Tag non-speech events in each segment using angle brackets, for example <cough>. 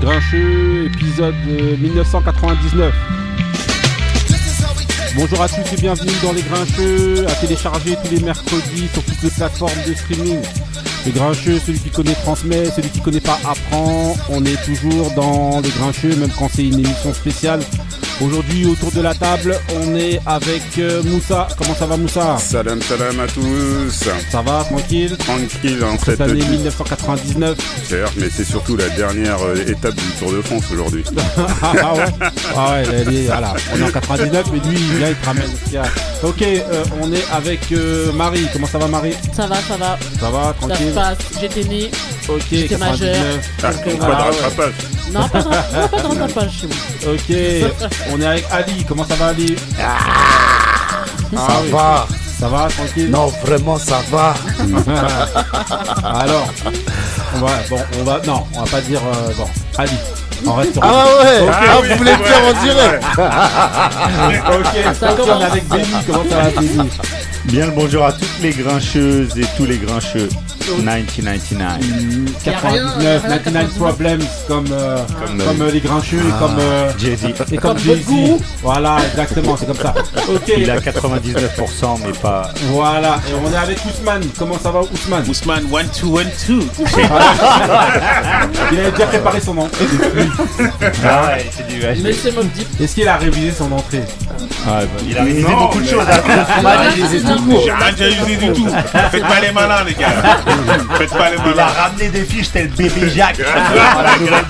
Grincheux, épisode 1999. Bonjour à tous et bienvenue dans Les Grincheux, à télécharger tous les mercredis sur toutes les plateformes de streaming. Les Grincheux, celui qui connaît transmet, celui qui connaît pas apprend. On est toujours dans Les Grincheux, même quand c'est une émission spéciale. Aujourd'hui, autour de la table, on est avec euh, Moussa. Comment ça va, Moussa? Salam, salam à tous. Ça va, tranquille? Tranquille en Cette cette année 1999. Certes, mais c'est surtout la dernière euh, étape du Tour de France aujourd'hui. <laughs> ah ouais? Ah ouais, elle est- voilà. On est en 99, mais lui, il vient, il te ramène. Ok, euh, on est avec euh, Marie. Comment ça va, Marie? Ça va, ça va. Ça va, Ça tranquille? se passe. J'étais née. Ok, j'étais majeure. 99. Ah, pas de rattrapage. Non, pas de, non, pas de rattrapage chez moi. Ok, <laughs> on est avec Ali. Comment ça va, Ali Ça Ah oui. va Ça va, tranquille Non, vraiment, ça va. <laughs> Alors, on va, bon, on va, non, on va pas dire, euh, bon, Ali. On reste Ah ouais. Ah, vous voulez le faire en direct <laughs> Ok, Ça on commence. avec Benny. Comment ça va, Benny Bien le bonjour à toutes les grincheuses et tous les grincheux. 1999. Mm, Y a rien, y a 99, rien, 99 Problems, comme, euh, comme, Comme, euh, les grincheux et Ah, comme, euh, Jay-Z. et comme Comme Jay-Z. Voilà, exactement, c'est comme ça. <laughs> Ok, Il a 99% mais pas. voilà, et on est avec Ousmane. Comment ça va, Ousmane? Ousmane, one, two, one, two. <laughs> Il avait déjà préparé son entrée depuis. Ah ouais, c'est du Mais c'est. Est-ce qu'il a révisé son entrée? Ah, bah, Il a révisé Non, beaucoup de choses. hein. <laughs> Toujours. J'ai rien déjà usé du tout. Faites pas les malins, les gars. Faites pas les Il a malins. ramené des fiches tel bébé Jacques. <laughs>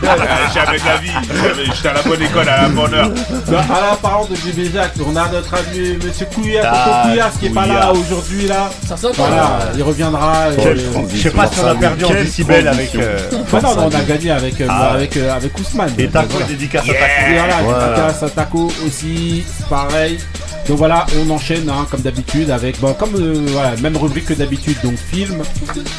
Euh, J'avais de la vie. J'étais à la bonne école, à la bonne heure. Bah, alors, parlant de bébé Jacques, on a notre ami Monsieur Couillas, Ah, Tonton Couillas, qui est pas là aujourd'hui là. Ça. Voilà, il reviendra. Je sais pas si on a perdu en décibel avec. euh, enfin, non, non, on a gagné avec, euh, Ah. avec, euh, avec Ousmane. Et ta Voilà. dédicace à ta Et voilà, Voilà. dédicace à Taco aussi, pareil. Donc voilà, on enchaîne hein, comme d'habitude avec, bon, comme euh, voilà, même rubrique que d'habitude, donc film,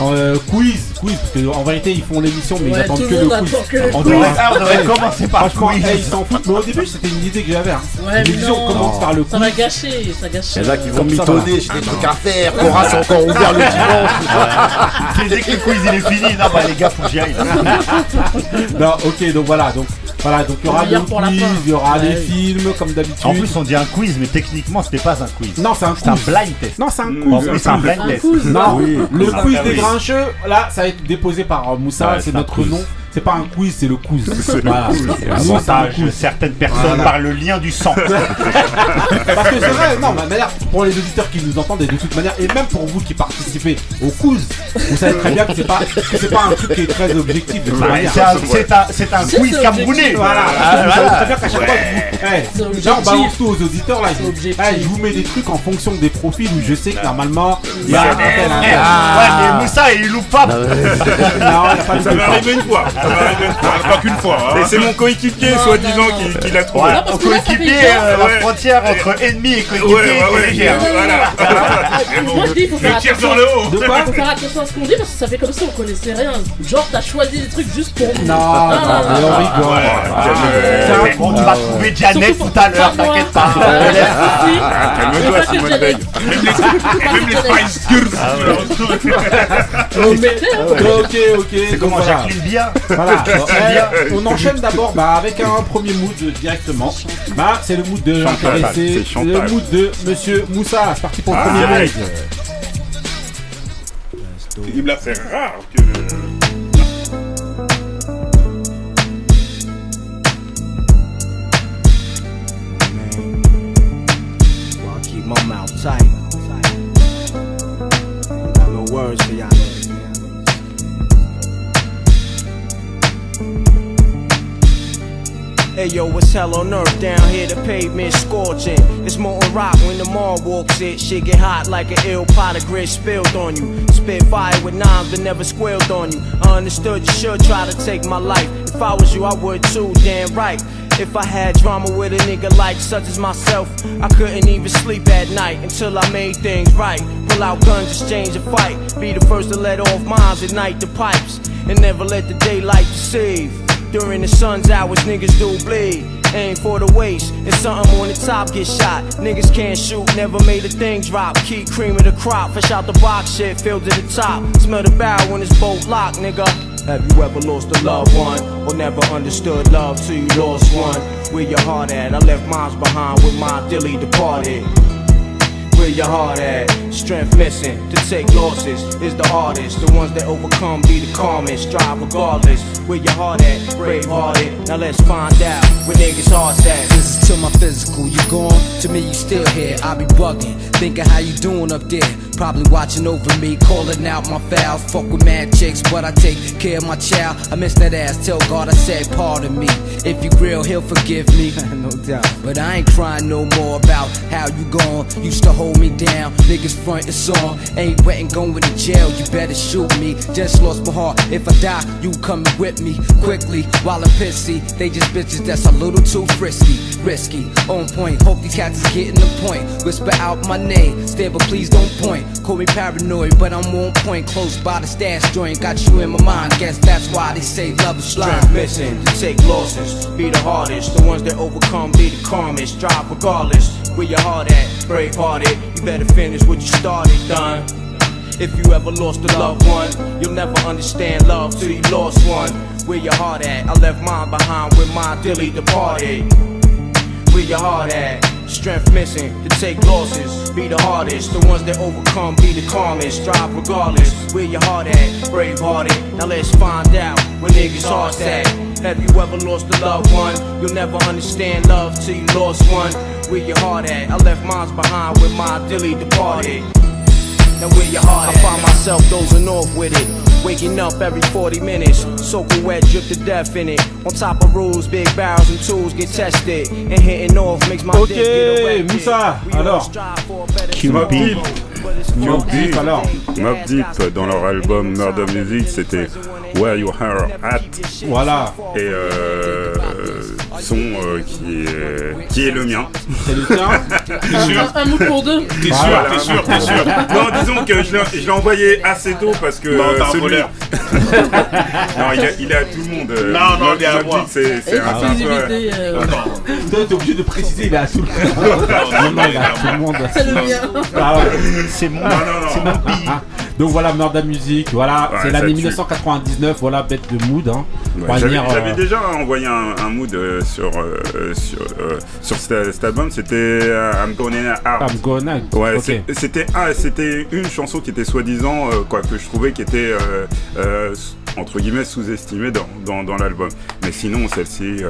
euh, quiz, quiz, parce que en vérité ils font l'émission mais ils attendent tout que le quiz. attend que le On quiz. devrait- Ah, on devrait Ouais. commencer par le Franchement, quiz. ils s'en foutent. Mais au début, c'était une idée que j'avais. Hein. Ouais, mais L'émission non. commence par le Ça quiz. va gâcher, ça gâche. Il y en a qui vont Comme ça, mitonner, j'ai des trucs à faire. Cora, c'est encore ouvert le dimanche. <laughs> C'est dès que le quiz il est fini. Non, bah les gars, faut que j'y aille. <laughs> Non, ok, donc voilà, donc voilà, donc il y aura le pour la quiz, fin. il y aura Ouais. les films comme d'habitude. En plus, on dit un quiz, mais techniquement, c'était pas un quiz. non, c'est un C'est un quiz. blind test. Non, c'est un quiz. plus, c'est un blind Un test. quiz. Non, Oui. le quiz des oui. Grincheux, là, ça va être déposé par euh, Moussa, Ouais, c'est notre nom. C'est pas un quiz, c'est le quiz. Voilà. c'est un Avantage, quiz. certaines personnes Voilà. par le lien du sang. <laughs> Parce que c'est vrai, non, mais d'ailleurs, pour les auditeurs qui nous entendent, et de toute manière, et même pour vous qui participez au quiz, vous savez très bien que c'est pas, que c'est pas un truc qui est très objectif de manière. C'est un, c'est un- c'est un C'est quiz camerounais. Voilà, Ah, vous voilà. savez très bien qu'à chaque fois, vous, là, on balance tout aux auditeurs, là, C'est je, eh, je vous mets des trucs en fonction des profils où je sais que normalement, il y a Bah, un tel, un eh. Ouais, mais Moussa, il loupe pas. Non, il a pas de Ça m'est arrivé une fois. M'est arrivé une fois. Pas qu'une fois. hein. Et c'est mon coéquipier, soi-disant, qui, qui l'a trouvé. Ouais, Non, parce que là, ça fait coéquipier, euh, la Ouais. frontière entre ennemi et coéquipier ouais, ouais. est légère. Voilà. <laughs> Moi je dis, il faut faire attention. le haut. De quoi Faut faire attention à ce qu'on dit parce que ça fait comme si on connaissait rien. Genre, t'as choisi des trucs juste pour nous. Non, non, mais on rigole. Tu vas trouver Janet tout à l'heure, t'inquiète pas. Calme-toi, Simone. Veil. Même les Spice Girls. On. Ok, ok. C'est comment voilà. Jacqueline Bia Voilà. <laughs> Eh, on enchaîne d'abord bah, avec un premier mood directement. Bah, c'est le mood de Chantal, c'est Chantal. le mood de Monsieur Moussa. C'est parti pour le Ah, premier mood. Il me l'a fait rare que. Well, I keep my mouth tight. Hey yo, what's hell on earth down here? The pavement scorching. It's molten rock when the mall walks it. Shit get hot like an ill pot of grit spilled on you. Spit fire with knives but never squealed on you. I understood you should try to take my life. If I was you, I would too, damn right. If I had drama with a nigga like such as myself, I couldn't even sleep at night until I made things right. Pull out guns, exchange a fight. Be the first to let off mines, ignite the pipes, and never let the daylight deceive. During the sun's hours, niggas do bleed. Aim for the waist, and something on the top get shot. Niggas can't shoot, never made a thing drop. Keep creaming the crop, fish out the box shit, filled to the top. Smell the barrel when it's both locked, nigga. Have you ever lost a loved one? Or never understood love till you lost one? Where your heart at? I left mine behind with my dilly departed. Where your heart at? Strength missing to take losses is the hardest. The ones that overcome be the calmest. Strive regardless. Where your heart at? Brave hearted. Now let's find out where niggas' hearts at. This is to my physical. You gone? To me, you still here. I be bugging, thinking how you doing up there. Probably watching over me, calling out my fouls. Fuck with mad chicks, but I take care of my child. I miss that ass. Tell God I said pardon me. If you real, He'll forgive me. <laughs> no doubt. But I ain't crying no more about how you gone. Used to hold me down. Niggas front and song. Ain't wetting going to jail. You better shoot me. Just lost my heart. If I die, you coming with me quickly. While I'm pissy, they just bitches that's a little too frisky. Risky, on point. Hope these cats is getting the point. Whisper out my name. Stay, but please don't point. Call me paranoid, but I'm on point. Close by the stash joint. Got you in my mind. Guess that's why they say love is blind. missing to take losses. Be the hardest. The ones that overcome be the calmest. Strive regardless. Where your heart at? Brave hearted. You better finish what you started, done. If you ever lost a loved one, you'll never understand love till you lost one. Where your heart at? I left mine behind with my dilly departed. Where your heart at? Strength missing to take losses. Be the hardest. The ones that overcome be the calmest. Strive regardless. Where your heart at? Brave hearted. Now let's find out where niggas' hearts at. Have you ever lost a loved one? You'll never understand love till you lost one. Where your heart at? I left mine behind with my dilly departed. Now where your heart at? I find myself dozing off with it. Waking up every 40 minutes, soaking wet, drip to death in it. On top of rules, big barrels and tools get tested. And hitting off makes my Ok, dick get erected. Moussa, We alors. strive for a better Deep. but it's Mobb for Deep, alors. Mob Deep, dans leur album Murder Music, c'était Where You Are At. Voilà, Et euh, son euh, qui, est, qui est le mien. c'est le tien. Un, un mood pour deux. T'es sûr, Voilà. t'es sûr, t'es sûr. <laughs> Non, disons que je l'ai- je l'ai envoyé assez tôt parce que Non, euh, t'es un voleur. <laughs> non, il est, il est à tout le monde. euh, Non, non, il est à Mobb moi. Deep, c'est c'est un, peu- Exclusivité. euh, Toi, t'es obligé de préciser, il est à tout le monde. Non, non, il est à tout le monde. C'est le mien. Ah ouais. C'est mon, Non, non, non. c'est mon pays. Donc voilà, Murda Music, voilà, Ouais, c'est l'année tue. 1999, voilà, bête de mood. Hein. Ouais, J'avais euh, déjà envoyé un, un mood euh, sur, euh, sur, sur cet, cet album, c'était I'm Going Out. I'm gonna. Ouais, c'était ah, une chanson qui était soi-disant, quoi, que je trouvais qui était entre guillemets sous-estimée dans, dans, dans l'album. Mais sinon, celle-ci,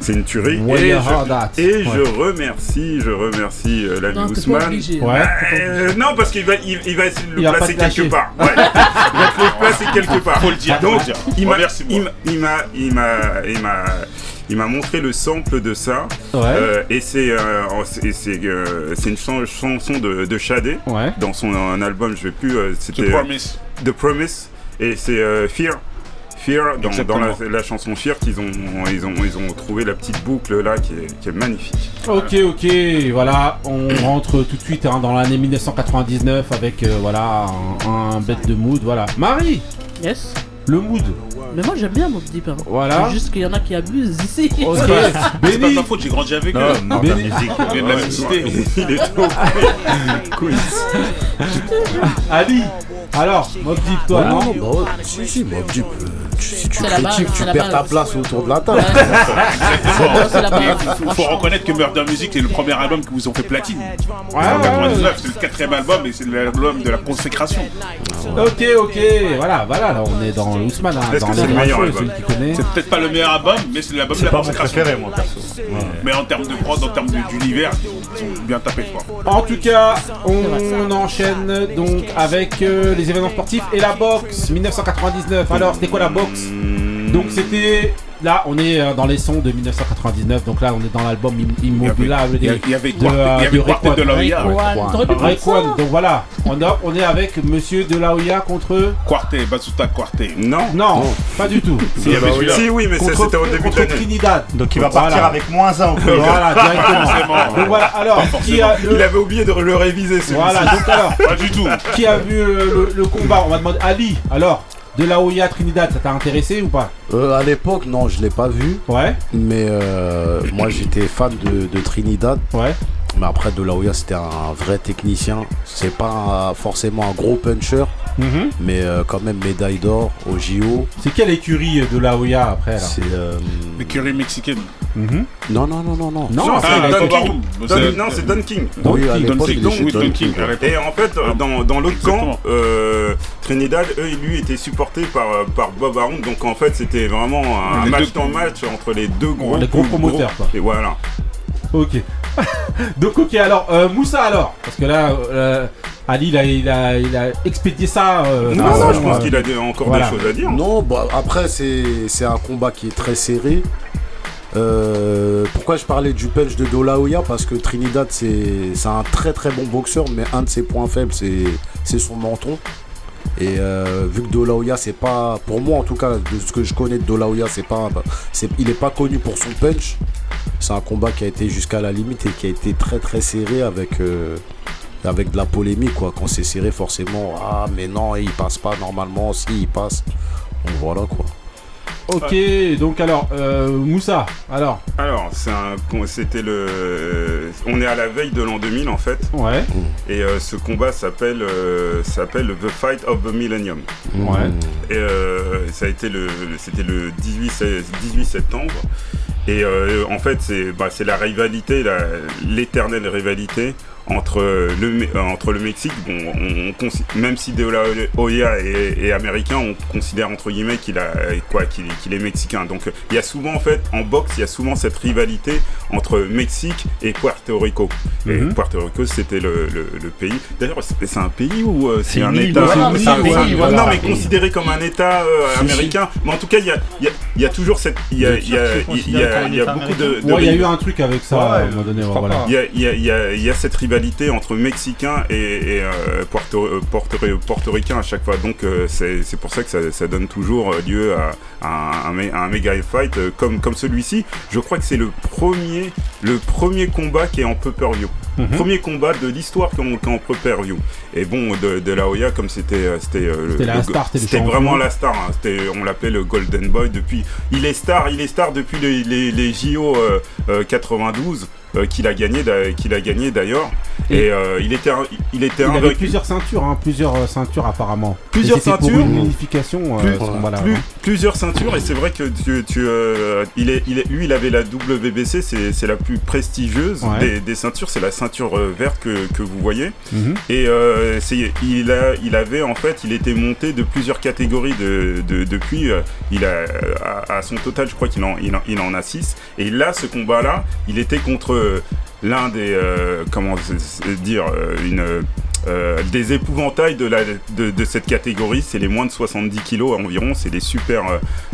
c'est une tuerie. Et je, heart at. et Ouais. je remercie, je remercie euh, l'ami Ousmane. obligé. Ouais. Euh, non, parce qu'il va, il, il va essayer de le Il placer quelque part. Ouais. il va te le placer quelque part. Faut le dire, Donc, il m'a, Remercie-moi. il m'a, il m'a, il m'a, il m'a, il m'a montré le sample de ça. Ouais. Euh, et c'est, euh, c'est, euh, une chan- chanson de, de Shadé Ouais. dans son euh, album. Je vais plus. euh, The c'était Promise. The Promise. Et c'est euh, Fear. Fear, dans, dans la, chanson Fear, qu'ils ont, ils ont, ils ont trouvé la petite boucle là qui est, qui est magnifique. Ok, ok, voilà, on rentre tout de suite hein, dans l'année 1999 avec euh, voilà un, un bête de mood, voilà. Marie, Yes. Le mood, Mais moi j'aime bien Mob Deep. Hein. Voilà. C'est juste qu'il y en a qui abusent ici. ok, <laughs> C'est pas ma faute, j'ai grandi avec eux. Non, non, la Béni- musique. Il vient de la même cité. Il est trop. Ali, alors, Mob Deep, toi, non non, bah si, si, Deep, euh, tu- si tu C'est la base, critiques, tu perds ta place autour de la table. <laughs> Il faut reconnaître que Murder Music, c'est le premier album qui vous ont fait platine. Ouais, En ouais, 99, c'est le quatrième album et c'est l'album de la consécration. ouais. Ok, ok, voilà, voilà, là on est dans Ousmane, hein, Est-ce dans que c'est le meilleur album. C'est peut-être pas le meilleur album, mais c'est l'album de C'est la pas mon préféré, moi, perso. Mais en termes de prod, en termes d'univers, ils ont bien tapé fort. En tout cas, on enchaîne donc avec euh, les événements sportifs et la boxe 1999. Alors, c'était quoi la boxe? Donc c'était là, on est euh, dans les sons de 1999. Donc là, on est dans l'album Im- Immobilable Il y avait- il y avait de, euh, il y avait de de. Donc voilà, on, a- on est avec Monsieur de la Hoya contre. Quartet, Basuta Quartet. Non. Non, pas du tout. Il y avait celui-là. Si, oui, mais c'était au début de contre. Trinidad. Donc il va Voilà. partir avec moins un au premier. Voilà, <laughs> directement. Donc voilà, alors, qui a le- Il avait oublié de le réviser. Voilà, donc alors, Pas du tout. qui a vu le, le combat? On va demander Ali. Alors, De la Hoya Trinidad, ça t'a intéressé ou pas Euh, à l'époque, non, je l'ai pas vu. Ouais, Mais euh, moi, j'étais fan de, de Trinidad. ouais. Mais après, De La Hoya, c'était un vrai technicien. C'est pas un- forcément un gros puncher, Mhm. mais euh, quand même médaille d'or au JO. C'est quelle écurie de la Hoya après là C'est. euh, L'écurie mexicaine. Mhm. Non, non, non, non, non. Non, Non, c'est c'est Ah, Don Don King. King. Don- C'est- Non, c'est Don King. Don King. Et en fait, euh, dans, dans l'autre camp, euh, Trinidad, eux, lui, était supporté par, euh, par Bob Arum. Donc en fait, c'était vraiment un Les match deux- dans match entre les deux gros, Les gros promoteurs, quoi. Et voilà. Ok. <laughs> Donc ok alors euh, Moussa alors parce que là euh, Ali il a, il a, il a expédié ça. euh, non, non, je pense euh, qu'il a des- encore voilà. des choses à dire. Non, bah, après, c'est c'est un combat qui est très serré. Euh, pourquoi je parlais du punch de Dolaoya Parce que Trinidad, c'est un très très bon boxeur, mais un de ses points faibles, c'est son menton. Et euh, vu que Dolaoya, c'est pas, pour moi en tout cas, de ce que je connais de Dolaoya, c'est pas, c'est, il est pas connu pour son punch. C'est un combat qui a été jusqu'à la limite et qui a été très très serré avec, euh, avec de la polémique quoi. Quand c'est serré, forcément, ah mais non, il passe pas normalement, si il passe. Donc voilà quoi. Ok donc alors euh, Moussa alors Alors, c'est un- c'était le. On est à la veille de l'an 2000 en fait. ouais Et euh, ce combat s'appelle euh, s'appelle The Fight of the Millennium. Ouais. Et euh, ça a été le, c'était le 18, sé- 18 septembre. Et euh, en fait, c'est bah, c'est la rivalité, la- l'éternelle rivalité entre le, Me- euh, entre le Mexique. Bon, on, on consi- même si De La Hoya est, est américain, on considère entre guillemets qu'il a quoi, qu'il qu'il est mexicain. Donc, il y a souvent en fait en boxe, il y a souvent cette rivalité entre Mexique et Puerto Rico. Et Mhm. Puerto Rico, c'était le, le- le pays. D'ailleurs, c'est c'est un pays ou euh, c'est un État ouais, un pays, ouais, voilà. Non, mais considéré comme un État euh, américain. Mais en tout cas, il y a, il y a- y a toujours cette. Il y a, y a, y a- beaucoup de. de Ouais il y a eu un truc avec ça Ouais, à un ouais, il y a, il y a- il y a- il y a cette rivalité entre Mexicains et, et, euh, euh, Porto- Portoricains à chaque fois. Donc euh, c'est pour ça que ça, ça donne toujours euh, lieu à, à un, mé- à un méga fight euh, comme, comme celui-ci. Je crois que c'est le premier, le premier combat qui est en pay-per-view. Mhm. Premier combat de l'histoire qui est en- en pay-per-view. Et bon, de, de la Hoya, comme c'était euh, c'était euh, C'était vraiment la star. hein. On l'appelait le Golden Boy depuis. Il est star, il est star depuis les, les, les JO euh, euh, 92 euh, qu'il a gagné, qu'il a gagné d'ailleurs. Et- euh, il était, un- il était Il avait plusieurs ceintures hein, plusieurs euh, ceintures apparemment. Plusieurs c'était pour ceintures. une unification euh, Plus- combat-là, Plus- plusieurs ceintures et c'est vrai que tu, tu, euh, il est, il est- lui il avait la WBC c'est la plus prestigieuse Ouais. des, des ceintures c'est la ceinture euh, verte que, que vous voyez Mhm. et euh, il a il avait en fait il était monté de plusieurs catégories de, de- depuis euh, il a à, à son total je crois qu'il en, il en il en a 6 et là ce combat là il était contre euh, l'un des euh, comment dire euh, une euh, des épouvantails de, la, de, de cette catégorie, c'est les moins de 70 kilos environ, c'est les super,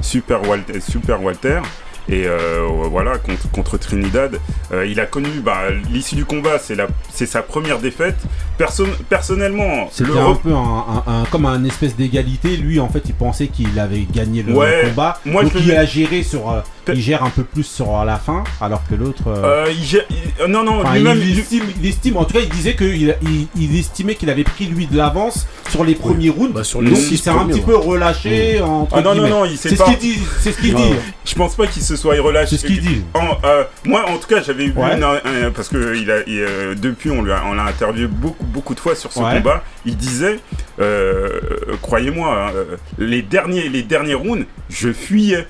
super, Walter, super Walter. Et euh, voilà, contre, contre Trinidad, Euh, il a connu bah, l'issue du combat, c'est c'est sa première défaite. Perso- personnellement, C'était le un peu un, un- un- comme un espèce d'égalité. Lui, en fait, il pensait qu'il avait gagné le Ouais, combat. moi, Donc, je il a géré sur. Il gère un peu plus sur la fin, alors que l'autre. euh, euh, il gère- il- euh, non, non, enfin, lui-même, il, estime, il estime- en tout cas, il disait qu'il il, il estimait qu'il avait pris lui de l'avance sur les premiers rounds. Bah, sur les donc, il s'est un petit ouais. peu relâché. entre Ah non, non, guillemets. non, il s'est C'est ce pas- qu'il dit. C'est ce qu'il dit. Je pense pas qu'il se soit relâché. C'est ce qu'il dit. En- euh, moi, en tout cas, j'avais vu Ouais. une- un- parce que il a, il, depuis, on lui a, on l'a interviewé beaucoup, beaucoup de fois sur ce Ouais. combat. Il disait, croyez-moi, hein, euh, les derniers, les derniers rounds, je fuyais,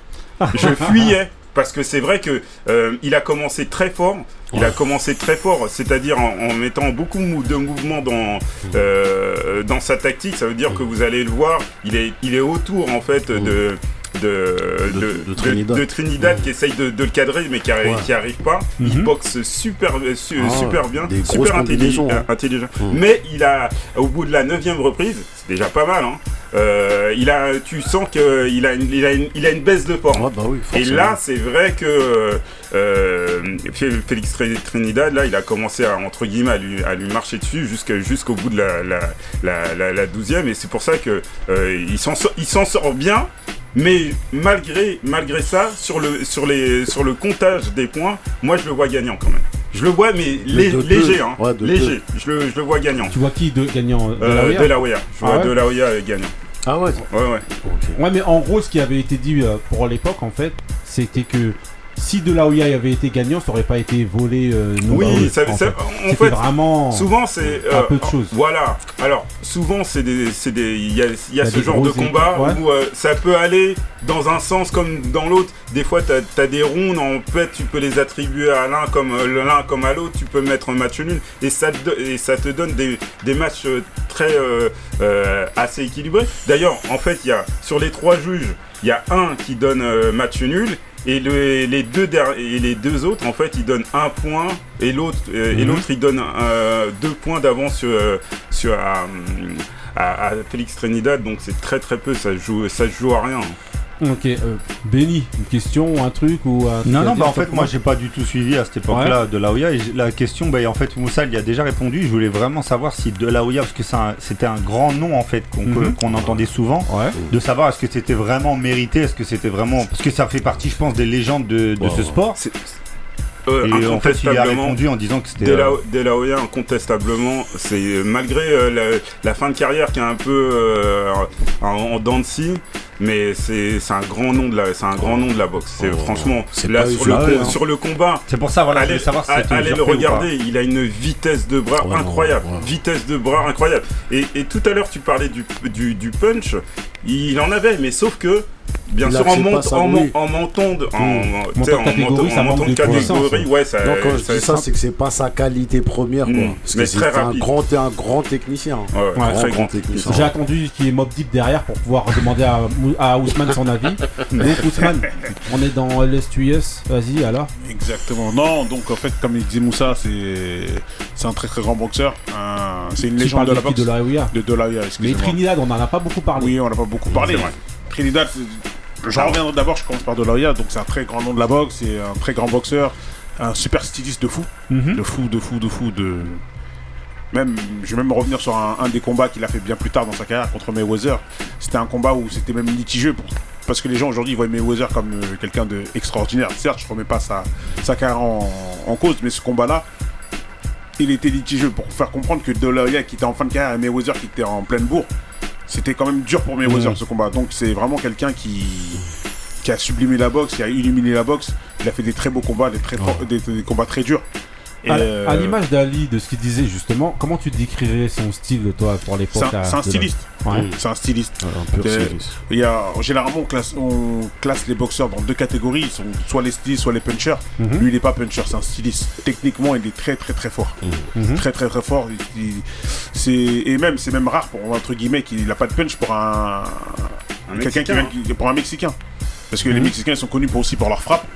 je fuyais. Parce que c'est vrai que euh, il a commencé très fort. Il a commencé très fort, c'est-à-dire en, en mettant beaucoup de mouvements dans euh, dans sa tactique. Ça veut dire que vous allez le voir. Il est il est autour en fait de de, De- de, de Trinidad. de Trinidad qui essaye de, le cadrer mais qui arrive, Ouais. qui arrive pas. Il Mhm. boxe super, euh, su- Ah, super bien, super intelligent. hein. intelligent. Mhm. Mais il a, au bout de la neuvième reprise, c'est déjà pas mal. Hein, euh, il a, tu sens qu'il a, une- il a, une, il a une baisse de forme. Ouais, bah oui, Et là, c'est vrai que euh, Fé- Félix Tr- Trinidad, là, il a commencé à, entre guillemets, à lui, à lui marcher dessus jusqu'au bout de la, la, la, la, la douzième. Et c'est pour ça que euh, il s'en sort, il s'en sort bien. Mais malgré, malgré ça, sur le, sur, les, sur le comptage des points, moi je le vois gagnant quand même. Je le vois, mais lé- de deux. léger, hein. Ouais, de léger. Je le, je le vois gagnant. Tu vois qui de gagnant euh, de la Euh, De la Hoya. Je Ah vois ouais De la Hoya gagnant. Ah ouais Ouais, ouais. Ouais, mais en gros, ce qui avait été dit euh, pour l'époque, en fait, c'était que si De La Hoya avait été gagnant, ça aurait pas été volé. euh, non Oui, volé, ça- en ça- fait. en C'était fait, vraiment. Souvent, c'est. un euh, peu de choses. Voilà. Alors, souvent, c'est des. Il y a, y ce genre de combat ouais. où euh, ça peut aller dans un sens comme dans l'autre. Des fois, tu as, des rounds, en fait, tu peux les attribuer à l'un comme, euh, l'un comme à l'autre. Tu peux mettre un match nul et ça te, do- et ça te donne des, des matchs euh, très. euh, euh, assez équilibrés. D'ailleurs, en fait, il y a, sur les trois juges, il y a un qui donne euh, match nul. Et le- les, deux der- et les deux autres, en fait, ils donnent un point et l'autre euh, et Mhm. l'autre il donne euh, deux points d'avance sur, euh, sur à, à- à Félix Trinidad. Donc c'est très très peu, ça joue, ça joue à rien. Ok, euh, Benny, une question, un truc ou un truc Non, non, bah en fait, moi j'ai pas du tout suivi à cette époque-là de la Hoya. Et la question, bah, en fait, Moussa il y a déjà répondu. Je voulais vraiment savoir si de la Hoya, parce que c'est un- c'était un grand nom en fait qu'on Mhm. entendait souvent, Ouais. de savoir est-ce que c'était vraiment mérité, est-ce que c'était vraiment. Parce que ça fait partie, je pense, des légendes de, ce sport. Euh, Et en fait, il a incontestablement, répondu en disant que c'était. Euh, De La Hoya, incontestablement, c'est euh, malgré euh, la, la fin de carrière qui est un peu euh, en, en dents de scie, mais c'est un grand nom de la, c'est un grand nom de la boxe. C'est Oh, franchement c'est là sur le, hein. sur le combat. C'est pour ça, voilà, je allez, voulais savoir si allez le regarder, il a une vitesse de bras Ouais, incroyable, ouais. vitesse de bras incroyable. Et, et tout à l'heure tu parlais du, du, du punch, il en avait, mais sauf que bien sûr en, mont- en, oui. en montant de, en, Montant de en catégorie, ça en manque de ouais, ça, Non, quand je ça- dis ça, c'est que c'est pas sa qualité première, quoi. Mm. Parce Mais que c'est un grand, un grand technicien. Ouais, Ouais, très grand grand technicien. J'ai attendu qu'il y ait Mob Deep derrière pour pouvoir demander à, Ousmane son avis. <laughs> Donc Ousmane, on est dans LS2US, vas-y alors. Exactement. Non, donc en fait, comme il disait Moussa, c'est c'est un très très grand boxeur. Un- C'est une légende de la boxe. de la Hoya. De De La Hoya, Mais. Trinidad, on en a pas beaucoup parlé. Oui, on n'a pas beaucoup parlé. J'en reviendrai d'abord, je commence par Hoya, donc c'est un très grand nom de la boxe, c'est un très grand boxeur, un super styliste de fou, Mhm. de fou, de fou, de fou, de... Même, je vais même revenir sur un, un des combats qu'il a fait bien plus tard dans sa carrière contre Mayweather. C'était un combat où c'était même litigieux pour- parce que les gens aujourd'hui voient Mayweather comme euh, quelqu'un d'extraordinaire. Certes, je remets pas sa, sa carrière en, en cause, mais ce combat-là, il était litigieux pour faire comprendre que Hoya qui était en fin de carrière et Mayweather qui était en pleine bourre, c'était quand même dur pour Mayweather Mhm. ce combat. Donc c'est vraiment quelqu'un qui qui a sublimé la boxe, qui a illuminé la boxe. Il a fait des très beaux combats, des, très forts- des, des combats très durs. Et, À, euh, à l'image d'Ali, de ce qu'il disait justement, comment tu décrirais son style, toi, pour l'époque c'est un, styliste. Ouais. C'est un styliste. Un Euh, styliste. Il y a, généralement, on classe, on classe les boxeurs dans deux catégories. Ils sont soit les stylistes, soit les punchers. Mhm. Lui, il n'est pas puncher, c'est un styliste. Techniquement, il est très, très, très fort. Mhm. Très, très, très fort. Il- il- c'est, et même, c'est même rare pour, entre guillemets, qu'il n'a pas de punch pour un, Un quelqu'un qui Mexicain. vient, qui- pour un Mexicain. Parce que les Mhm. Mexicains ils sont connus pour, aussi pour leur frappe.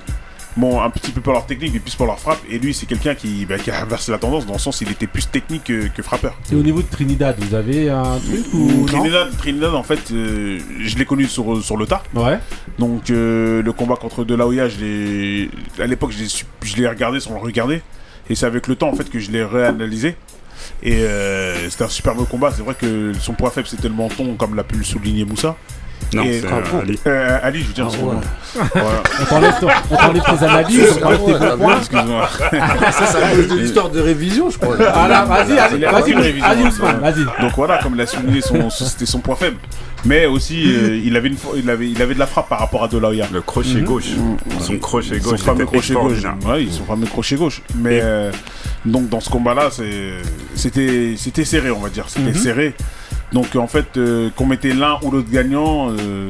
Bon, un petit peu pour leur technique, mais plus pour leur frappe. Et lui, c'est quelqu'un qui, bah, qui a inversé la tendance dans le sens il était plus technique que, que frappeur. Et au niveau de Trinidad, vous avez un truc ou non Trinidad, Trinidad, en fait, euh, je l'ai connu sur, sur le tas. Ouais. Donc, euh, le combat contre De La Hoya, je à l'époque, je l'ai regardé sans le regarder. Et c'est avec le temps, en fait, que je l'ai réanalysé. Et euh, c'était un superbe combat. C'est vrai que son point faible, c'était le menton, comme l'a pu le souligner Moussa. Non, Et- c'est euh, Ali. Euh, Ali, je veux dire, Ah, ouais. Voilà. On t'enlève ton- on t'enlève tes analyses, on t'enlève tes bons points. Excuse-moi. <laughs> Ça, ça cause de l'histoire de révision, je crois. Ah là, vas-y, vas-y, Il a vas-y, vas-y, Ousmane, vas-y. Donc voilà, comme l'a souligné, son, son- c'était son point faible. Mais aussi, euh, il, avait une, il, avait, il avait de la frappe par rapport à De La Hoya. Le crochet Mhm. gauche. Son crochet Son gauche. fameux était crochet gauche. Ouais, ils sont fameux crochet gauche. Mais euh, donc dans ce combat-là, c'est- c'était c'était serré, on va dire. C'était Mhm. serré. Donc en fait, euh, qu'on mettait l'un ou l'autre gagnant, euh,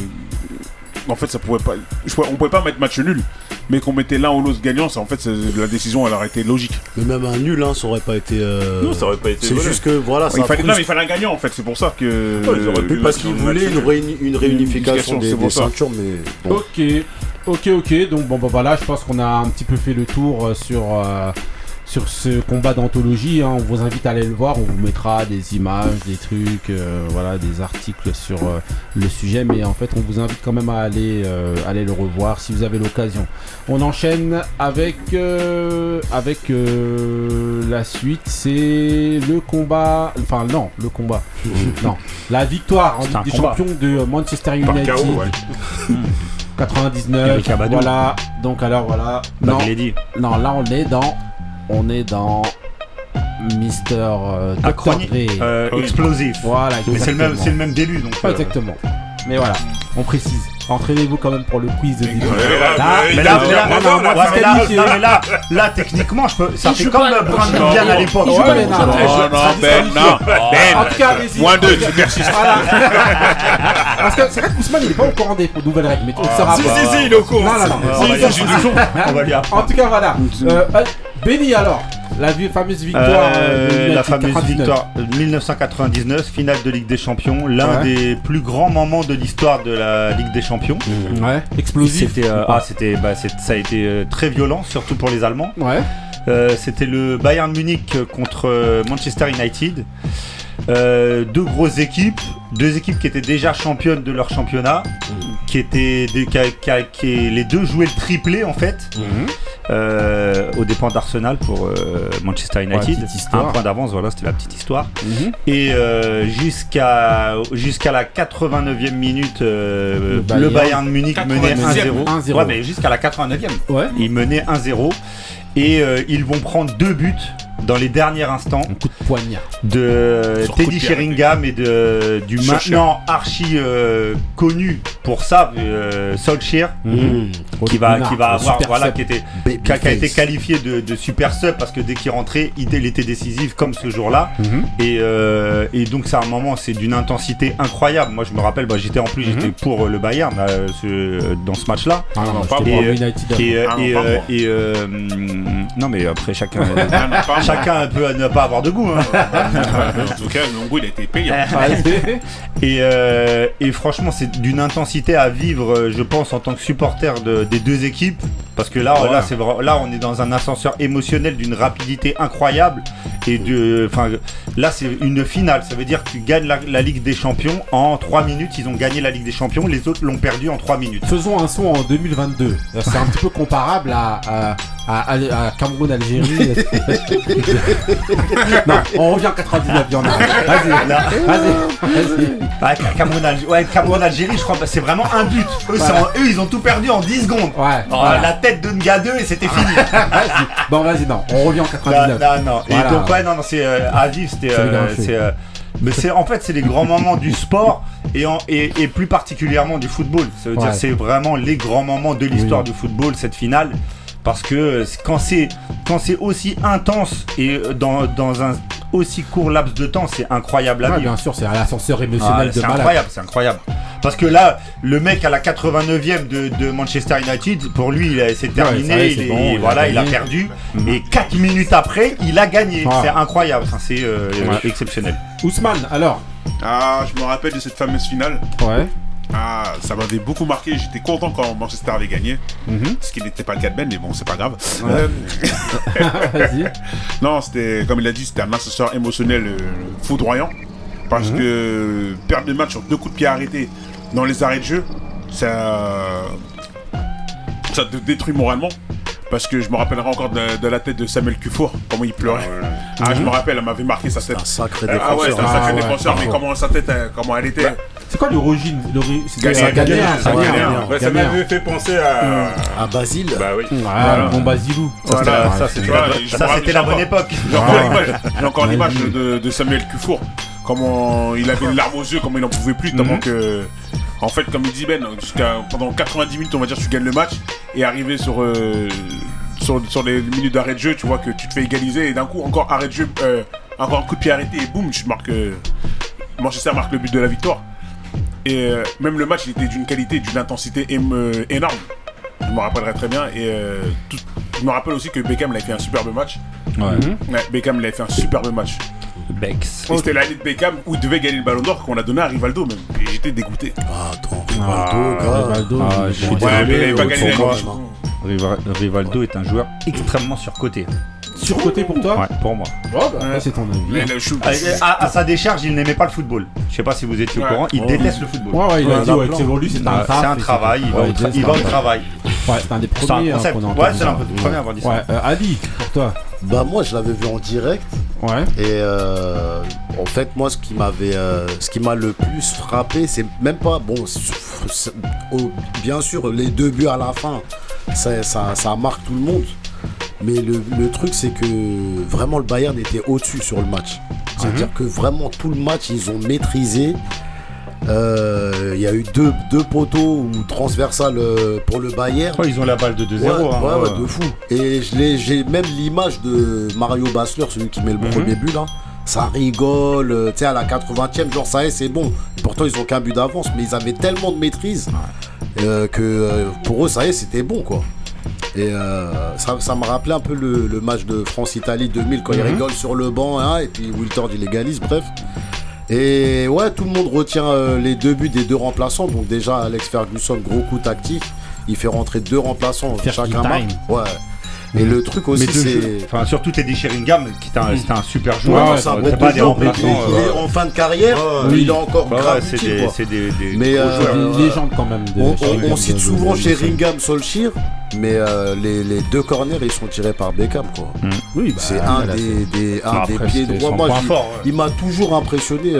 en fait, ça pouvait pas. je pouvais- on pouvait pas mettre match nul. Mais qu'on mettait l'un ou l'autre gagnant, ça, en fait, la décision, elle aurait été logique. Mais même un nul, hein, ça aurait pas été. euh, Non, ça aurait pas été C'est juste que voilà, ça il fallait, non, mais il fallait un gagnant, en fait. C'est pour ça que. Ouais, ils auraient pu Oui, parce mettre qu'il un voulait match une, réuni- une réunification unification, des, des ceintures, mais bon. Ok, ok, ok. Donc bon, bah voilà, je pense qu'on a un petit peu fait le tour euh, sur euh, sur ce combat d'anthologie. hein. On vous invite à aller le voir. On vous mettra des images, des trucs, euh, voilà, des articles sur euh, le sujet. Mais en fait, on vous invite quand même à aller euh, aller le revoir si vous avez l'occasion. On enchaîne avec euh, avec la suite. C'est le combat. Enfin non, le combat. <laughs> non, la victoire en Ligue des combat. Champions de Manchester Par United. KO, ouais. 99. Eric Abadou. Voilà. Donc alors voilà. Non, Bagledi. non, là on est dans, on est dans Mister euh, Dr. Acronyme, Dre. euh, explosif. Voilà, Mais c'est le même, exactement. c'est le même début donc. Pas euh, exactement. Mais voilà, on précise. Entraînez-vous quand même pour le quiz de vidéo. Mais là, mais là, techniquement, je peux, ça fait comme Brandon Bian à l'époque. Non, Oh Ben, non, Ben. En tout cas, allez-y. Moins deux, tu persistes. Voilà. <laughs> Parce que c'est vrai que Ousmane il est pas au courant des nouvelles règles, mais on le saura Si, pas. si, si, il est au courant. <laughs> On va lui apprendre. En tout cas, voilà. Euh, euh, Benny alors, la fameuse victoire. Euh, euh, de la 1999. fameuse victoire euh, 1999, finale de Ligue des Champions, l'un Ouais. des plus grands moments de l'histoire de la Ligue des Champions. Ouais, explosif. C'était, euh, ah, c'était, bah, ça a été euh, très violent, surtout pour les Allemands. Ouais. Euh, c'était le Bayern Munich contre Manchester United. Euh, deux grosses équipes, deux équipes qui étaient déjà championnes de leur championnat, qui étaient des- qui qui- les deux jouaient le triplé en fait, euh, aux dépens d'Arsenal pour euh, Manchester United. Un point d'avance, voilà, c'était la petite histoire. Mhm. Et euh, jusqu'à jusqu'à la 89e minute, euh, Le le, Bayern. Bayern Munich menait 99e. 1-0. 1-0. Ouais, mais jusqu'à la 89e. Ouais. Ils menaient 1-0 et euh, ils vont prendre deux buts dans les derniers instants Un coup de poignard. de Sur coup Teddy de Sheringham et de, du Solskjaer. maintenant archi euh, connu pour ça, euh, Solskjaer, Mmh. qui va, qui va avoir, voilà, sub. qui, était, qui, a, qui a été qualifié de, de super sub parce que dès qu'il rentrait, il, il était décisif comme ce jour-là. Mhm. Et, euh, et donc c'est un moment, c'est d'une intensité incroyable. Moi je me rappelle, bah, j'étais en plus, Mhm. j'étais pour euh, le Bayern euh, ce- dans ce match-là. Ah Et, United. Et, euh, Ah non, et, euh, euh, non mais après chacun. <laughs> chacun peut ne pas avoir de goût. hein. En tout cas, Longo, il a été payé. <laughs> Ouais. Et, euh, et franchement, c'est d'une intensité à vivre, euh, je pense, en tant que supporter de- des deux équipes. Parce que là, Ouais. là, c'est là, on est dans un ascenseur émotionnel d'une rapidité incroyable. Et de, enfin, là, c'est une finale. Ça veut dire que tu gagnes la, la Ligue des Champions en 3 minutes. Ils ont gagné la Ligue des Champions. Les autres l'ont perdu en 3 minutes. Faisons un son en 2022. C'est un petit peu comparable à, à, à, à- à Cameroun-Algérie. <laughs> non, on revient en 99, il y en a. Vas-y, vas-y, vas-y. Cameroun, Alg- ouais, Cameroun, Algérie, je crois, bah, c'est vraiment un but. Eux, en- eux, ils ont tout perdu en 10 secondes. Ouais, Oh, voilà. La tête de Nga 2 et c'était fini. <laughs> Vas-y. Bon, vas-y, non, on revient en Non, 99. non, non. Et Voilà. donc, ouais, non, non, c'est euh, à vivre, c'était. Euh, euh, mais c'est en fait, c'est les grands moments du sport et, en- et, et plus particulièrement du football. Ça veut Ouais. dire, c'est vraiment les grands moments de l'histoire Oui. du football, cette finale. Parce que quand c'est quand c'est aussi intense et dans, dans un aussi court laps de temps, c'est incroyable à Ouais, vivre. bien sûr, c'est l'ascenseur Ah, émotionnel de c'est incroyable, c'est incroyable. Parce que là, le mec à la 89e de, de Manchester United, pour lui, c'est terminé, est, il, bon, il a voilà, il a perdu. Et 4 minutes après, il a gagné. C'est incroyable, Enfin, c'est euh, Ouais. exceptionnel. Ousmane, alors Ah, je me rappelle de cette fameuse finale. Ouais. Ah, ça m'avait beaucoup marqué. J'étais content quand Manchester avait gagné. Mhm. Ce qui n'était pas le cas de Ben, mais bon, c'est pas grave. Euh, <laughs> <laughs> Vas-y. non, c'était, comme il a dit, c'était un ascenseur émotionnel euh, foudroyant. Parce que perdre le match sur deux coups de pied arrêtés dans les arrêts de jeu, ça, ça te détruit moralement. Parce que je me rappellerai encore de, de la tête de Samuel Cufour, comment il pleurait. Ah, je me rappelle, elle m'avait marqué sa tête. Un sacré Ah ouais, c'est un défenseur. sacré Ah ouais, défenseur, mais comment sa tête, euh, comment elle était. C'est quoi l'origine Ghanéen, ça m'avait fait penser à. À Basile. Bah oui. Ouais, bon Basilou. Ça, c'était la, bonne époque. J'ai encore l'image, de, Samuel Cufour. Comment il avait une larme aux yeux, comment il n'en pouvait plus, tellement Mhm. que. En fait, comme il dit Ben, jusqu'à pendant 90 minutes, on va dire, tu gagnes le match et arrivé sur, euh, sur, sur les minutes d'arrêt de jeu, tu vois que tu te fais égaliser et d'un coup, encore arrêt de jeu, euh, encore un coup de pied arrêté et boum, tu marques. euh, Manchester marque le but de la victoire. Et euh, même le match, il était d'une qualité, d'une intensité euh, énorme. Je me rappellerai très bien. Et euh, tout- je me rappelle aussi que Beckham avait fait un superbe match. Ouais. Ouais, Beckham avait fait un superbe match. Bex. Et c'était l'année de Beckham où il devait gagner le ballon d'or qu'on a donné à Rivaldo même. Et j'étais dégoûté. Ah, attends, Ah, Rivaldo, gars. Rivaldo, Ah, je suis Ouais, mais il pas gagné la Rivaldo est un joueur extrêmement surcoté. Surcoté pour toi Ouais, pour moi. Bah, après, c'est ton avis. suis- À, à- à sa décharge, il n'aimait pas le football. Je sais pas si vous étiez au courant, il Oh. déteste le football. Ouais, ouais, il a Ouais, dit ouais, que plan. selon lui, c'est un Ouais, taf. c'est un et travail, il va, Ouais, au, tra- c'est il un va au taf. travail. Ouais, c'est un des C'est un premiers hein, concept. qu'on a Ouais, entendu c'est un peu le premier à avoir dit ça. Ouais, euh, Ali, pour toi. Bah moi je l'avais vu en direct Ouais. et euh, en fait moi ce qui m'avait euh, ce qui m'a le plus frappé c'est même pas bon c'est- c'est- oh, bien sûr les deux buts à la fin ça, ça, ça marque tout le monde Mais le, le truc, c'est que vraiment le Bayern était au-dessus sur le match. C'est-à-dire que vraiment tout le match, ils ont maîtrisé. Euh, Il y a eu deux, deux poteaux ou transversales euh, pour le Bayern. Oh, ils ont la balle de 2-0. Ouais, hein, ouais, ouais, de fou. Et j'ai même l'image de Mario Basler, celui qui met le Mhm. premier but là. Ça rigole, euh, tu sais, à la 80e, genre ça y est, c'est bon. Et pourtant, ils ont qu'un but d'avance, mais ils avaient tellement de maîtrise euh, que euh, pour eux, ça y est, c'était bon quoi. Et euh, ça, ça me rappelait un peu le, le match de France-Italie 2000 quand ils Mhm. rigolent sur le banc hein, et puis Wiltord il égalise, bref. Et ouais, tout le monde retient euh, les deux buts des deux remplaçants. Donc déjà, Alex Ferguson, gros coup tactique. Il fait rentrer deux remplaçants, Fergie chacun time. Ouais. Et le truc aussi, c'est... Enfin, surtout Teddy Sheringham, qui était un, un super Ouais, joueur. c'est un T'as bon pas des remplaçants. il est euh, en fin de carrière, Ouais, oui. il est encore bah ouais, grave c'est des, quoi. c'est des, des Mais, gros euh, joueurs. Des euh, légendes quand même. De On, on- Sheringham on cite de- souvent de- Sheringham, Solskjaer, mais euh, les, les deux corners ils sont tirés par Beckham quoi. Oui, bah, c'est un là, des, des, un des après, pieds droits. Moi, ouais. il m'a toujours impressionné.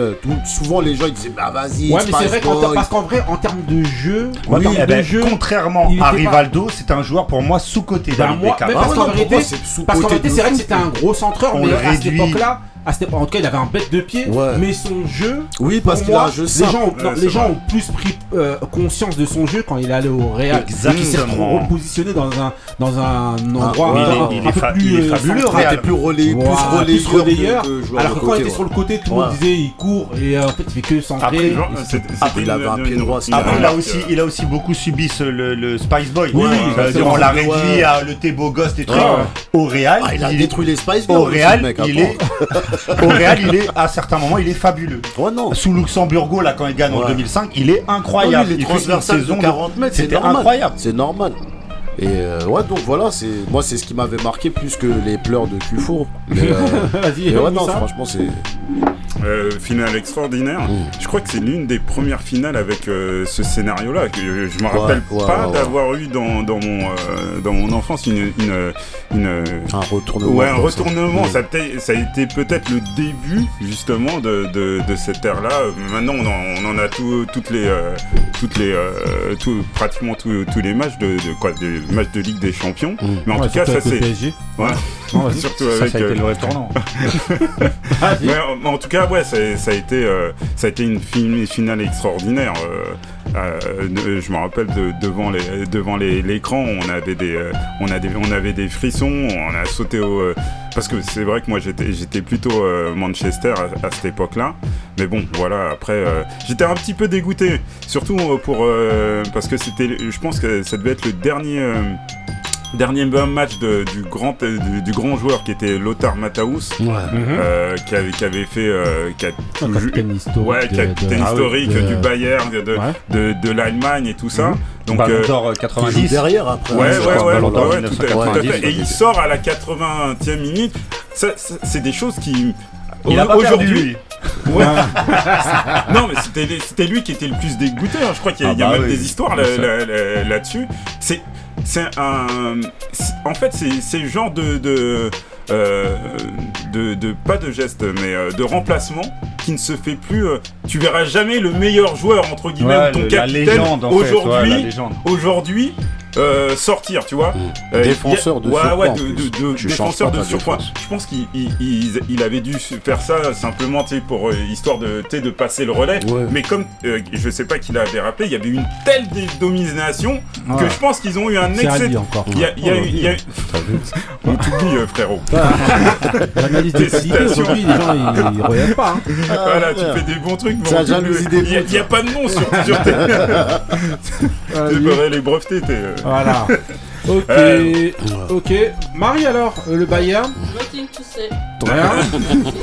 souvent les gens ils disaient bah vas-y. Ouais, mais c'est vrai parce qu'en vrai, en termes de jeu, eh ben, contrairement à Rivaldo, c'est un joueur pour moi sous-côté Bah, moi, Beckham. Ah parce qu'en vérité, moi, c'est vrai que c'était un gros centreur, On mais à cette époque-là, à cette époque- en tout cas, il avait un bête de pied, Ouais. mais son jeu. Oui, parce qu'il a moi, un jeu les simple. gens, ont, non, les gens vrai. ont plus pris euh, conscience de son jeu quand il est allé au Real. Exactement. Il s'est repositionné dans un, dans un endroit ouais, un, il est- un il est peu plus il est euh, fabuleux. Ah, Real. t'es plus relais, plus relayeur, Alors que quand il était sur le côté, tout le monde disait il court et euh, en fait il fait que centrer. Après, il avait un pied droit, Après, il a aussi, il a aussi beaucoup subi ce- le, le Spice Boy. Euh, on l'a Ouais. réduit à le thé beau gosse et trucs. Ouais. Au Real, Ah, il a il détruit les Spice Girls. au Real, il est, <laughs> <laughs> au Real, il est, à certains moments, il est fabuleux. Ouais, non. Sous Luxembourgo, là, quand il gagne en Ouais. 2005, il est Non, incroyable. lui, les il fait une saison de 40 mètres, c'est C'était normal. incroyable. C'est normal. Et euh, ouais, donc voilà, c'est moi, c'est ce qui m'avait marqué plus que les pleurs de Cufour. <laughs> Mais, euh, Vas-y, ouais, non, franchement, c'est. Euh, finale extraordinaire. Je crois que c'est l'une des premières finales avec euh, ce scénario-là. Je, je me rappelle ouais, pas ouais, ouais. d'avoir eu dans, dans mon euh, dans mon enfance une une, une Un retournement. ouais un retournement. Ça, a été- ça a été peut-être le début justement de, de, de cette ère-là. Maintenant, on en, on en a tout- toutes les euh, toutes les euh, tout- pratiquement tous tous les matchs de, de quoi des matchs de Ligue des Champions. Mm. Mais en Ouais, tout cas, ça c'est ouais. Surtout Ça, avec <laughs> ça a été euh, le vrai tournant. <laughs> Vas-y. mais en, en tout cas, ouais, ça, a été, euh, ça a été une fin- finale extraordinaire. euh, euh, je me rappelle de- devant les, devant l'écran, on avait des, on on avait des frissons. On a sauté au, parce que c'est vrai que moi j'étais, j'étais plutôt Manchester à, à cette époque-là. Mais bon, voilà. Après, j'étais un petit peu dégoûté, surtout pour, parce que c'était, je pense que ça devait être le dernier. Dernier match de- du, grand, euh, du, du grand joueur qui était Lothar Matthaus, Ouais. euh, qui, avait, qui avait fait euh, qui a Un tout- capitaine historique. ouais, capitaine de- historique de- du Bayern, de, de, Ouais. de, de l'Allemagne et tout ça. Donc, Ballon euh, d'or euh, Il joue 90. derrière après. ouais, hein, ouais, ouais, ouais, ouais, tout à- tout à 1990, fait. Et il sort à la 80e minute. Ça, ça, c'est des choses qui. Il a pas perdu, lui. Ouais. <laughs> non, mais c'était lui qui était le plus dégoûté. hein. Je crois qu'il y a, Ah il y a bah même oui, des histoires bien là- là- là- là-dessus. c'est c'est un. En fait, c'est le genre de. de euh, de, de- pas de geste mais euh, de remplacement qui ne se fait plus euh, tu verras jamais le meilleur joueur entre guillemets Ouais, ou ton le- capitaine aujourd'hui légende. aujourd'hui euh, sortir tu vois Mm. Euh, Défenseur de ouais, surpoids, ouais, en de, plus. de- de- Tu défenseur de surpoids. défense. Je pense qu'il il, il- il avait dû faire ça simplement tu sais, pour euh, histoire de, passer le relais. Ouais. Mais comme euh, je sais pas qui l'avait rappelé, il y avait une telle domination que je pense qu'ils ont eu un excès. Encore. Il y a, il y a eu- il y a eu- <laughs> On t'oublie, frérot. L'analyse de qualité Félicitations. aujourd'hui, les gens ils, pas. hein. <laughs> voilà, tu fais des bons trucs, mais on des Il y a- pas de nom sur, sur <laughs> tes. Tu devrais les breveter, t'es. Voilà. <laughs> Ok. Euh, Ok. Marie alors, euh, le Bayern. Nothing to say. Rien.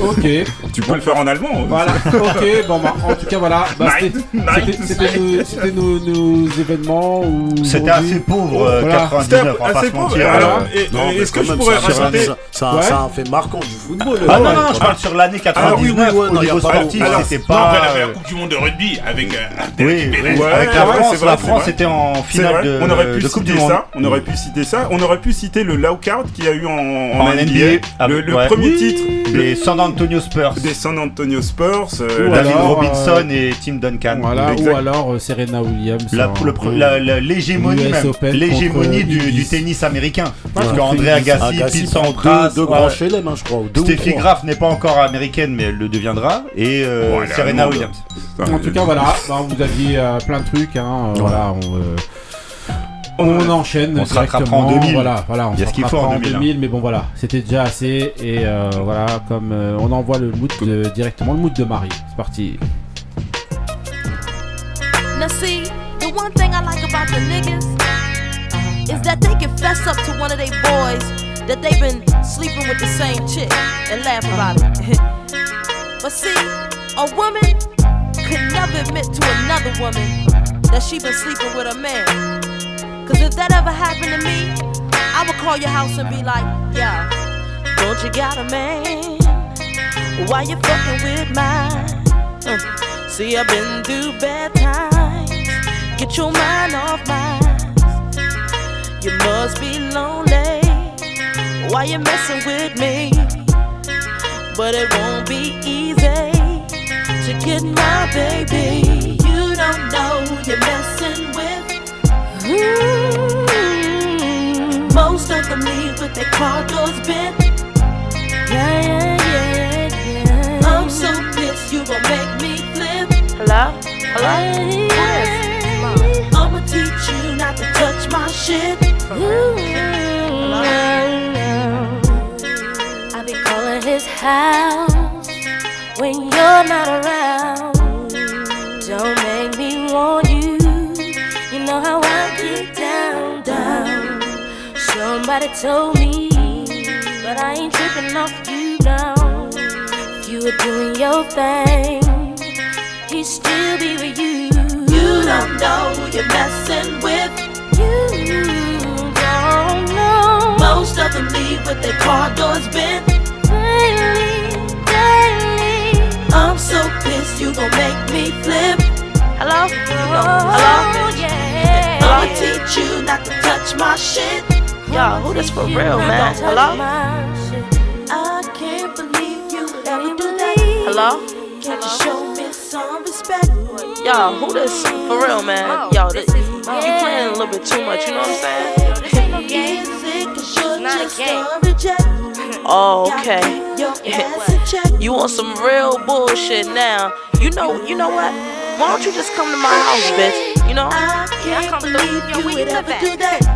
<laughs> Ok. Tu peux le faire en allemand. hein. Voilà. Ok. Bon bah en tout cas voilà. Bah, Night, c'était- night. c'était- C'était nos, nos, nos événements. où C'était assez pauvre, euh, Voilà. 99, on va pas assez se pauvre. mentir. Alors, euh. est-ce que je pourrais ça, ça, rajouter ça, ça, Ouais. ça a fait marquant du football. Ah non, non, je parle sur l'année 99 Ah oui, oui, ouais, au niveau pas- sportif, c'était pas... la Coupe du Monde de rugby avec. euh, Oui, avec la France, c'est la c'est France était en C'est finale de, on aurait pu de Coupe du Monde. ça. On aurait pu citer ça. On aurait pu citer le lockout qu'il y a eu en, en En NBA. NBA, ah, le le ouais. premier Oui, titre Des San Antonio Spurs. des San Antonio Spurs. euh, David alors, Robinson et Tim Duncan. Voilà, ou alors euh, Serena Williams. La- hein. la- L'hégémonie L'hégémonie du, du tennis américain. Parce Ouais. qu'André Agassi, Agassi Pete Sampras, deux, deux ouais. grands chelem, hein, je crois. Steffi. Graf n'est pas encore américaine, mais elle le deviendra. Et euh, Serena. Williams. En tout cas, voilà, bah, vous aviez euh, plein de trucs. Hein, euh, Voilà, on, euh, on enchaîne. On se rattrapera en directement, 2000. Voilà, voilà, on Il y a se ce qu'il faut en rattrapera 2000, hein. mais bon, voilà, c'était déjà assez. Et euh, voilà, comme euh, on envoie le mood de- directement, le mood de Marie. C'est parti. Now see, the one thing I like about the niggas is that they can fess up to one of their boys that they've been sleeping with the same chick and laugh about it. <laughs> but see, a woman could never admit to another woman that she been sleeping with a man. Cause if that ever happened to me, I would call your house and be like, yo, don't you got a man? Why you fucking with mine? Uh, See, I've been through bad times. Get your mind off mine. You must be lonely. Why you messing with me? But it won't be easy to get my baby. You don't know you're messing with. Mm. Most of them leave with their car doors bent. Yeah, yeah, yeah, yeah. I'm so pissed you gon' make me flip. Hello? Hello? I'ma teach you not to touch my shit. I be calling his house when you're not around. Somebody told me, but I ain't tripping off you now. If you were doing your thing, he'd still be with you. You don't know who you're messing with. You don't know. Most of them leave with their car doors bent. Daily, daily. I'm so pissed you gon' make me flip. Hello? Hello? Oh, yeah. I'ma teach you not to touch my shit. Yo, who this for real, man? Hello? I can't believe you ever do that. Hello? Can't you show me some respect? Yo, who this for real, man? Yo, this, you playing a little bit too much, you know what I'm saying? <laughs> Oh, okay. <laughs> You want some real bullshit now? You know, you know what? Why don't you just come to my house, bitch? You know? Yeah, I come through. Yo, where you live at?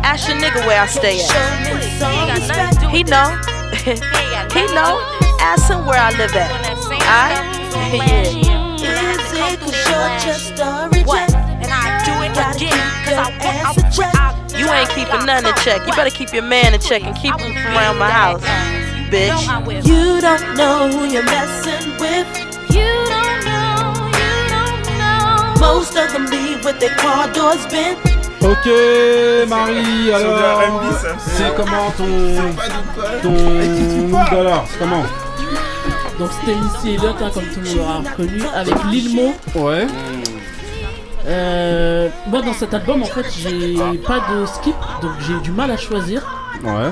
Ask your nigga where I stay at. <laughs> He ain't got nothing to do He know. He ain't got He nothing to know. do with this. Ask him where I live at. that same Alright? stuff you was doing last year. You gonna have to come through there last year. What? And I do it again, cause I want, I, I, You ain't keeping nothing in check. You better keep your man in check and keep him from around my house, bitch. You don't know who you're messing with. You don't Most of them leave with their car doors bent. Ok, Marie, alors, ça fait- c'est comment ton. ton. alors, c'est comment Donc c'était Missy Elliott, hein, comme tout le monde l'aura reconnu, avec Lil Mo. Ouais. Euh, moi dans cet album en fait j'ai pas de skip donc j'ai eu du mal à choisir. Ouais.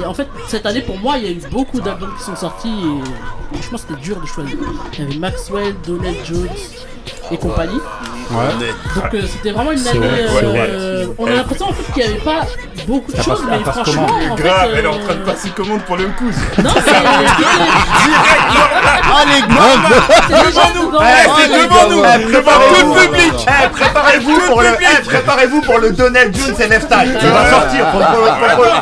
Et en fait cette année pour moi il y a eu beaucoup d'albums qui sont sortis et franchement c'était dur de choisir. Il y avait Maxwell, Donald Jones et compagnie. Ouais. Donc euh, c'était vraiment une année. vrai, c'est vrai. euh, on a l'impression en fait qu'il n'y avait pas beaucoup de choses mais franchement en Grave, fait, elle est en euh, train de passer commande pour le coup. Non <laughs> Ah les c'est devant Eh, moi. c'est devant nous, Eh, devant préparez-vous. tout le public. Eh, préparez-vous pour le, eh, préparez-vous pour le Donald Jones et Left Eye. Il va sortir.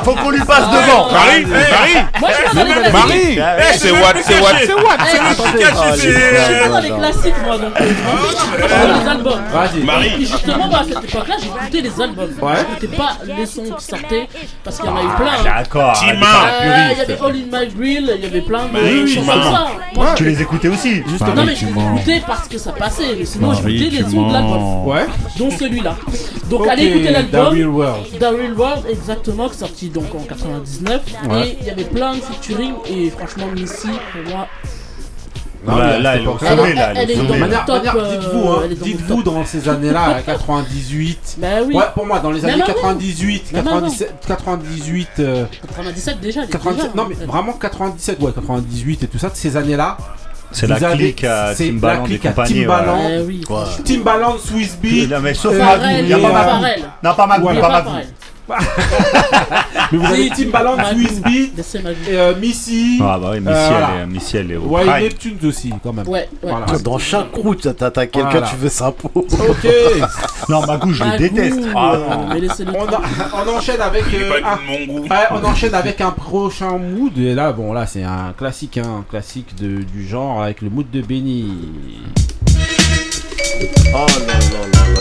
Faut, qu'on lui passe devant. Marie, Marie, Moi je suis pas dans les classiques. Marie, Eh, c'est what, c'est what, c'est what. Eh, C'est caché, Je suis c'est. pas dans les classiques moi donc les albums. Vas-y. Marie. Et justement, moi, à cette époque-là, j'écoutais les albums. Ouais. J'écoutais pas les sons qui sortaient parce qu'il y en a eu plein. D'accord. Tima. Euh, Il y avait All in My Grill, il y avait plein de choses comme ça. Moi, Tu les écoutais aussi Justement. non mais je les écoutais parce que ça passait, mais sinon j'écoutais les sons de l'album, Ouais. dont celui-là. Donc allez écouter The l'album. Real World. The Real World, exactement, qui est sorti donc en 99. Ouais. Et il y avait plein de featuring et franchement Missy, pour moi, Non, Là, là, elle sommet, elle- là, elle est elle De dans manière, top, manière, euh, dites-vous, hein, elle le dites-vous dans ces années-là, 98. Bah oui. Ouais, pour moi, dans les Même années avant. 98, Même 97, 98, euh, 97 déjà. elle est 97, déjà, non mais vraiment 97, ouais, 98 et tout ça, ces années-là. C'est la clique à c'est la Timbaland et clique à compagnie. Timbaland. ouais. Eh oui. Timbaland, Swiss Beat. Non, mais sauf Euh, Magou. Pharrell, Il y a et, pas euh. Pharrell. Non, pas Magou, <laughs> Mais vous avez et, euh, Missy. Ah bah oui, Missy, Euh, voilà. elle est- Missy, elle est au Ouais, prime. Neptune aussi, quand même. Ouais, ouais. Voilà. Dans chaque crew, t'as t'as quelqu'un, Voilà. tu veux sa peau. Ok. <laughs> Non, Magou, je le déteste. Ah non. Mais laissez-le. on, enchaîne avec euh, un- mon goût. On enchaîne avec un prochain mood et là bon là c'est un classique hein, un classique de, du genre avec le mood de Benny. Oh là là là là.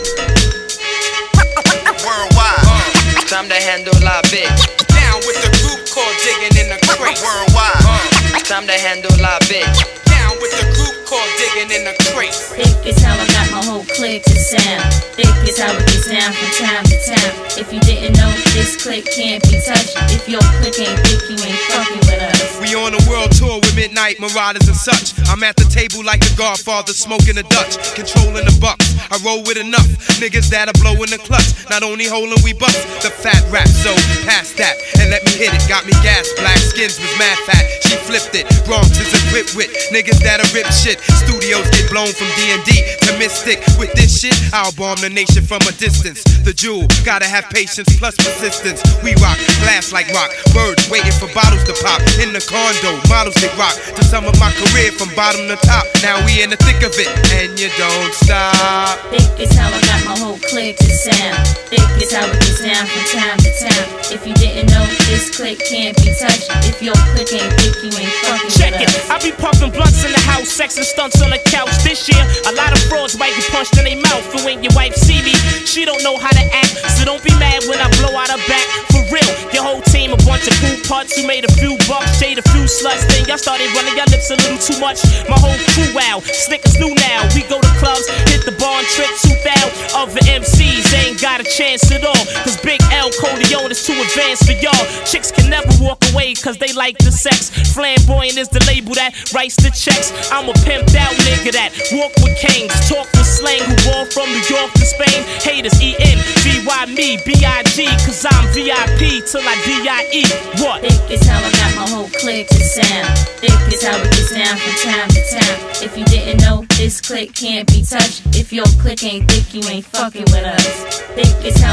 Worldwide. Time to handle la bitch. Down with the group called digging in the crate. Worldwide. Uh. Time to handle la bitch. Down with the group called digging in the crate. Thick is how I got my whole clique to sound. Thick is how it gets down from time to time. If you didn't know, this clique can't be touched. If your clique ain't thick, you ain't fucking with us. We on a world tour with midnight marauders and such. I'm at the table like the Godfather, smoking a Dutch, controlling the bucks. I roll with enough niggas that'll blow in the clutch. Not only holding we bust the fat rap, so pass that and let me hit it. Got me gas, black skins was mad fat. She flipped it. Bronx is equipped with niggas that'll rip shit. Studios get blown from D&D to Mystic. With this shit, I'll bomb the nation from a distance. The jewel, gotta have patience plus persistence. We rock, glass like rock. Birds waiting for bottles to pop. In the condo, models get rock. To sum up my career from bottom to top. Now we in the thick of it, and you don't stop. Thick is how I got my whole clique to sound. Thick is how it gets down from time to time. If you didn't know, this clique can't be touched. If your clique ain't thick, you ain't fucking Check with it. us. I be puffing blunts in the house, sex and stunts on the couch. This year, a lot of frauds might get punched in their mouth. And when your wife see me, she don't know how to act. So don't be mad when I blow out her back. For real, your whole team a bunch of cool parts who made a few bucks, shade a few sluts. Then y'all started running your lips a little too much. My whole crew slick as new now. We go to clubs, hit the bar and trick tooth out. Other MCs ain't got a chance at all. Cause Big L Coleon is too advanced for y'all. Chicks can never walk away cause they like the sex. Flamboyant is the label that writes the checks. I'm a pimped out nigga that walk with kings, talk with slang, who ball from New York to Spain. Haters E N V Y me B I G cause I'm VIP till I D I E. What? Thick is how I got my whole clique to sound. Thick is how it gets down from time to time. If you didn't know, this clique can't be touched. If your clique ain't thick, you ain't fucking with us. Thick is how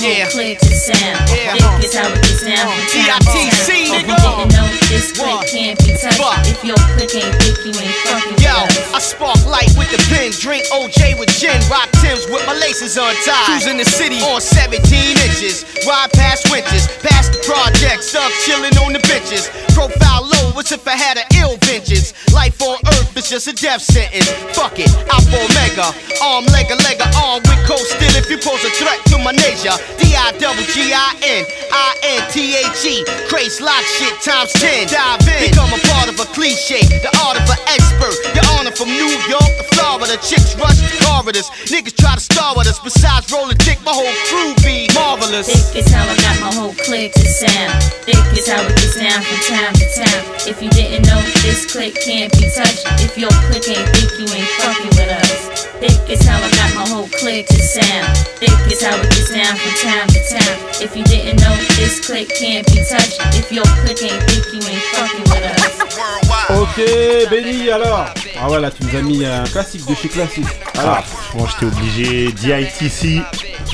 Yeah. clique to sound. Yeah. Thick is how it gets down from time to time. DITC, If you nigga. didn't know, this clique What? can't be touched. If your clique ain't thick, you ain't fucking Yo. I spark light with the pen, drink OJ with gin, rock Tims with my laces untied. Cruising the city on 17 inches, ride past winters, past the projects, stuck chilling on the benches. Profile low, as if I had an ill vengeance. Life on earth is just a death sentence. Fuck it, Alpha Omega, arm, leg, a leg, a arm with cold still if you pose a threat to my nature. D I double G I N I N T H E, lock shit times 10. Dive in, become a part of a cliche, the art of an expert. Your honor from New York to Florida, chicks rush the corridors. Niggas try to star with us, besides rolling dick, my whole crew be marvelous. Thick is how I got my whole clique to sound. Thick is how it gets down from time to time. If you didn't know, this clique can't be touched. If your clique ain't thick, you ain't fucking with us. Thick is how I got my whole clique to sound. Thick is how it gets down from time to time. If you didn't know, this clique can't be touched. If your clique ain't thick, you ain't fucking with us. Ok Benny alors. Ah voilà tu nous as mis un classique de chez classique. Alors Ah, franchement, j'étais obligé. DITC,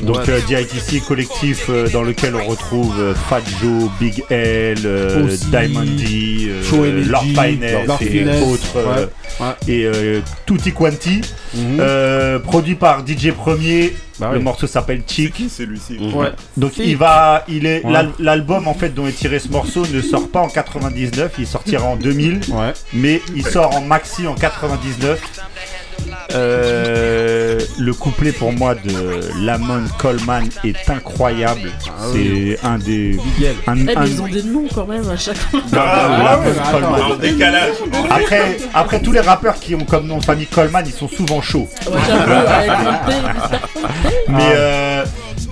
donc Ouais. euh, DITC collectif euh, dans lequel on retrouve euh, Fat Joe, Big L, euh, Aussi, Diamond D, euh, Lord Finesse Lord et Finesse, autres, ouais, ouais. et euh, Tutti Quanti, Mhm. euh, produit par DJ Premier. Bah le oui. morceau s'appelle C'est Chick. celui-ci Ouais. Donc il va, il est Ouais. l'al- l'album en fait dont est tiré ce morceau ne sort pas en 99, il sortira en 2000, Ouais. mais il sort en maxi en 99. Euh, le couplet pour moi de Lamont Coleman est incroyable. Ah C'est un des. Miguel. Un, Eh, mais un- ils ont des noms quand même à chaque fois. Ah, ouais. Après, après tous les rappeurs qui ont comme nom de famille Coleman, ils sont souvent chauds. Ouais. <laughs> Mais euh,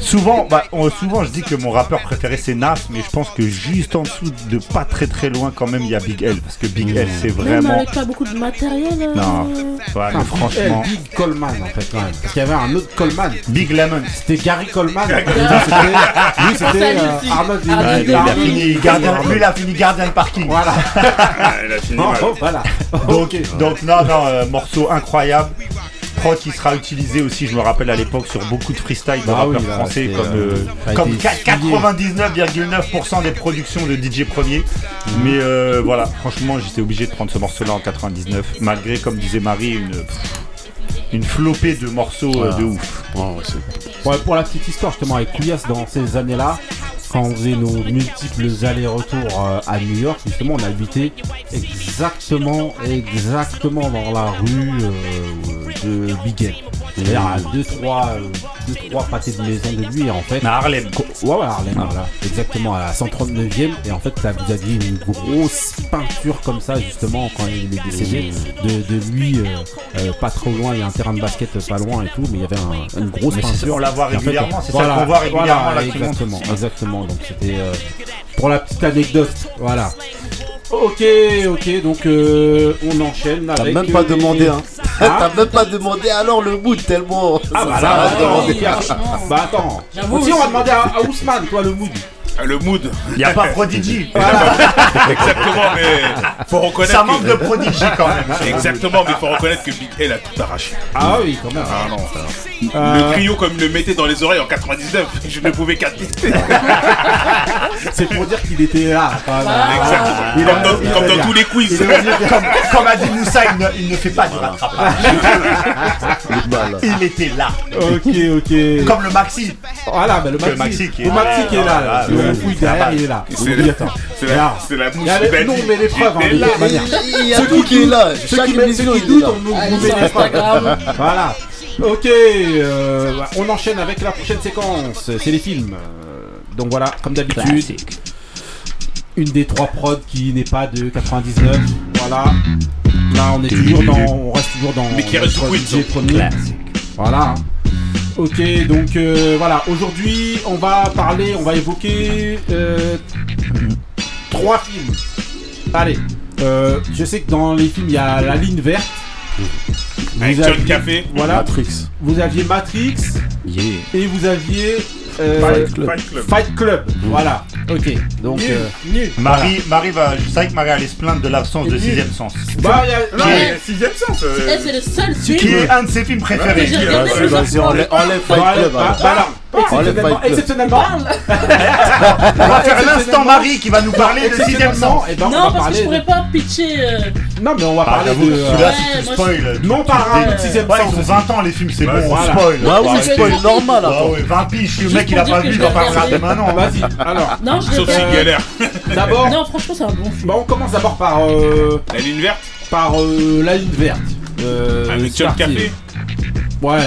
Souvent, bah, on- souvent je dis que mon rappeur préféré c'est Nas, mais je pense que juste en dessous de pas très très loin quand même il y a Big L parce que Big L c'est Même vraiment. avec pas beaucoup de matériel. euh, Non. Ouais, mais franchement, Big Coleman en fait quand même. Parce qu'il y avait un autre Coleman. Big Lemon. C'était Gary Coleman. Lui c'était lui, <laughs> c'était, à lui euh. Arnold Ah, Ouais, il a fini gardien, lui, il a fini gardien de parking. Voilà. <laughs> Ah, il a fini mal. Oh, voilà. Donc, donc non, non, euh, morceau incroyable. Prod qui sera utilisé aussi, je me rappelle à l'époque, sur beaucoup de freestyle de Bah rappeurs oui, là, français, comme, euh, comme été qua- 99,9% des productions de DJ Premier. Mais euh, voilà, franchement, j'étais obligé de prendre ce morceau-là en 99, malgré, comme disait Marie, une, une flopée de morceaux euh, de ouf. Ouais, pour la petite histoire, justement, avec Couillasse, dans ces années-là, quand on faisait nos multiples allers-retours euh, à New York, justement, on habitait exactement, exactement dans la rue euh, de Big L. C'est-à-dire à 2-3 deux, trois pâtés de maison de lui, et en fait. À Harlem. Ouais, ouais, Harlem, voilà. Exactement, à la 139e. Et en fait, vous aviez une grosse peinture comme ça, justement, quand il est décédé, de, de lui, euh, euh, pas trop loin. Il y a un terrain de basket euh, pas loin et tout, mais il y avait un- une grosse Mais peinture. on la voit Et en fait, régulièrement, c'est ça qu'on voit régulièrement, voilà, là, monte. exactement, exactement. Donc, c'était euh, pour la petite anecdote. Voilà. Ok, ok, donc euh, on enchaîne T'as avec. même pas euh, demandé, hein. Hein <laughs> T'as même pas demandé alors le mood tellement. Ah bah ça là, va attends, demander. Pierre. Bah attends. J'avoue, on va c'est- demander à, à Ousmane, toi, le mood. Ah, Le mood. Il n'y a pas Prodigy. <laughs> Exactement, mais faut reconnaître. Ça que- manque de Prodigy quand même. <laughs> Exactement, mais faut reconnaître que Big L a tout arraché. Ah oui, quand même. Ah non. Euh, Le trio, comme il le mettait dans les oreilles en 99, <laughs> je ne pouvais qu'attester. C'est pour dire qu'il était là. même. Exactement. Il Comme dans, comme tous les quiz. comme, comme a dit Moussa, il ne, il ne fait pas du rattrapage. Il était là. Ok, ok. Comme le Maxi. Voilà, bah, le Maxi, Le Maxi qui est le. Maxi qui est là. là. Ouais. fouille derrière, il est là. C'est la, c'est la belle. non, mais les preuves, hein, de manière. Il y a Ceux tout qui est là. Ceux Chaque qui, doutent, on nous met. Instagram. Voilà. Ok, euh, on enchaîne avec la prochaine séquence. C'est les films. Euh, Donc voilà, comme d'habitude, une des trois prods qui n'est pas de 99. Voilà. Là, on est toujours dans, on reste toujours dans. Mais qui reste premier. Voilà. Ok, donc euh, voilà. Aujourd'hui, on va parler, on va évoquer euh, trois films. Allez. Euh, je sais que dans les films, il y a la ligne verte. Avec Vous John aviez- Café. Voilà. Matrix. Vous aviez Matrix et vous aviez Fight Club. Fight Club. Fight Club. Voilà. Ok. Donc. Nul, euh, nul. Marie, Marie va. Je savais que Marie allait se plaindre de l'absence de sixième sens. bah, il y a- Non, qui est- mais sixième sens. euh, c'est le seul Qui film est un de ses films préférés. enlève, enlève Fight Club. Bah, bah, exceptionnellement, Club. exceptionnellement, <laughs> On va faire l'instant Marie qui va nous parler de sixième sens. eh ben, on Non, va parce que je pourrais pas pitcher. euh, Non, mais on va Ah, parler de. euh, celui-là, Ouais, si tu moi, spoil. Non, tu- de sixième Ouais, sens. ils ont 20 ans les films, c'est bon, on spoil. Ouais, oui, spoil normal Ah ouais, 20 piges, le mec il a pas vu, il va pas regarder maintenant. Vas-y, alors. Non, je l'ai Sauf s'il pas. galère. D'abord, Non, franchement, c'est un bon film. bah, on commence d'abord par, euh, La ligne verte. par euh, la ligne verte. Euh, Avec c'est John parti. Café. Ouais,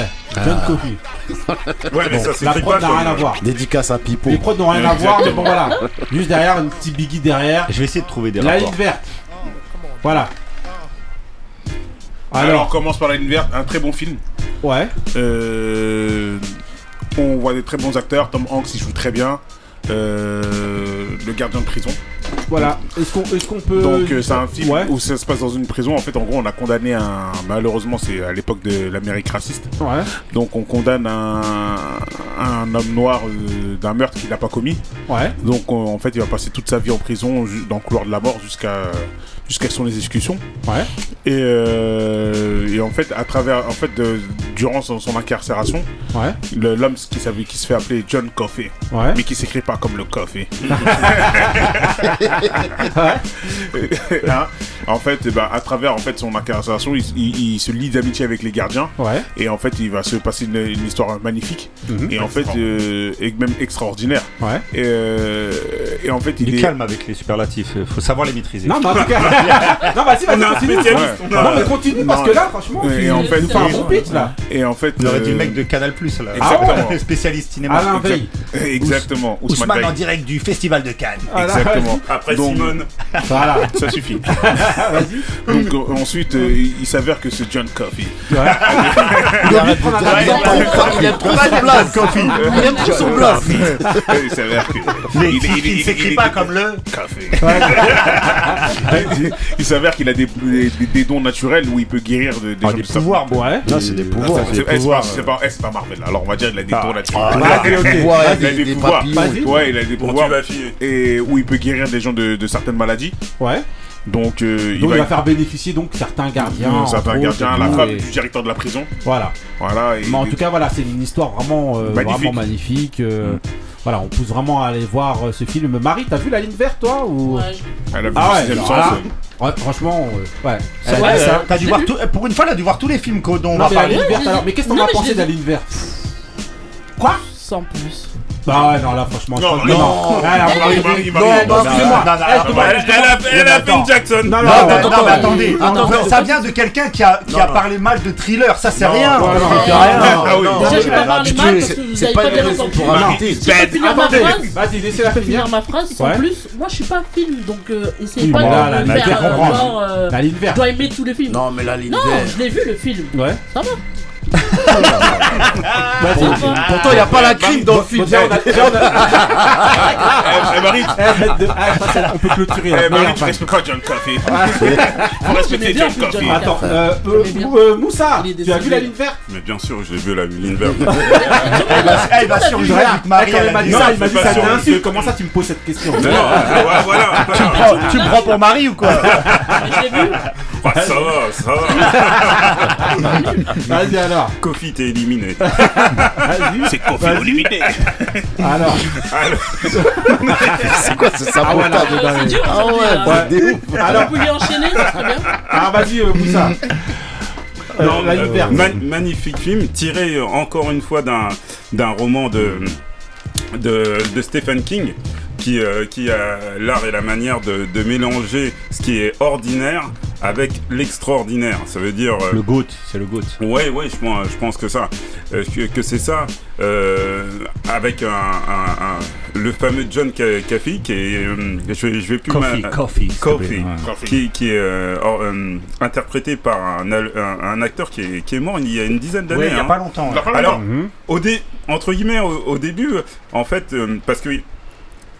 John Coffey. <laughs> Ouais, mais ça La prod n'a rien à voir. Dédicace à Pipo. Les prods n'ont rien à voir, mais bon voilà. Juste derrière, une petite biggie derrière. Je vais essayer de trouver des La rapports. ligne verte. Voilà. Alors, on commence par la ligne verte. Un très bon film. ouais. Euh, on voit des très bons acteurs. Tom Hanks, il joue très bien. Euh, le gardien de prison. Voilà. Est-ce qu'on est qu'on peut. Donc euh, c'est un film Ouais. où ça se passe dans une prison. En fait, en gros, on a condamné un. Malheureusement, c'est à l'époque de l'Amérique raciste. Ouais. Donc on condamne un, un homme noir euh, d'un meurtre qu'il n'a pas commis. Ouais. Donc on- en fait, il va passer toute sa vie en prison dans le couloir de la mort jusqu'à jusqu'à son exécution. Ouais. Et, euh, et en fait, à travers, en fait, de- durant son, son incarcération, Ouais. le- l'homme qui, qui se fait appeler John Coffey, Ouais. mais qui s'écrit pas comme le coffee. <laughs> Ouais. <laughs> Hein? En fait, ben, à travers en fait son incarcération, il, il- il se lie d'amitié avec les gardiens. Ouais. Et en fait, il va se passer une, une histoire magnifique Mhm. et en fait, euh, et même extraordinaire. Ouais. Et, euh, et en fait, il, Il est calme avec les superlatifs, euh, faut savoir les maîtriser. Non, mais en tout cas. <laughs> <laughs> non, vas-y, vas-y, On a un continue. Non, mais continue parce que là, franchement, et tu en fait, fais un bon pitch là. et en fait, Il aurait dit euh, le mec de Canal Plus là. Exactement. Le <laughs> spécialiste cinéma. Alain Veil. exactement. Ousmane en direct du Festival de Cannes. Exactement. <laughs> Après Simone. Voilà. Ça suffit. Donc euh, ensuite, euh, il s'avère que ce John Coffey. Il aime trop son blast. Il aime trop son s'avère que. S'écrit pas comme le. Café. Il s'avère qu'il a des, des- des dons naturels où il peut guérir de- des Ah, gens des de sa- pouvoirs, bon. Ouais. Non, c'est des Ah, pouvoirs. c'est- des eh, pas- c'est pas, eh, pas Marvel. Alors on va dire qu'il a des Ah. dons naturels. Ah, Il a des- pouvoirs, il a des- des des pouvoirs. papillons et tout. Ouais, il a des pouvoirs. Et où il peut guérir des gens de, de certaines maladies. Ouais. Donc, euh, il Donc va, il va faire bénéficier donc certains gardiens. euh, certains gardiens, la femme du directeur de la prison. Voilà. Voilà. et- Mais en tout cas, voilà, c'est une histoire vraiment, euh, Magnifique. vraiment magnifique. euh, Voilà, on pousse vraiment à aller voir euh, ce film. Marie, t'as vu la ligne verte, toi ou... Ouais, elle a vu Ah ouais, franchement, euh, ouais. Ouais, euh, t'as dû voir tout, pour une fois, elle a dû voir tous les films qu'on- dont on va parler. ligne Ouais, verte, j'ai- alors, mais qu'est-ce qu'on a pensé de la ligne verte? Quoi Sans plus. Bah ouais, non, là, franchement, je Non, non. non. Ah, Non. Non, non, je Elle, a, elle a Phil Jackson. Non, Non, non, mais, non, attendez, ça vient de quelqu'un qui a, qui Non, a non. parlé mal de thriller, ça c'est Non, rien. non, non, non, non, Ah oui. Déjà, j'ai pas parlé mal parce que vous c'est avez pas pas une bien raison entendu. pour arrêter. Si je peux finir ma Attendez, phrase, vas-y, laissez-la je peux finir ma phrase Ouais. plus. Moi, je suis pas film, donc euh, essayez pas mais là, la de me faire genre. La ligne Je verte. dois aimer tous les films. Non, mais la ligne Non, verte. je l'ai vu le film. Ouais. Ça va. Vas-y. Pourtant, il n'y a pas la crime dans le film. Déjà, on a- déjà, on a- Marie, Eh, ah, on peut clôturer. là. eh, Marie, tu pas John Coffey. Faut J'aimais respecter John. Jackson. Attends, euh, euh, euh, Moussa, tu as vu la ligne verte? Mais bien sûr, j'ai vu la ligne verte. Elle va, avec Marie. Quand elle il m'a dit ça, il m'a dit ça pas sûr. t'insulte. Comment ça, tu me poses cette question? Tu me prends pour Marie ou quoi? Je l'ai vu. Ah, ça va, ça va. Vas-y alors. Kofi, t'es éliminé. <laughs> C'est Kofi éliminé. Alors. <laughs> C'est quoi ce Ah sabotage Euh, C'est dur Ah ouais, là. des ouf. Alors, Vous pouvez enchaîner, ça serait bien. alors vas-y, euh, Moussa. Non, la euh, man- magnifique film, tiré euh, encore une fois d'un d'un roman de, de, de Stephen King, qui, euh, qui a l'art et la manière de, de mélanger ce qui est ordinaire avec l'extraordinaire. Ça veut dire. euh, Le GOAT, c'est le GOAT. Ouais, ouais, je pense, je pense que ça, euh, que, que c'est ça, euh, avec un, un- un- le fameux John Ca- Caffey qui est, euh, je, vais- je vais plus Coffee, ma- coffee. Coffey. qui, qui est euh, or- euh, interprété par un, al- un- un acteur qui est, qui est mort il y a une dizaine d'années. Ouais, il y a hein. pas longtemps. ouais. Alors, au dé, entre guillemets, au, au début, en fait, euh, parce que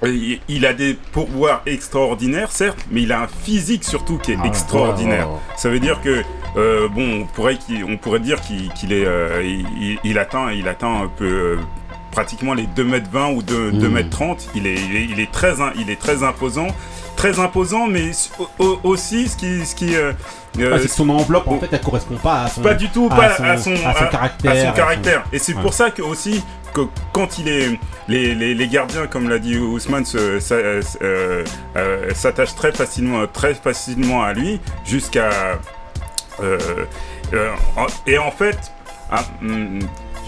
il- a des pourboires extraordinaires, certes, mais il a un physique surtout qui est extraordinaire. oh. Ça veut dire que euh, bon, on pourrait, qu'il- on pourrait dire qu'il est, euh, il, atteint, il atteint un peu. euh, pratiquement les 2m20 ou 2, Mm. 2m30 il est, il, est, il est très im- il est très imposant très imposant mais aussi ce qui ce qui euh, c'est que son enveloppe, en fait, elle correspond pas à son. pas du tout, pas à son, à son caractère, à son à son- caractère. Et c'est Ouais. pour ça que aussi que quand il est les, les, les gardiens, comme l'a dit Ousmane, euh, euh, s'attachent très facilement, très facilement à lui jusqu'à euh, et en fait, ah, hum,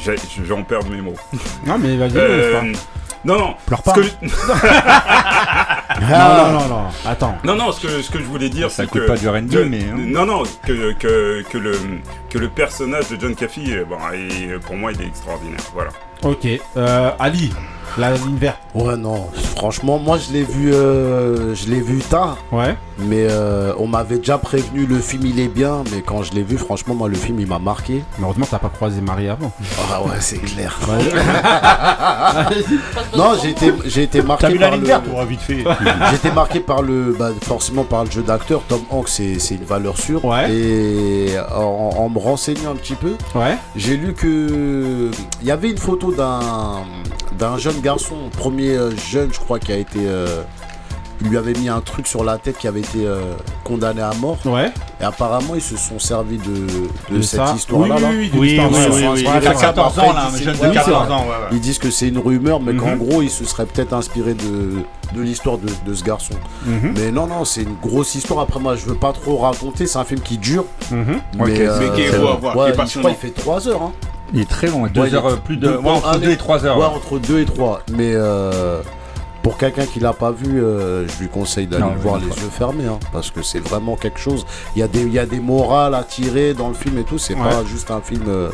j'ai- je vais en perdre mes mots. Non, mais vas-y, non, non, Pleure ce pas. que je- <laughs> pas- Non, non, non, non. Attends. non, non, ce que, ce que je voulais dire, Ça c'est coûte que pas du R&B, que- mais, hein. non, non, que, que, que le que le personnage de John Caffey, euh, bon, pour moi, il est extraordinaire. Voilà. Ok. Euh, Ali, la ligne verte. Ouais, non, franchement, moi je l'ai vu, euh, je l'ai vu tard, Ouais. mais euh, on m'avait déjà prévenu le film il est bien, mais quand je l'ai vu, franchement, moi le film il m'a marqué. Mais heureusement, t'as pas croisé Marie avant. Ah ouais, c'est clair. <laughs> Non, j'ai été, j'ai été marqué T'as vu la par ligne le- verte, toi, vite fait. <laughs> J'ai été marqué par le, bah, forcément par le jeu d'acteur. Tom Hanks, c'est, c'est une valeur sûre. Ouais. Et en, en me renseignant un petit peu, Ouais. j'ai lu que il y avait une photo d'un, d'un jeune garçon, premier euh, jeune, je crois, qui a été, euh, il lui avait mis un truc sur la tête qui avait été euh, condamné à mort. Ouais. Et apparemment, ils se sont servis de, de, cette ça. histoire-là. Oui, là. oui, oui, Oui, oui, de- oui, ouais, oui. ouais, Il a ouais. 14 ans, là, un Après, jeune de oui, c'est 14 vrai. ans. ouais, ouais. Ils disent que c'est une rumeur, mais qu'en Mhm. gros, il se serait peut-être inspiré de, de l'histoire de, de ce garçon. Mhm. Mais non, non, c'est une grosse histoire. Après, moi, je veux pas trop raconter. C'est un film qui dure. Mhm. Mais, euh, Mais qui est beau à voir, qui est ouais, il- je crois fait 3 heures. Hein. Il est très long, Ouais, 2 il est- heures, plus de. deux- ouais, entre un 2 et et- 3 heures. Ouais, ouais. entre 2 et 3. Mais euh, Pour quelqu'un qui l'a pas vu, euh, je lui conseille d'aller le voir les yeux fermés, hein, parce que c'est vraiment quelque chose. Il y a des, il y a des morales à tirer dans le film et tout. C'est Ouais. pas juste un film euh,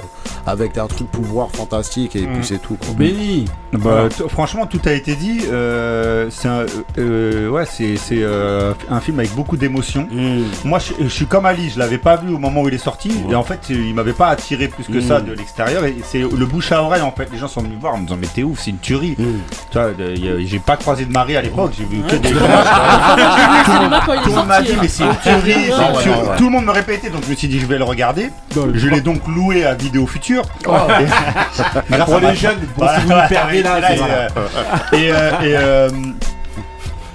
avec un truc pouvoir fantastique et Mm. puis c'est tout. quoi. Benny. Bah, franchement, tout a été dit. euh, c'est un, euh, ouais, c'est c'est, euh, un film avec beaucoup d'émotions. Mm. Moi, je, je suis comme Ali, je l'avais pas vu au moment où il est sorti, Ouais. et en fait, il m'avait pas attiré plus que Mm. ça de l'extérieur. Et c'est le bouche à oreille, en fait. Les gens sont venus me voir en me disant, mais t'es ouf, c'est une tuerie. Mm. Tu vois, de- j'ai pas croisé de mari à l'époque, j'ai vu que des <laughs> Tout le monde m'a dit, hein. mais c'est une tuerie. Tout le monde me répétait, donc je me suis dit, je vais le regarder. Je l'ai donc loué à Vidéo Future. Oh. <laughs> Pour les jeunes, si vous perdez là,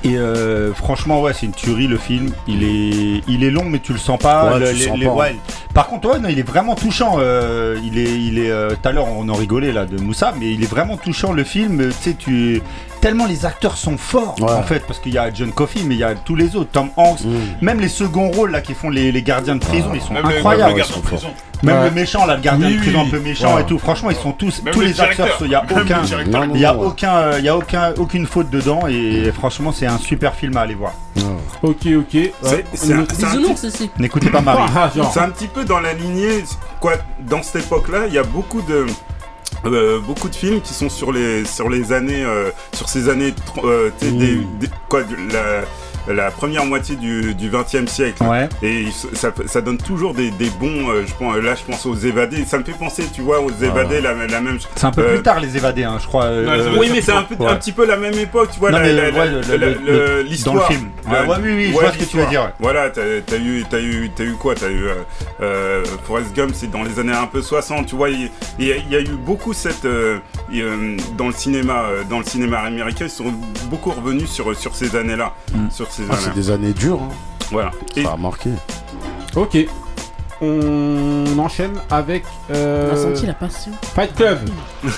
et, euh, franchement, ouais, c'est une tuerie le film. Il est, il est long, mais tu le sens pas. Ouais, Le- tu le les- sens les- pas. ouais. Par contre, ouais, non, il est vraiment touchant. euh, il est, il est. euh, Tout à l'heure, on en rigolait là de Moussa, mais il est vraiment touchant le film. Tu sais, tu tellement les acteurs sont forts Ouais. en fait, parce qu'il y a John Coffey, mais il y a tous les autres, Tom Hanks, Mm. même les seconds rôles là qui font les, les gardiens de prison, ils sont Même le- incroyables. même le ils gardien sont de prison. Même Ouais. le méchant là, le gardien Oui, de prison oui, un peu méchant ouais. et tout. Franchement, ils sont tous, Même tous le les acteurs, il y a aucun. Il y a aucun, euh, il y a aucun, aucune faute dedans et franchement c'est un super film à aller voir. Ok, ok. C'est- N'écoutez pas Marie. Ah. C'est un petit peu dans la lignée, quoi, dans cette époque-là, il y a beaucoup de euh, beaucoup de films qui sont sur les sur les années euh, sur ces années euh, des, des- quoi la, la première moitié du, du 20e siècle Ouais. et ça, ça donne toujours des, des bons euh, je pense là je pense aux évadés ça me fait penser tu vois aux évadés la, la même C'est un peu Euh, plus tard les évadés, hein, je crois. euh, oui mais c'est un, peu, Ouais. un petit peu la même époque tu vois la- la- ouais, la- la- dans le l'histoire film. Ouais, ouais, oui, oui, je vois ce que tu veux l'histoire. dire. Voilà, t'as as eu, t'as eu, t'as eu quoi T'as eu euh, euh, Forrest Gump, c'est dans les années un peu 60. Tu vois, il y, a- il y a eu beaucoup cette euh, et, euh, dans le cinéma, euh, dans le cinéma américain, ils sont beaucoup revenus sur sur ces années-là, Mm. sur ces Ah, c'est années. des années dures. hein. Voilà. Et Ça a marqué. Ok. On enchaîne avec euh, On a senti la passion. Fight Club. <laughs>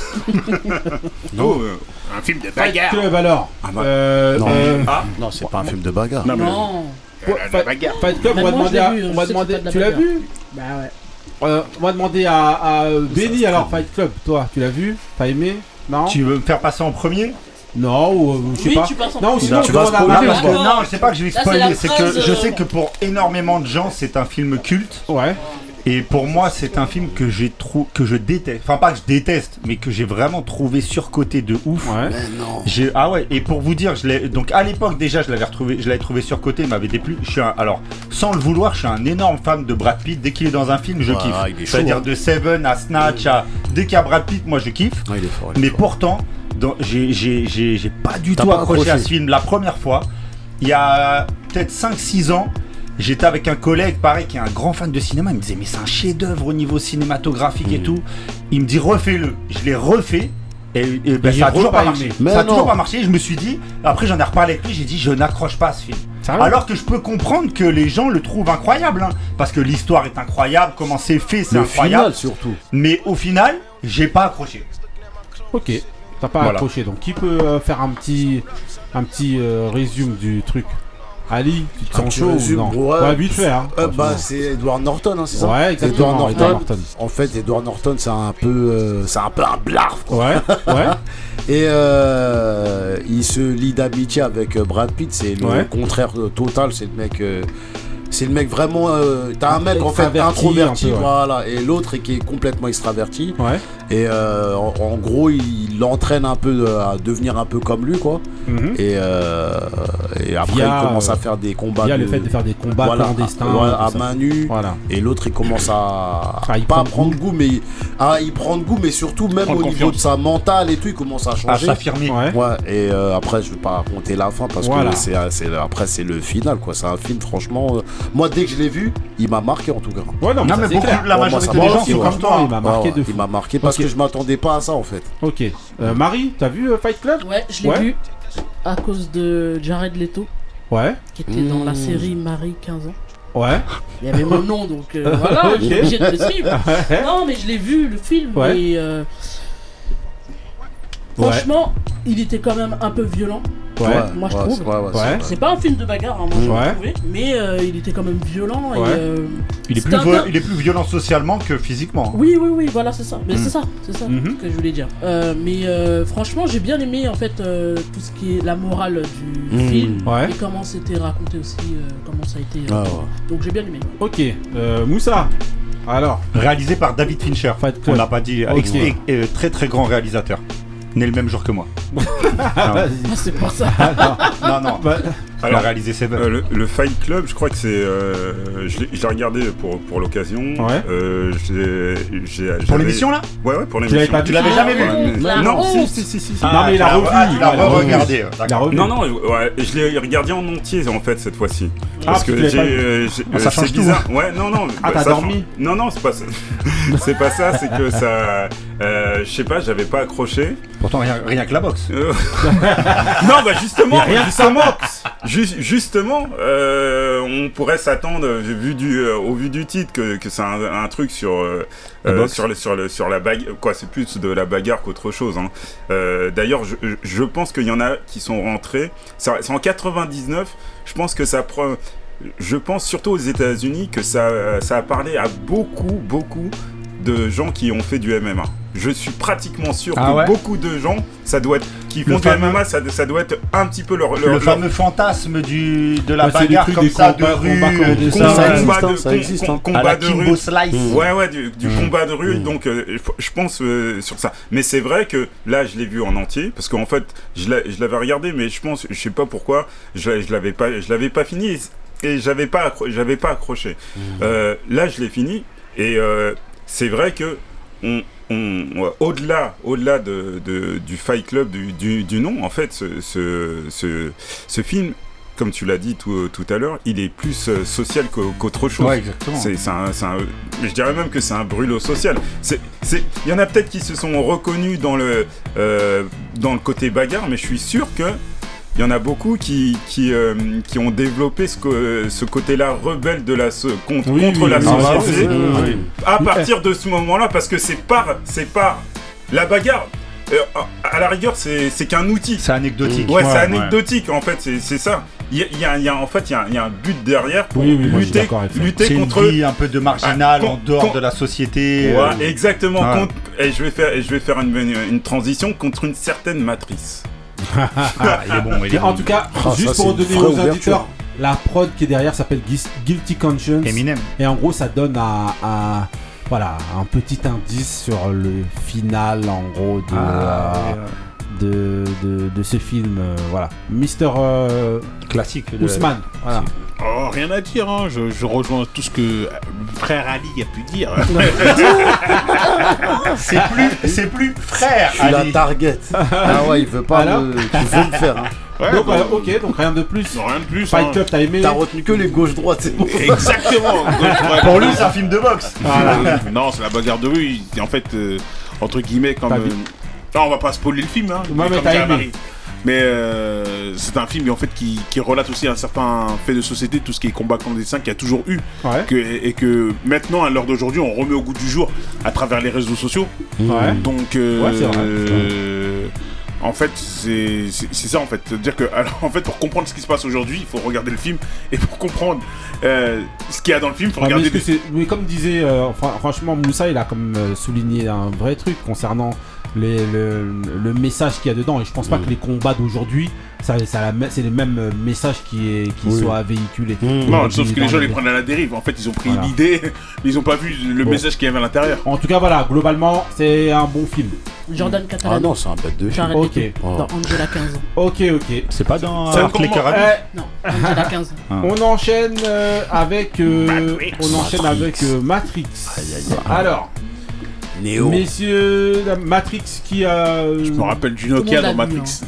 oh, euh, Un film de Fight bagarre. Club alors. Ah bah. Euh, Non. euh, ah, Non, c'est pas un film de bagarre. Non, mais- Non. Fight- bagarre. Fight Club, on va demander à, vu, on va demander. de Tu l'as vu Bah ouais. Euh, On va demander à, à Benny alors Fight Club. Toi, tu l'as vu? T'as aimé? Non? Tu veux me faire passer en premier? Non ou euh, je sais Oui, pas. tu passes en Non, ou premier. sinon Tu vas spoiler, d'accord. non, je sais pas que je vais spoiler, c'est que je sais que pour énormément de gens, c'est un film culte. Ouais. Et pour moi, c'est un film que j'ai trou... que je déteste. Enfin, pas que je déteste, mais que j'ai vraiment trouvé surcoté de ouf. Ouais. Mais non. J'ai ah ouais et pour vous dire je l'ai donc à l'époque déjà je l'avais retrouvé je l'avais trouvé surcoté il m'avait déplu je suis un, alors sans le vouloir je suis un énorme fan de Brad Pitt dès qu'il est dans un film je Ouais, kiffe il est chaud, c'est-à-dire hein. de Seven à Snatch à dès qu'il y a Brad Pitt moi je kiffe Ah, il est fort. il est mais fort. pourtant j'ai j'ai- j'ai j'ai pas du tout pas accroché, à ce film la première fois il y a peut-être 5-6 ans J'étais avec un collègue, pareil, qui est un grand fan de cinéma. Il me disait, mais c'est un chef-d'œuvre au niveau cinématographique et Mm. tout. Il me dit, refais-le. Je l'ai refait. Et, et ben, ça a toujours pas marché. Mais ça a non. toujours pas marché. Je me suis dit, après j'en ai reparlé avec lui, j'ai dit, je n'accroche pas à ce film. Alors que je peux comprendre que les gens le trouvent incroyable. hein, parce que l'histoire est incroyable, comment c'est fait, c'est Le incroyable. final surtout. Mais au final, j'ai pas accroché. Ok. T'as pas Voilà. accroché. Donc qui peut euh, faire un petit un petit euh, résumé du truc? Ali, tu te sens chaud ou non? ouais. vite fait hein. Euh, bah, c'est Edward Norton, hein, c'est ça? Ouais, exactement. Edward Norton. Edward Norton. En fait, Edward Norton, c'est un peu, euh, c'est un peu un blarf. quoi. Ouais, <laughs> ouais. Et euh, il se lie d'amitié avec Brad Pitt. C'est le Ouais. contraire total. C'est le mec. C'est le mec vraiment. euh, T'as un mec en fait introverti, un peu, ouais. voilà, et l'autre qui est complètement extraverti. Ouais. Et euh, en, en gros, il l'entraîne un peu à devenir un peu comme lui, quoi. Mhm. Et, euh, et après, Via, il commence à faire des combats. Il y a de- le fait de faire des combats voilà, clandestins. à, à main nue. Voilà. Et l'autre, il commence à Ah, il pas prend à prendre goût, mais ah, il prend goût, mais surtout même au niveau de sa mentale et tout, il commence à À changer. s'affirmer. Ouais. Ouais, et après, je vais pas raconter la fin parce que c'est, c'est- après, c'est le final, quoi. C'est un film, franchement. Moi, dès que je l'ai vu, il m'a marqué en tout cas. Ouais, non, mais, Non, mais c'est beaucoup, clair. la Ouais, moi, majorité des gens sont comme toi. hein. Il m'a marqué Ouais, de Il m'a marqué parce que je m'attendais pas à ça en fait. Ok. Euh, Marie, t'as vu euh, Fight Club? Ouais, je l'ai Ouais. vu à cause de Jared Leto, Ouais. qui était dans la Mmh. série Marie 15 ans. Ouais. Il y avait mon nom, donc euh, <laughs> voilà, obligé de le suivre. <laughs> Non, mais je l'ai vu, le film, Ouais. et euh, Ouais. franchement, il était quand même un peu violent. Ouais. Moi, je ouais, trouve. c'est- ouais, pas un film de bagarre, hein, moi, j'ai Ouais. trouvé, mais euh, il était quand même violent. Ouais. Et, euh, Il est, plus un- vo- il est plus violent socialement que physiquement. Oui, oui, oui, voilà, c'est ça. Mais Mm. c'est ça, c'est ça Mhm. que je voulais dire. Euh, mais euh, franchement, j'ai bien aimé en fait euh, tout ce qui est la morale du Mhm. film Ouais. et comment c'était raconté aussi, euh, comment ça a été. euh, Ah ouais. Donc j'ai bien aimé. Ok, euh, Moussa. Alors, Réalisé par David Fincher. Fight On l'a pas dit. Ok. ex- et- et très très grand réalisateur. Né le même jour que moi. <laughs> Ah, c'est pour ça. <laughs> Non, non. Bah, A Alors, réalisé Seven. Euh, le, le Fight Club, je crois que c'est. euh, je l'ai regardé pour, pour l'occasion. Ouais. Euh, j'ai- Pour l'émission là Ouais, ouais, pour l'émission. Tu l'avais jamais vu Ouais, La Non, si, si, si, si. non, mais il a l'as- revu. ah, tu l'as il a revu. re-regardé, Il a d'accord. revu. Non, non, ouais, je l'ai regardé en entier en fait cette fois-ci. Ah, Parce tu que j'ai. pas vu. euh, j'ai- Ah, ça change c'est tout. bizarre. Ouais, non, non. Ah, bah, t'as ça dormi Non, non, c'est pas ça. <laughs> c'est pas ça, c'est que ça. je sais pas, j'avais pas accroché. Pourtant, rien, rien que la boxe. <laughs> Non, bah justement, rien que justement, ju- justement, euh, on pourrait s'attendre, euh, vu du, euh, au vu du titre, que, que c'est un, un truc sur, euh, La sur, le, sur, le, sur la bagarre. Quoi, c'est plus de la bagarre qu'autre chose. hein. D'ailleurs, je, je pense qu'il y en a qui sont rentrés. C'est en 99. Je pense que ça prend. Je pense surtout aux États-Unis que ça, ça a parlé à beaucoup, beaucoup de gens qui ont fait du MMA. Je suis pratiquement sûr Ah que ouais beaucoup de gens, ça doit être, qui Le font fameux- du MMA, ça, ça doit être un petit peu leur, leur, Le leur- fameux fantasme du, de la Ouais, bagarre comme ça de rue. combat, Ça existe, de, rue. Slice. Ouais, ouais, du, du Mm. combat de rue, Mm. donc euh, je pense euh, sur ça. Mais c'est vrai que là, je l'ai vu en entier, parce qu'en fait, je l'avais regardé, mais je pense, je sais pas pourquoi, je, je l'avais pas, je l'avais pas fini et, j'avais pas, j'avais pas accroché. Euh, là, je l'ai fini et euh, c'est vrai que on, au-delà, au-delà de, de- du Fight Club, du, du- du nom, en fait, ce, ce, ce, ce film. Comme tu l'as dit tout, tout à l'heure, il est plus euh, social qu'au- qu'autre chose. Ouais, exactement. C'est c'est un, c'est un- mais je dirais même que c'est un brûlot social. C'est, c'est, il y en a peut-être qui se sont reconnus dans le, euh, dans le côté bagarre, mais je suis sûr que il y en a beaucoup qui, qui, euh, qui ont développé ce, côté-là rebelle de la so- contre, Oui, contre oui, la société à partir de ce moment-là, parce que c'est par, c'est par la bagarre. euh, à la rigueur, c'est, c'est qu'un outil. C'est anecdotique. Ouais, c'est anecdotique en fait, c'est, c'est ça. Il y a, il y a- il y a- en fait, il y a, il y a un but derrière pour Oui, oui, lutter, lutter C'est une contre vie un peu de marginal Ah, en dehors con- de la société. Ouais, euh, exactement. contre- et je vais faire, et je vais faire une, une transition contre une certaine matrice. Ah, il est bon, il est Et en bon. tout cas, Ah, juste ça, pour c'est une donner vraie aux ouverture. auditeurs, la prod qui est derrière s'appelle Guis- Guilty Conscience. Eminem. Et en gros, ça donne un, un- voilà, un petit indice sur le final, en gros, de, Ah, euh, de, de, de ce film. euh, voilà. Mister euh, classique. de- Ousmane. Voilà. Oh, rien à dire, hein. je, je rejoins tout ce que euh, frère Ali a pu dire. <laughs> <laughs> C'est plus, c'est plus frère. Je suis la Ali. target. Ah ouais, il veut pas Alors le... Tu veux le faire. Hein. <laughs> Ouais, donc, euh, ok, donc rien de plus. non, rien de plus. Fight hein. Club, t'as aimé T'as retenu que les gauches-droites, c'est bon. Exactement. Pour lui, c'est un film de boxe. Euh, non, c'est la bagarre de rue. Et En fait, euh, entre guillemets, comme. T'as euh, vu non, on va pas spoiler le film, hein. Mais. Mais euh, c'est un film en fait qui, qui relate aussi un certain fait de société, tout ce qui est combat clandestin qu'il y a toujours eu, Ouais. que, et que maintenant à l'heure d'aujourd'hui on remet au goût du jour à travers les réseaux sociaux. Ouais. Donc, euh, Ouais, c'est vrai. euh, en fait, c'est ça en fait. C'est-à-dire que, <laughs> alors, en fait, pour comprendre ce qui se passe aujourd'hui, il faut regarder le film. Et pour comprendre euh, ce qu'il y a dans le film, il faut mais, regarder. les- c'est- mais comme disait, fran- franchement, Moussa, il a comme souligné un vrai truc concernant les- le, le message qu'il y a dedans. Et je pense pas Mm. que les combats d'aujourd'hui, ça, c'est les mêmes euh, messages qui, est, qui Oui. soient véhiculés. Mm. Non, sauf que les gens le- les prennent à la dérive. En fait, ils ont pris Voilà. l'idée, mais <laughs> ils ont pas vu le Bon. message qu'il y avait à l'intérieur. En tout cas, voilà, globalement, c'est un bon film. Jordan Ah Catalan. non, c'est un bête de film. Ok. Oh. dans Angela 15. Ok, ok. C'est pas dans Arc les Carabines Eh, Non, Angela 15. on enchaîne euh, avec, euh, Matrix. on enchaîne Matrix. avec euh, Matrix. Aïe, aïe, aïe. Alors, Néo. messieurs, la Matrix qui a. Je me rappelle du Nokia dans vu, Matrix.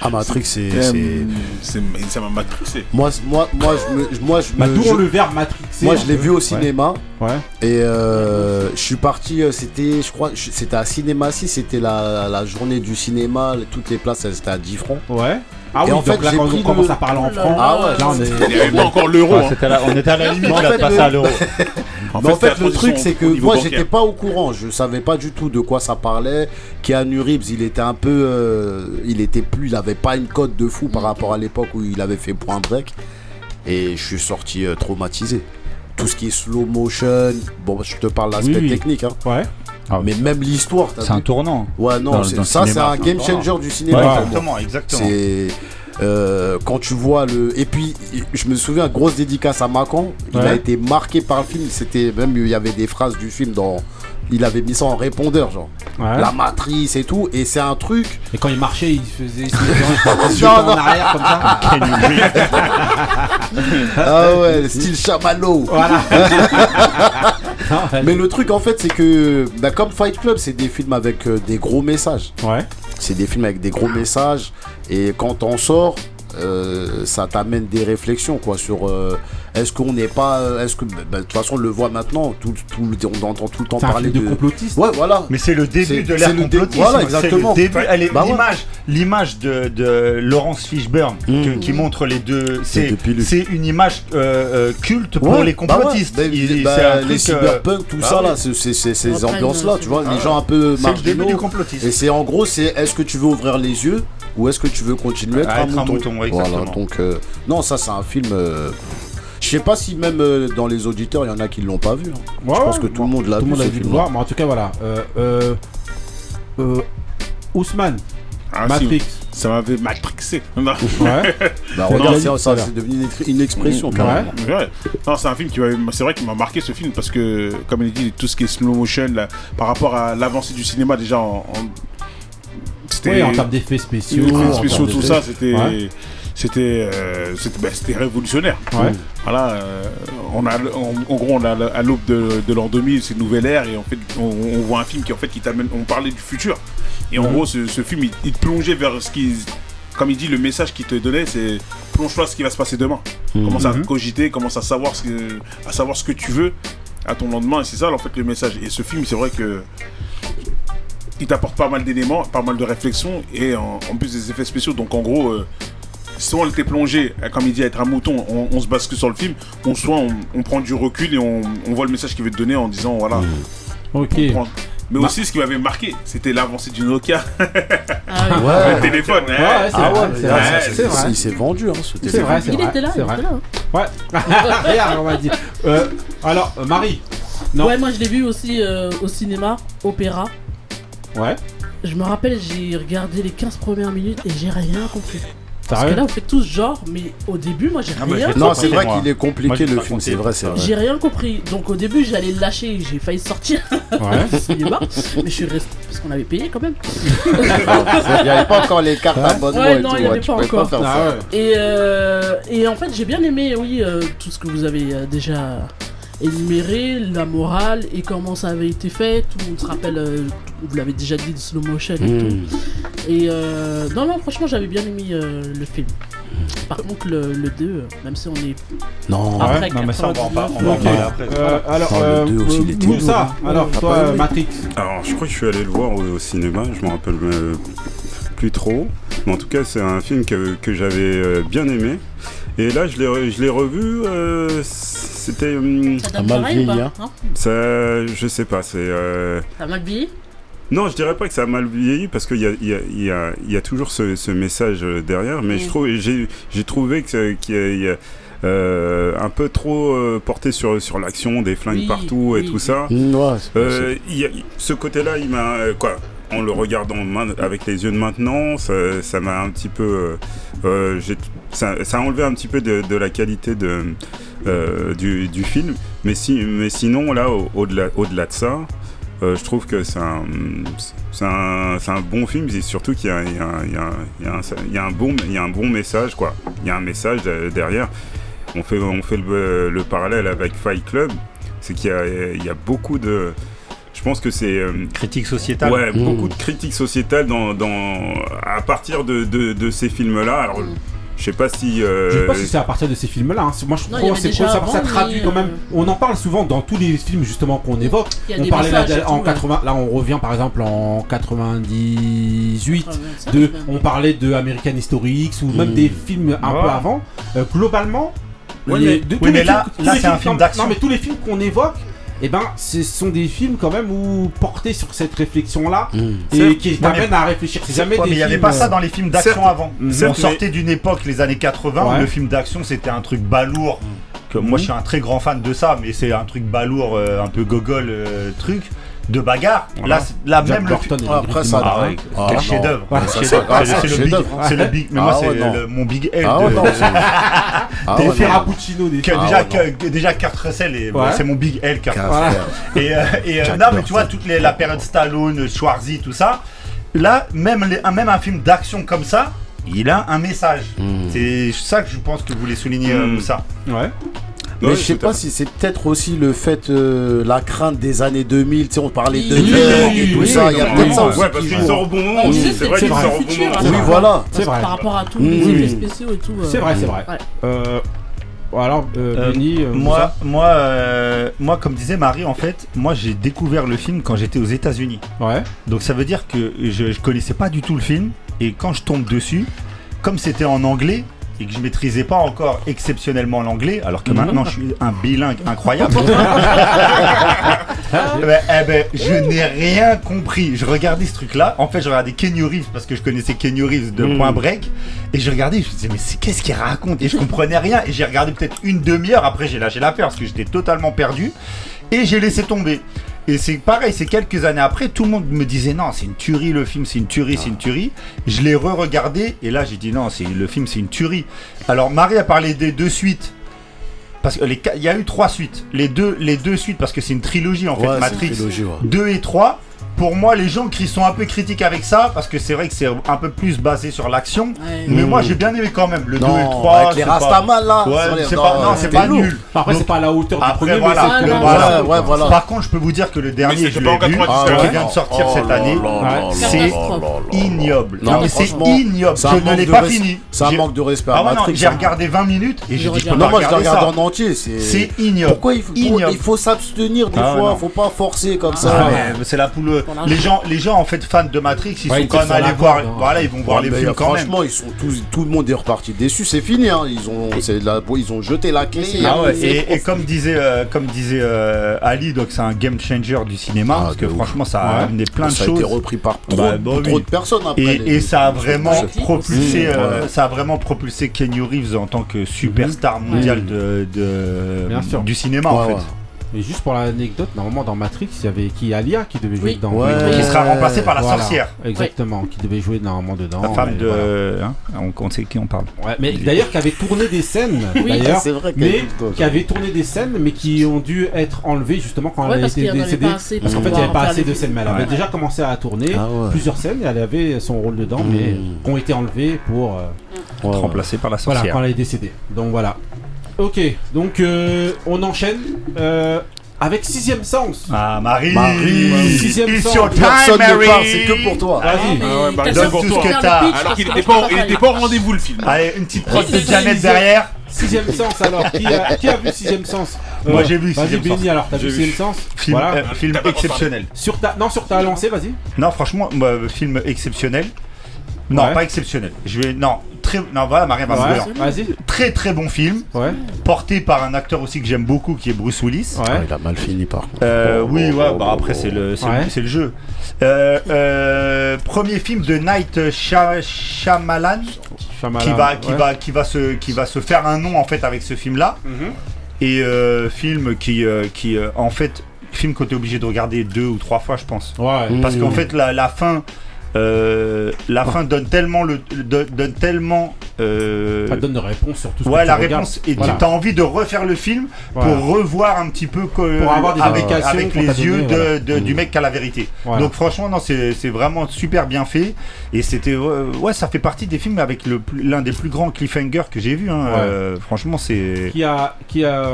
Ah, Matrix, c'est. Euh, c'est- c'est- Ça m'a matrixé. Moi, moi, moi, je me. Moi, je Bah, me- d'où je- le verbe Matrix. Moi, je l'ai vu au cinéma. Ouais. Et euh, je suis parti, euh, c'était, je crois, c'était à Cinéma 6, c'était la, la journée du cinéma, toutes les places elles étaient à 10 francs. Ouais. Ah Et oui, en donc fait, là, j'ai quand on commence le- à parler en Oh là francs, Ah ouais, là, on est. Il n'y avait pas encore l'euro. Hein. c'était on était à la limite Mais en là, de fait, passer le- à l'euro. <laughs> Mais en fait, la le truc, c'est que moi, j'étais pas au courant. Je savais pas du tout de quoi ça parlait. Keanu Reeves, il était un peu. euh, il était plus. Il avait pas une cote de fou par rapport à l'époque où il avait fait Point Break. Et je suis sorti euh, traumatisé. Tout ce qui est slow motion. Bon, je te parle l'aspect Oui, oui. technique. Hein. Ouais. Mais même l'histoire. t'as C'est un tournant. Ouais, non, dans- dans ça, c'est un game tournant. changer du cinéma. exactement, exactement. C'est. Euh, quand tu vois le. Et puis, je me souviens, grosse dédicace à Macron. Il Ouais. a été marqué par le film. C'était même, il y avait des phrases du film dans. Il avait mis ça en répondeur, genre. Ouais. La matrice et tout. Et c'est un truc. Et quand il marchait, il faisait. il <laughs> en arrière comme ça. <laughs> Ah ouais, style chamallow. Voilà. <laughs> Mais le truc, en fait, c'est que. bah, comme Fight Club, c'est des films avec euh, des gros messages. Ouais. C'est des films avec des gros messages. Et quand t'en sors. euh, ça t'amène des réflexions quoi sur euh, est-ce qu'on n'est pas est-ce que bah, bah, de toute façon on le voit maintenant tout, tout on entend tout le temps parler film de complotiste. ouais voilà Mais c'est le début de l'ère complotisme. voilà, C'est exactement. le début. Bah ouais. l'image, l'image de, de Laurence Fishburne que- Mm. qui montre les deux. C'est, une image euh, euh, culte pour Ouais, les bah ouais. complotistes. Bah, Il- bah, un les truc, euh, cyberpunk tout bah ça ouais. là c'est ces Reprennent, ambiances là euh, tu vois les ouais. gens un peu C'est le début marginaux du complotisme. et c'est en gros c'est est-ce que tu veux ouvrir les yeux ou est-ce que tu veux continuer à être, À un, être un mouton, ouais, voilà exactement. donc euh, non ça c'est un film euh, je sais pas si même euh, dans les auditeurs il y en a qui l'ont pas vu hein. Ouais, je pense ouais, que tout le monde l'a Tout le vu monde a ce dû le film voir, mais en tout cas, voilà. Euh, euh, euh, Ousmane, Ah, si, Matrix. ça m'avait matrixé. <laughs> Non. Ouais. <laughs> bah regarde c'est- ça c'est devenu une, ex- une expression. Ouais. Non, c'est un film qui m'a, c'est vrai qu'il m'a marqué ce film parce que, comme il dit, tout ce qui est slow motion, là, par rapport à l'avancée du cinéma déjà en, en- Oui, en termes d'effets spéciaux. effets en spéciaux, termes tout d'effets. ça, c'était, Ouais. C'était, euh, bah, c'était révolutionnaire. Ouais. Voilà, euh, on a, en, en gros, on a à l'aube de, de l'an 2000, c'est une nouvelle ère et en fait, on, on voit un film qui en fait qui t'amène, on parlait du futur et en gros, ce, ce film, il, il te plongeait vers ce qui, comme il dit, le message qu'il te donnait, c'est plonge-toi ce qui va se passer demain. Commence à Mhm. cogiter, commence à savoir ce que, à savoir ce que tu veux à ton lendemain et c'est ça en fait le message. Et ce film, c'est vrai que il t'apporte pas mal d'éléments, pas mal de réflexions et en, en plus des effets spéciaux. Donc en gros, euh, soit on était plongé, euh, comme il dit, à être un mouton, on, on se base que sur le film, ou soit on, on prend du recul et on, on voit le message qu'il veut te donner en disant voilà. Ok. on prend- Mais Ma- aussi, ce qui m'avait marqué, c'était l'avancée du Nokia, <laughs> Ah oui. Ouais. le téléphone. Ouais, hein. ouais, c'est Ah vrai, ouais, c'est mais vrai, c'est vrai. il s'est vendu hein, ce C'est téléphone. vrai, Il vrai. était là, c'est il vrai. était là. Ouais. <laughs> Regarde, on va dire. Euh, alors, euh, Marie. Non. Ouais, moi je l'ai vu aussi euh, au cinéma, opéra. Ouais. Je me rappelle, j'ai regardé les 15 premières minutes et j'ai rien compris. Parce que là, vous faites tous genre, mais au début, moi j'ai Ah rien l'ai Non, c'est compris, vrai qu'il est compliqué le film, compris. c'est vrai, c'est vrai. J'ai rien compris. Donc au début, j'allais le lâcher, j'ai failli sortir <laughs> Ouais. du cinéma. mais je suis resté parce qu'on avait payé quand même. <laughs> Il n'y avait pas encore les cartes abonnement Ouais, et non, tout. il y avait pas encore. faire Ah ça. Et, euh, et en fait, j'ai bien aimé, oui, euh, tout ce que vous avez euh, déjà énuméré, la morale et comment ça avait été fait. Tout le monde se rappelle, euh, vous l'avez déjà dit, de slow motion et tout. Et euh, non, non, franchement, j'avais bien aimé euh, le film. Par contre, le, le 2, euh, même si on est Non, Ah, Ouais, Après Non, mais ça, on va en, parler après. Euh, alors, Non, le deux aussi, il était Moussa, lourd, alors T'as toi, Matrix. Alors, je crois que je suis allé le voir au, au cinéma, je me rappelle euh, plus trop. Mais en tout cas, c'est un film que, que j'avais euh, bien aimé. Et là, je l'ai re- je l'ai revu. euh, C'était. hum, Ça donne mal pareil ou vieilli, pas hein. ça, je sais pas, c'est. euh, Ça a mal vieilli Non, je dirais pas que ça a mal vieilli parce qu'il y a, il y, a, il y, a, il y a toujours ce, ce message euh, derrière, mais Mm. je trouve, j'ai, j'ai trouvé qu'il y a, il y a, euh, un peu trop euh, porté sur, sur l'action, des flingues Oui, partout et oui, tout oui. ça. Mm, Euh, il y a- ce côté-là, il m'a euh, quoi en le regardant avec les yeux de maintenant, ça ça m'a un petit peu, euh, euh, ça, a enlevé un petit peu de, la qualité euh, du, film. Mais, si, mais sinon, là, au- au-delà de ça, euh, je trouve que c'est un, bon film, surtout qu'il y a, un, bon, message, quoi. Il y a un message euh, derrière. On fait, le, le parallèle avec Fight Club, c'est qu'il y a beaucoup de. Je pense que c'est euh, Critique sociétale. ouais, Mm. beaucoup de critiques sociétales dans, dans, à partir de, de, de ces films-là. Alors, je sais pas si. euh, Je sais pas si c'est à partir de ces films-là. hein. Moi, je Non, trouve déjà ça, ça traduit quand même. euh, On en parle souvent dans tous les films justement qu'on évoque. Il y a On des parlait là, en tout, 80. Là, on revient par exemple en 98. ouais. Ça, De, on parlait de American History X ou même Mm. des films un Ouais. peu avant. Euh, globalement, Ouais, les- mais- de- oui, mais là- c'est un film d'action. Non, mais tous les films qu'on évoque, et ben ce sont des films quand même où portés sur cette réflexion là Mm. et qui t'amènent mais- à réfléchir. C'est jamais des mais il n'y avait pas ça euh, dans les films d'action avant. Mhm. On certes, sortait d'une époque, les années 80, Ouais. où le film d'action c'était un truc balourd. Que moi je suis un très grand fan de ça, mais c'est un truc balourd, euh, un peu gogol euh, truc de bagarre. Voilà. Là, même le Burton film. Après, ça-. Ah ouais, Ah, quel ça, chef-d'œuvre. c'est- ah, le chef-d'œuvre, big- c'est le big. Mais Ah moi, <laughs> ouais, c'est mon big L. Ah Ah non. Ferrapuccino déjà, déjà Kurt Russell, c'est mon big L. Kurt. Et, euh, euh, non, mais tu vois, toute la période Stallone, Schwarzy, tout ça. Là, même, les- un, même un film d'action comme ça, il a un message. Mm. C'est ça que je pense que vous voulez souligner, euh, Mm. Moussa. Ouais. Mais je sais pas si c'est peut-être aussi le fait, euh, la crainte des années 2000, tu sais, on parlait de Oui, Thug et tout oui, ça, il y a oui, peut-être oui, ça aussi. Ouais, parce qui qu'il sort au bon moment. C'est vrai c'est qu'il sort au bon futur, moment. Oui, vrai. voilà. C'est vrai. Par rapport à tous Mmh. les effets spéciaux et tout. euh, C'est vrai, c'est vrai. Ouais. Euh, alors, euh, Euh, Benny, euh, Moi, moi, euh, moi, comme disait Marie, en fait, moi j'ai découvert le film quand j'étais aux États-Unis. Ouais. Donc ça veut dire que je, je connaissais pas du tout le film. Et quand je tombe dessus, comme c'était en anglais et que je maîtrisais pas encore exceptionnellement l'anglais, alors que Mhm. maintenant je suis un bilingue incroyable, <laughs> eh ben, eh ben, je n'ai rien compris. Je regardais ce truc-là. En fait, je regardais Kenny Reeves parce que je connaissais Kenny Reeves de Mhm. Point Break. Et je regardais, je me disais, mais c'est qu'est-ce qu'il raconte? Et je comprenais rien. Et j'ai regardé peut-être une demi-heure. Après, j'ai lâché l'affaire parce que j'étais totalement perdu. Et j'ai laissé tomber. Et c'est pareil, c'est quelques années après, tout le monde me disait non, c'est une tuerie le film, c'est une tuerie, c'est une tuerie. Je l'ai re-regardé et là j'ai dit non, c'est le film, c'est une tuerie. Alors Marie a parlé des deux suites. Parce qu'il y a eu trois suites. Les deux, les deux suites, parce que c'est une trilogie en fait, Ouais, c'est Matrix une trilogie, ouais. 2 et 3. Pour moi, les gens qui sont un peu critiques avec ça, parce que c'est vrai que c'est un peu plus basé sur l'action. Ouais. Mais Mm. moi, j'ai bien aimé quand même. Le 2 et le Non, 3. avec les c'est pas- Rastaman là. Ouais, c'est pas, non, c'est pas lourd. nul. Après, c'est pas à la hauteur du Après, premier, voilà. mais c'est Ah, que- non, voilà. Ouais, ouais, voilà. Par contre, je peux vous dire que le dernier, je vu, Ah qui vient de sortir Oh cette année. c'est ignoble. Non, Non, mais c'est ignoble. Je ne l'ai pas fini. C'est un manque de respect Ah non, j'ai hein. regardé 20 minutes et j'ai Je dit, Non, moi je le regarde en entier. C'est ignoble. Pourquoi il faut, il s'abstenir des Ah fois non. Faut pas forcer comme Ah ça. c'est la poule. Les gens, les gens en fait fans de Matrix, ils Ouais, sont ils quand même allés voir. hein. Voilà, ils vont voir Ouais, les films quand même. franchement, ils sont tous, tout le monde est reparti déçu. C'est fini. Hein. Ils ont, c'est la- ils ont jeté la clé. Ah ouais, et, et comme disait, euh, comme disait euh, Ali, donc c'est un game changer du cinéma Ah, parce que ouf. franchement ça a Ouais. amené plein de ça a été choses. repris par trop, Bah, bah oui. trop de personnes après. Et, les- et ça a vraiment propulsé, Mmh, euh, ça a vraiment propulsé Kenny Reeves en tant que superstar mondial de, de- du cinéma en fait. Et juste pour l'anecdote, normalement dans Matrix, il y avait qui Alia qui devait jouer Oui. dedans. Ouais. Qui sera remplacé par la Voilà. sorcière, Exactement, qui devait jouer normalement dedans. la femme de. voilà. hein, on, on sait qui on parle. Ouais, mais d'ailleurs qui avait tourné des scènes, <laughs> d'ailleurs, c'est vrai mais qui avait tourné des scènes, mais qui ont dû être enlevées justement quand Ouais, elle a été décédée. Parce qu'en fait, il n'y avait pas assez de scènes, mais elle avait déjà commencé à tourner Ah plusieurs scènes et elle avait son rôle dedans, mais Mmh. qui ont été enlevées pour euh, Ouais. Remplacé par la voilà sorcière. quand elle est décédée. Donc voilà. Ok, donc euh, on enchaîne euh, avec sixième sens. Ah Marie, Marie. Sixième It's sens. your time, Personne Mary. ne parle, c'est que pour toi. Vas-y. Ah, Ah ouais, bah, donne tout ce que t'as. Alors qu'il était pas, il était pas pas au rendez-vous le film. Allez, une petite prod de Janet derrière. Sixième sens alors. Qui a, qui a vu sixième sens? Euh, <laughs> Moi, j'ai vu Vas-y Sixième Benny Sens. alors, t'as vu J'ai vu. sixième sens? Film, Voilà. euh, film exceptionnel. Sur ta, non sur ta lancée, vas-y. Non, franchement, euh, film exceptionnel. Non, Ouais. pas exceptionnel. Je vais, non, très, non, voilà, va me Ouais, vas-y. Très très bon film, Ouais, porté par un acteur aussi que j'aime beaucoup, qui est Bruce Willis. ouais. Ah, il a mal fini par contre. Euh, Oh, oui, oh, ouais, oh, bah oh, après oh, c'est le, c'est Ouais. c'est le jeu. Euh, euh, premier film de Night Shyamalan Shyamalan, qui va, qui ouais. va, qui va se, qui va se faire un nom en fait avec ce film-là. Mhm. Et euh, film qui, euh, qui euh, en fait, film que tu es obligé de regarder deux ou trois fois, je pense. Ouais. Mm. Parce qu'en fait, la, la fin, euh, la fin donne tellement le, donne, donne tellement. euh, Ça donne des réponses sur tout ce ouais, que tu la regardes. réponse. Et Voilà. tu as envie de refaire le film Voilà. pour revoir un petit peu que- Pour avoir des avec, les yeux de- du mec qui a la vérité. Donc franchement, non, c'est vraiment super bien fait. Et c'était, ouais, ouais, ça fait partie des films avec l'un des plus grands cliffhangers que j'ai vu. hein. Ouais. Euh, franchement, c'est. qui a, qui a,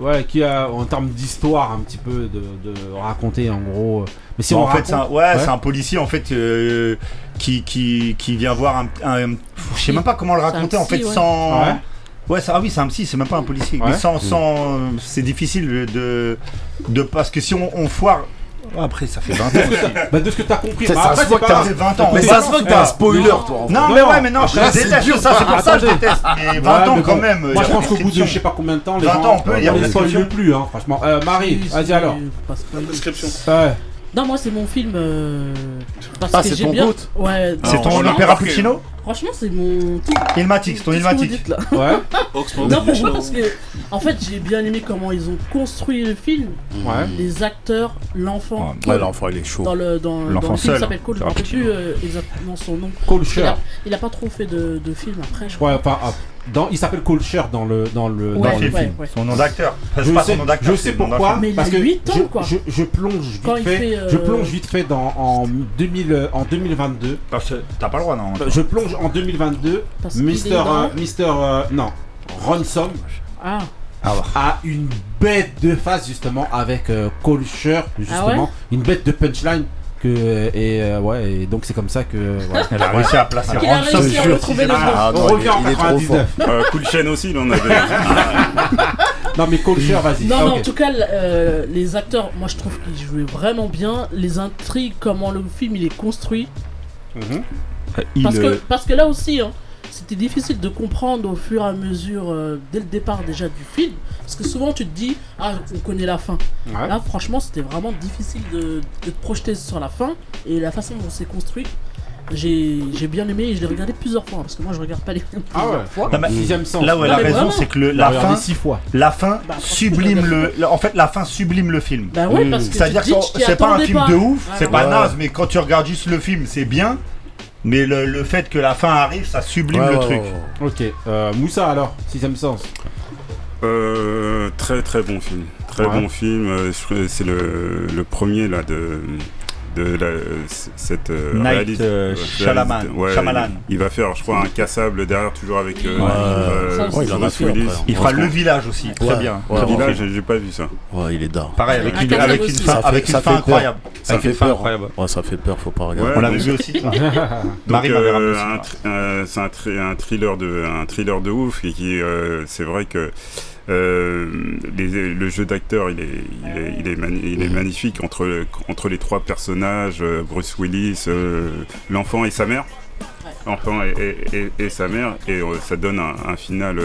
ouais, qui a en termes d'histoire un petit peu de, de raconter en gros. Euh, Mais si Bon, on en fait, c'est un, raconte- ouais, Ouais. c'est un policier en fait euh, qui, qui, qui vient voir un, un- je sais même pas comment le raconter en fait ouais. sans. Ouais. Ouais, ça, ah oui, c'est un psy, c'est même pas un policier. Ouais. Mais sans, sans, c'est difficile de, de, parce que si on, on foire, Après, ça fait 20 ans aussi. <laughs> Bah, de ce que t'as compris. Ça, Bah, ça après, se voit c'est que pas- t'as- C'est 20 ans. Mais ça se voit que t'es un spoiler, toi. Non, Non, mais ouais, mais non, je déteste dur, ça, c'est pour ça que je déteste. Mais 20 Ouais, ans mais quand bon, même. Moi, je a pense qu'au bout de prescription. je sais pas combien de temps, les 20 gens ans, on peut, il y a on les prescription. spoil plus, hein, franchement. Euh, Marie, vas-y alors. Description. Ouais. Non, moi c'est mon film. euh, parce Ah, que c'est j'ai ton bien. goût Ouais. C'est on ton l'a opéra. Puccino Franchement, c'est mon. Ilmatic, c'est ton Qu'est-ce que vous Ilmatic. dites, là Ouais. <laughs> Non, pourquoi Parce que, en fait, j'ai bien aimé comment ils ont construit le film. Ouais. Les acteurs, l'enfant. Ouais, l'enfant, il est chaud. Dans le, dans, dans L'enfant le film, seul, il s'appelle Cole, je me rappelle plus euh, exactement son nom. Cole Il Scher. a, il a pas trop fait de, de films après, je crois. Ouais, enfin, ah, dans, il s'appelle Cole Scher dans le, dans le, Ouais, dans le ouais, film. ouais. Son nom d'acteur. Je pas sais, son nom d'acteur. je sais pourquoi. Mais parce que huit ans, je, quoi. Je, je plonge vite Quand fait. fait, euh, Je plonge vite fait dans, en, 2000, euh, en 2022. Parce que T'as pas le droit, non Je plonge en 2022. Parce qu'il Mister, euh, Mister, euh, non, Ransom Ah, a une bête de face justement avec euh, Cole Scher, justement, Ah ouais une bête de punchline. Que, et euh, ouais, et donc c'est comme ça que. voilà. Elle a réussi à placer il a réussi à le retrouver. Ah, On non, revient en il est trop 99. Euh, cool chaîne aussi, il en avait. <laughs> Non mais Scher, vas-y. Non, Ah, mais ok. en tout cas, euh, les acteurs, moi je trouve qu'ils jouaient vraiment bien. Les intrigues, comment le film il est construit. Mhm. Parce, Il, que, euh, parce que là aussi, hein, c'était difficile de comprendre au fur et à mesure, euh, dès le départ déjà du film. Parce que souvent tu te dis, ah, on connaît la fin. Ouais. Là, franchement, c'était vraiment difficile de, de te projeter sur la fin. Et la façon dont c'est construit, j'ai j'ai bien aimé et je l'ai regardé plusieurs fois. Parce que moi, je regarde pas les films Ah plusieurs ouais. fois. Non, Sixième sens. Là où elle a raison, vraiment. c'est que le- On l'a fin, six fois. la fin Bah, franchement, sublime le. En fait, la fin sublime le film. Bah ouais, parce que C'est-à-dire que c'est pas un film pas. de ouf, Ouais, c'est ouais. pas naze, mais quand tu regardes juste le film, c'est bien. Mais le, le fait que la fin arrive, ça sublime Ouais, le ouais, truc. ouais, ouais. Ok. Euh, Moussa alors, sixième sens. Euh, très très bon film. Très Ouais. bon film. Euh, C'est le, le premier là de de la, cette euh, Night, réaliste- ouais, Shyamalan. Il, il va faire, je crois, un cassable derrière toujours avec. euh, Ouais. euh, il en fait fera le village aussi, très Ouais. bien. Le village, j'ai pas vu ça. Ouais, il est dingue. Pareil, avec Un une, avec une fin, avec une fin incroyable. Ça Avec fait une fin peur. incroyable. Ouais, ça fait peur, faut pas regarder. Ouais. On l'avait vu aussi. <laughs> Donc, Marie c'est un, thr- un thriller de un thriller de ouf et qui euh, c'est vrai que euh, les- le jeu d'acteur il est il est, il est, mani- il est magnifique entre entre les trois personnages euh, Bruce Willis euh, l'enfant et sa mère. L'enfant et, et- et- et sa mère. Et euh, ça donne un, un final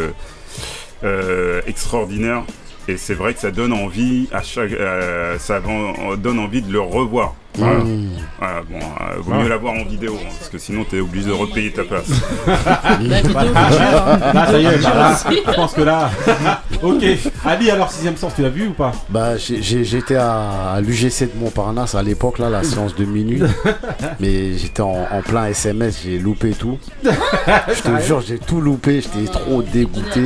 extraordinaire. Et c'est vrai que ça donne envie à chaque ça donne envie de le revoir voilà. Mmh. Voilà, bon, euh, vaut Ouais. mieux l'avoir en vidéo, hein, parce que sinon t'es obligé de repayer ta place. <laughs> Cher, hein. Là, ça y est, bah je pense que là. <laughs> ok. Ali, alors, sixième sens, tu l'as vu ou pas? Bah, j'étais à, à l'UGC de Montparnasse à l'époque, là, la <laughs> séance de minuit. Mais j'étais en, en plein SMS, j'ai loupé tout. Je te jure, j'ai tout loupé, j'étais trop dégoûté.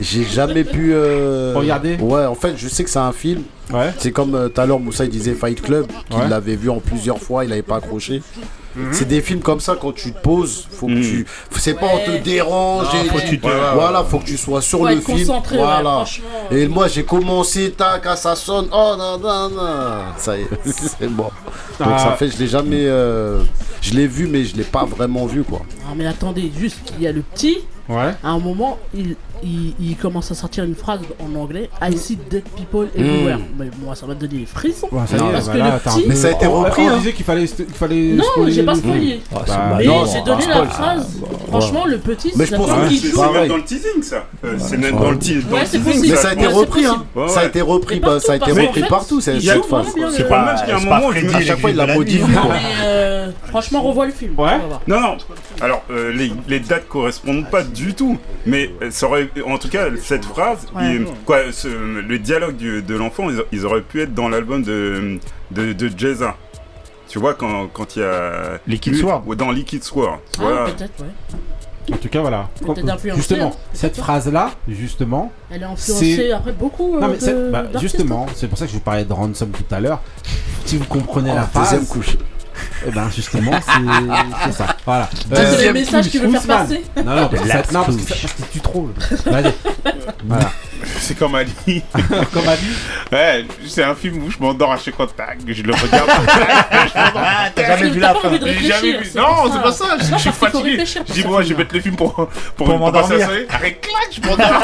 J'ai jamais pu. euh, Regarder Ouais, en fait, je sais que c'est un film. Ouais. C'est comme euh, tout à l'heure, Moussa il disait Fight Club, qu'il Ouais. l'avait vu en plusieurs fois, il n'avait pas accroché. C'est des films comme ça, quand tu te poses, faut que Mhm. tu. C'est pas on te dérange. Non, et faut tu- que tu te- Voilà, faut que tu sois sur Faut le être film. voilà. Et moi j'ai commencé, tac, ah, ça sonne, oh non, non, non. Ça y est, <laughs> c'est bon. Donc Ah. ça fait, je l'ai jamais. euh, je l'ai vu, mais je l'ai pas vraiment vu quoi. Non mais attendez, juste, il y a le petit, Ouais. à un moment, il, il, il commence à sortir une phrase en anglais I see dead people everywhere. Mais moi, ça m'a donné des frissons. Ouais, ça y Non, est, parce que là, le t'as un petit- peu- Mais ça a été On- repris, On hein. disait qu'il fallait, qu'il fallait. Non, j'ai pas spoilé. Bah, Mais non, j'ai bah, donné la spoil. phrase. Franchement, le petit, Mais c'est je la pense que qu'il c'est joue. C'est même dans le teasing ça. Euh, c'est même dans le, teasing. Mais ça a été repris, hein. Ça a été repris, Mais ça a été partout, repris partout, cette il phrase. C'est le- pas mal qu'il y a un c'est pas moment où À chaque fois, il la. Mais euh, franchement, revois le film. Ouais. Non, non. Alors, euh, les, dates correspondent pas du tout. Mais euh, ça aurait, en tout cas, cette phrase, Ouais. il- quoi, ce- le dialogue du- de l'enfant, ils, ils auraient pu être dans l'album de, de. Tu vois, quand, quand il y a. Liquid Sword. ou Dans Liquid Sword. Tu Ah, peut-être, ouais. En tout cas, voilà. Influencé, Justement, hein. cette phrase-là, justement, Elle est influencée C'est- après beaucoup. non euh, mais de- bah, d'artistes, justement, c'est pour ça que je vous parlais de Ransom tout à l'heure. Si vous comprenez la Oh, Deuxième phrase, couche. Eh ben justement, c'est c'est ça. Voilà. Ça, c'est le message qu'il veut faire passer. Non, non, parce que ça, non, parce que ça, push. parce que tu trolls. Vas-y. Voilà. c'est comme Ali. <laughs> Comme Ali Ouais, c'est un film où je m'endors à chaque fois, tac, je le regarde. <laughs> Ah, t'as jamais vu la fin. J'ai jamais vu. Non, c'est pas ça. Je, suis fatigué. Je dis, moi, je vais mettre le film pour, pour, pour, m'endormir. Arrête, clac, je <laughs> m'endors.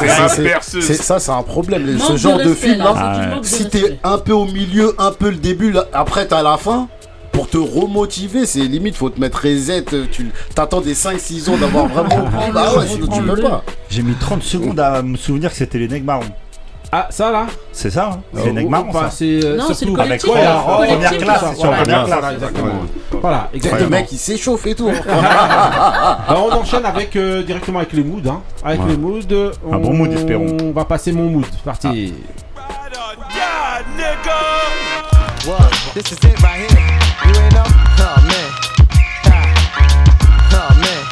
C'est C'est- ma c'est- Ça, c'est un problème. Ce genre de film, Ah, si t'es un peu au milieu, un peu le début, après t'as la fin. Pour te remotiver, c'est limite, faut te mettre reset. Tu t'attends des 5-6 ans d'avoir <laughs> vraiment. bah ouais, sinon tu peux pas. J'ai mis 30 secondes à me souvenir que c'était les nègres marrons. Ah, ça là C'est ça, hein Euh, Les marrons, c'est euh, Non, c'est surtout le Avec collectif. là, en collectif, première classe, c'est sur Voilà, première voilà, classe. exactement. Voilà, Ouais, exactement. le mec il s'échauffe et tout. Alors, <laughs> on enchaîne avec euh, directement avec les moods. Hein. Avec Ouais. les moods. euh, Un on, bon mood, espérons. On va passer mon mood. C'est parti. What? This is it right here. Oh man. Oh man.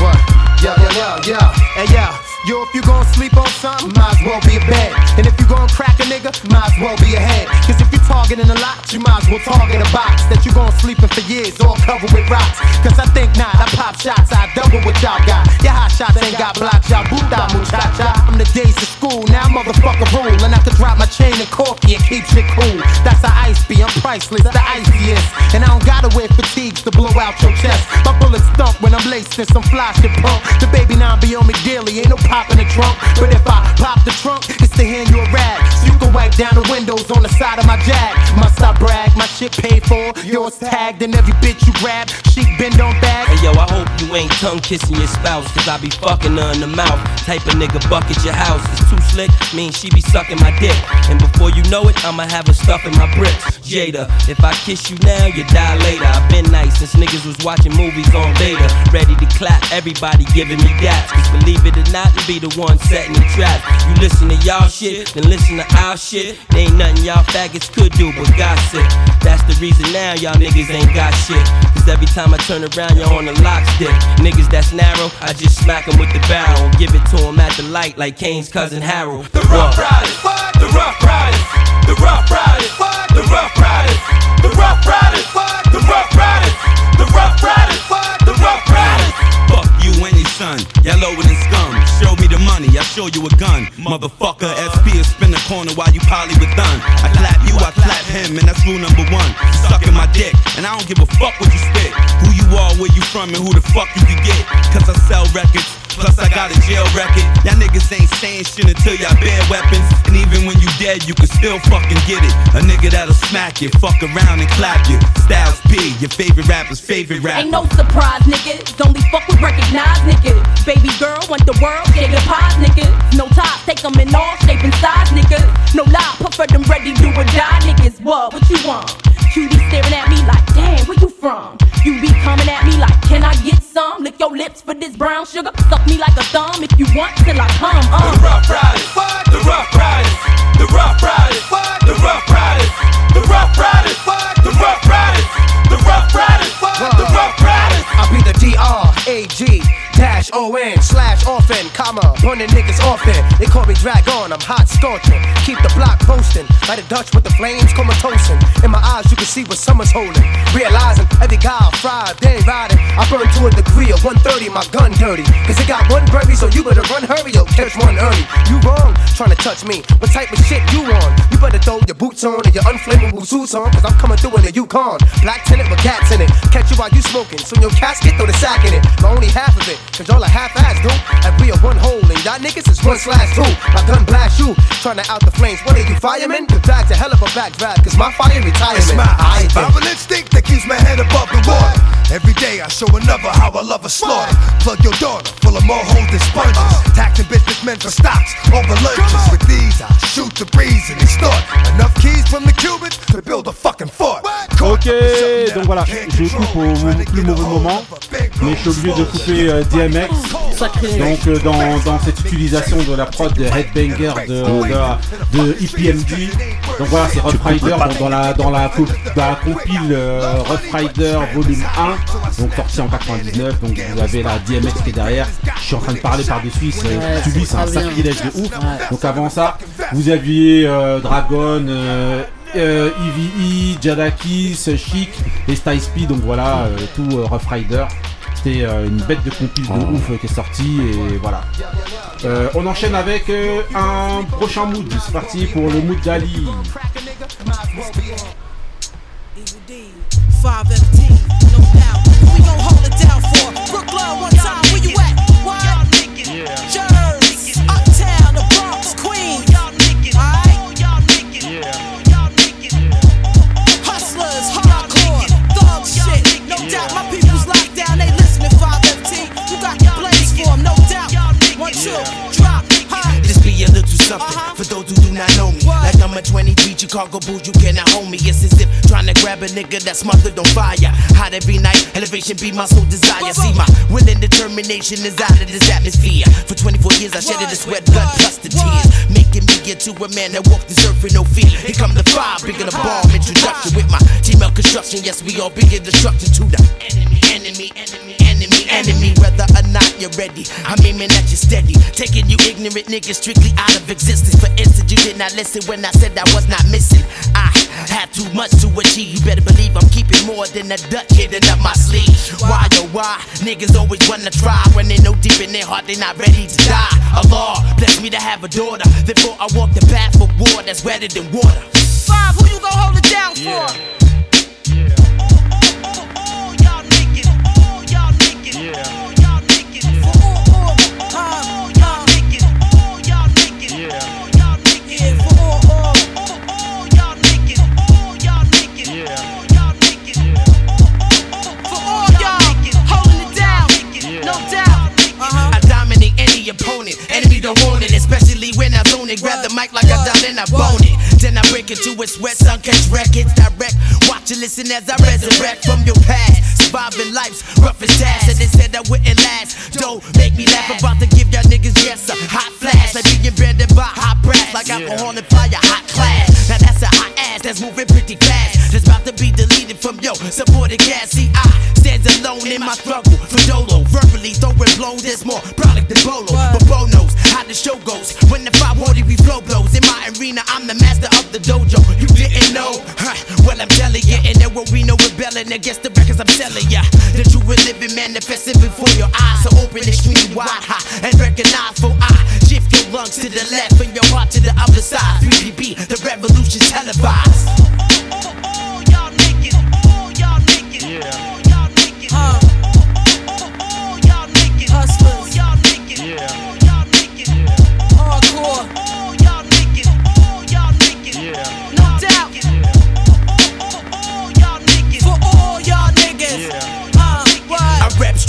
What? Yo, yo, yo, yo. Hey yo, yo, if you gon' sleep on something, might as well be a bed. And if you gon' crack a nigga, might as well be a head. Cause if you're targeting a lot, you might as well target a box that you gon' sleep in for years, all covered with rocks. Cause I think not, I pop shots, I double what y'all got. Your hot shots ain't got blocks, y'all boot out muchacha. I'm the days of school, now motherfucker rule. And I could drop my chain and corky and keep shit cool. That's how ice be, I'm priceless, the iciest. And I don't gotta wear fatigues to blow out your chest. My bullets stump when I'm laced in some fly shit pump. The baby now be on me daily, ain't no pop in the trunk. But if I pop the trunk, it's to hand you a rag. So you can wipe down the windows on the side of my jag. Must I brag? My shit paid for, yours tagged, and every bitch you grab, she bend on bag. Hey yo, I hope you ain't tongue kissing your spouse, cause I be fucking her in the mouth. Type of nigga bucket your house. It's too slick, mean she be sucking my dick. And before you know it, I'ma have her stuffing my bricks. Jada, if I kiss you now, you die later. I've been nice since niggas was watching movies on beta. Ready to clap, everybody giving me daps. Cause believe it or not, be the one setting the trap. You listen to y'all shit, then listen to our shit. There ain't nothing y'all faggots could do but gossip. That's the reason now y'all niggas ain't got shit. Cause every time I turn around, you're on the lock stick. Niggas that's narrow, I just smack 'em with the barrel. Give it to 'em at the light like Kane's cousin Harold. The rough riders, the rough riders, the rough riders, the rough riders, the rough riders, the rough riders, the rough riders, the rough riders. Fuck you and your son, y'all lower than scum. Show me the money, I show you a gun. Motherfucker, SP is spin the corner while you poly with done. I clap you, I clap him, and that's rule number one. Sucking my dick, and I don't give a fuck what you spit. Who you are, where you from, and who the fuck you can get. Cause I sell records, plus I got a jail record. Y'all niggas ain't saying shit until y'all bear weapons. And even when you dead, you can still fucking get it. A nigga that'll smack you, fuck around and clap you. Styles P, your favorite rapper's favorite rapper. Ain't no surprise, nigga. Only fuck with recognized nigga. Baby girl want the world, shake the pies, nigga. No top, take 'em in all shape and size, nigga. No lie, prefer them ready do or die, niggas. What? What you want? You be staring at me like, damn, where you from? You be coming at me like, can I get some? Lick your lips for this brown sugar. Suck me like a thumb if you want till I come. Uh. The rough riders, the rough riders, the rough riders, the rough riders, the rough riders, the rough riders, the rough riders, the rough riders. D-R-A-G dash O-N slash orphan, comma, burning niggas often. They call me Dragon, I'm hot scorching. Keep the block posting, like a Dutch with the flames comatosing. In my eyes, you can see what summer's holding. Realizing every guy fry, they riding. I burn to a degree of 130, my gun dirty. Cause it got one birdie, so you better run hurry, you'll catch one early. You wrong, trying to touch me. What type of shit you on? You better throw your boots on and your unflammable suits on, cause I'm coming through in the Yukon. Black tenant with cats in it. Catch you while you smoking, so your casket, throw the sack in it. But only half of it, cause y'all are half ass, dude. And we are one hole, and y'all niggas is one slash two. My gun blast you, trying to out the flames. What are you, firemen? The bag's a hell of a backdraft, cause my fire retirement. It's my I survival instinct that keeps my head above the water. Every day I show another how I love a slaughter. Plug your daughter, full of more holes than sponges. Oh. Taxing businessmen for stocks over lunches. With these, I shoot the breeze and extort enough keys from the Cubans to build a fucking fort. Ok, donc voilà, je coupe au plus mauvais moment, mais je suis obligé de couper euh, DMX. Donc euh, dans, dans cette utilisation de la prod de Headbanger de, de, de EPMD, donc voilà c'est Rough Rider donc dans la dans la, co- dans la compile euh, Rough Rider volume 1, donc sorti en 99, donc vous avez la DMX qui est derrière. Je suis en train de parler par dessus, c'est Ouais, un sacrilège de ouf. Donc avant ça, vous aviez euh, Dragon, euh, EVE, Jadakis, Chic et Styles P, donc voilà, euh, tout euh, Rough Rider. C'était euh, une bête de compil de Oh. ouf euh, qui est sortie et voilà. Euh, on enchaîne avec euh, un prochain mood. C'est parti pour le mood d'Ali. 5FT, nigga that's smothered on fire. Hot every night, elevation be my sole desire. See, my will and determination is out of this atmosphere. For 24 years, I shedded the sweat, blood, plus the tears. Making me get to a man that walked this earth with no fear. Here come the fire, bigger the bomb introduction with my team of construction. Yes, we all bigger destruction to the or not you're ready, I'm aiming at you steady. Taking you ignorant niggas strictly out of existence. For instance, you did not listen when I said I was not missing. I had too much to achieve. You better believe I'm keeping more than a duck hidden up my sleeve. Why oh why? Niggas always wanna try when they know deep in their heart they not ready to die. Allah bless me to have a daughter. Therefore I walk the path of war that's wetter than water. Five, who you gon' hold it down for? I opponent. Enemy don't want it, especially when I zone it. Grab the mic like I done and I bone it. Then I break into a sweat, sun catch records direct. Watch and listen as I resurrect from your past. Surviving life's roughest task. And they said I wouldn't last. Don't make me laugh about to give y'all niggas yes a hot flash. Like being branded by hot brass. Like alcohol and fire, hot class. Now that's a hot ass that's moving pretty fast. That's about to be deleted from yo supported cast. See, I stand alone in my struggle for dolo. Verbally throwing blows, there's more than But Bo knows how the show goes. When the 540 we flow blows in my arena, I'm the master of the dojo. You didn't know? Huh. Well, I'm telling you, and there won't be no rebelling against the records I'm selling ya. The true and living manifesting before your eyes. So open extremely wide, high, and recognize for I shift your lungs to the left and your heart to the other side. 3PB, the revolution's televised.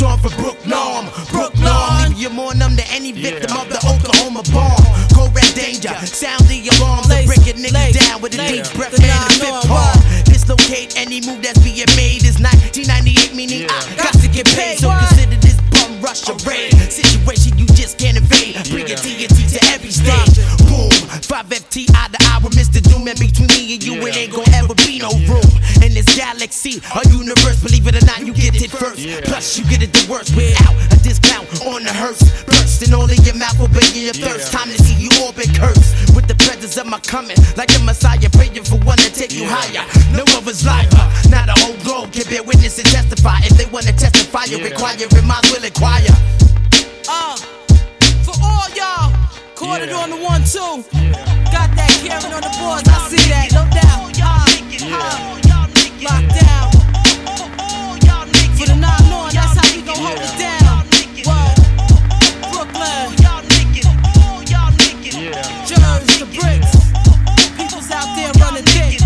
I rap strong for Brook Norm. Brook Norm, leave you more numb than any victim of the Oklahoma bomb. Go red danger, sound the alarm. So break a nigga down with a deep breath and a fifth palm. Dislocate any move that's being made is 1998, meaning I got to get paid. So consider this bum rush a raid. Situation you just can't evade. Bring it TNT to every stage. Boom, 5FT out the hour, Mr. Doom. And between me and you, it ain't gonna ever be no room. In galaxy, a universe, believe it or not, you get it first. Plus, you get it the worst without a discount on the hearse. Bursting all in your mouth, obeying your thirst. Time to see you orbit curse. With the presence of my coming, like a messiah, praying for one to take you higher. No other's lifer, not a whole globe can bear witness and testify. If they wanna testify, you require, it might will inquire. Uh, for all y'all, caught it on the one two. Got that Karen on the boards, I see that, no doubt. Uh, uh, locked down. For the nine on, that's how we gon' hold it down. What? Brooklyn. Jersey, the bricks. People's out there running thick.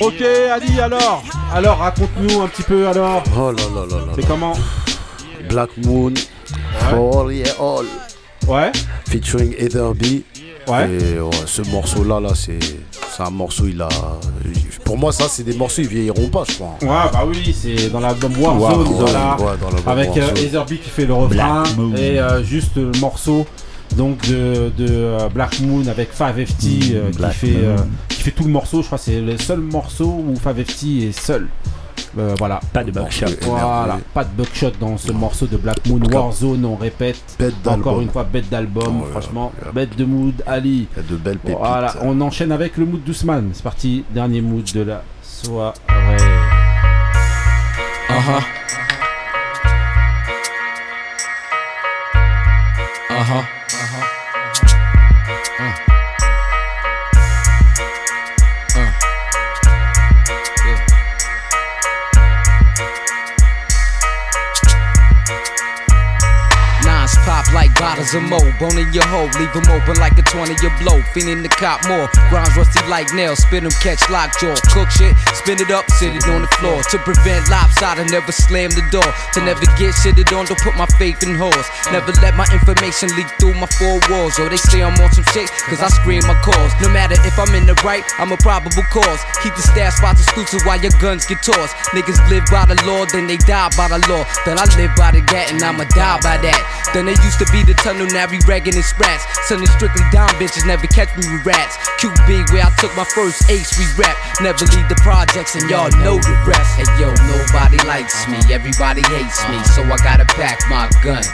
Ok, Ali, alors Alors, raconte-nous un petit peu, alors. Oh là là là là. C'est comment Black Moon, For All Yeah All. Ouais. Featuring Ether B. Ouais. Et ouais, ce morceau-là, là, c'est c'est un morceau, il a. Pour moi, ça, c'est des morceaux, ils vieilliront pas, je crois. Ouais, bah oui, c'est dans l'album Warzone, Ouais, voilà, ouais, dans l'album avec euh, qui fait le refrain et euh, juste le morceau donc de, de euh, Black Moon avec 5FT euh, qui fait euh, qui fait tout le morceau. Je crois que c'est le seul morceau où 5FT est seul. Euh, voilà. Pas de buckshot. Voilà, pas de buckshot dans ce morceau de Black Moon. Warzone, on répète. Encore une fois, bête d'album, oh, franchement. Bête de mood, Ali. De belles pépites. Voilà, on enchaîne avec le mood d'Ousmane. C'est parti, dernier mood de la soirée. Ah, ah. Ah, bottles of mo. Bone in your hole, leave 'em open like a 20 year blow. Feeling the cop more. Grinds rusty like nails, spin 'em, catch lockjaw. Cook shit, spin it up, sit it on the floor. To prevent lopsided, never slam the door. To never get shitted on, don't put my faith in horse. Never let my information leak through my four walls. Or they say I'm on some shit, cause I scream my cause. No matter if I'm in the right, I'm a probable cause. Keep the stash spots exclusive while your guns get tossed. Niggas live by the law, then they die by the law. Then I live by the gat and I'ma die by that. Then there used to be the tunnel, now we regging and sprats. Selling strictly down bitches, never catch me with rats. QB, where I took my first ace, we rap. Never leave the projects and y'all know the rest. Hey yo, nobody likes me, everybody hates me, so I gotta pack my gun.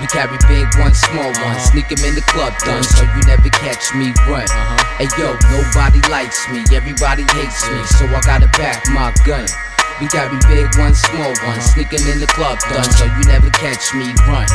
We carry big ones, small ones, uh-huh. sneak 'em in the club done, so you never catch me run. Uh-huh. Hey yo, nobody likes me, everybody hates me, so I gotta pack my gun. We carry big ones, small ones, sneaking in the club done, so you never catch me run.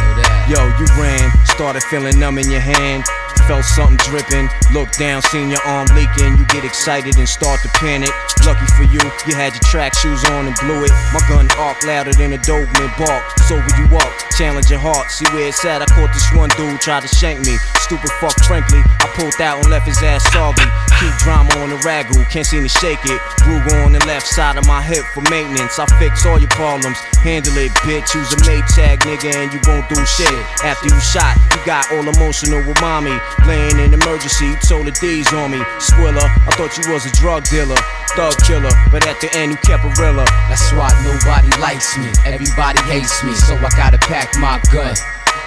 Yo, you ran, started feeling numb in your hand. Felt something dripping, looked down, seen your arm leaking. You get excited and start to panic. Lucky for you, you had your track shoes on and blew it. My gun arc louder than a Doberman bark. Sober you up, challenge your heart. See where it's at. I caught this one dude tried to shank me. Stupid fuck, frankly. I pulled out and left his ass soggy. Keep drama on the ragu, can't seem to shake it. Ruger on the left side of my hip for maintenance. I fix all your problems. Handle it, bitch. Use a Maytag, nigga, and you won't do shit. After you shot, you got all emotional with mommy. Laying in emergency, you told the D's on me. Swiller, I thought you was a drug dealer, thug killer, but at the end you kept a realer. That's why nobody likes me, everybody hates me, so I gotta pack my gun.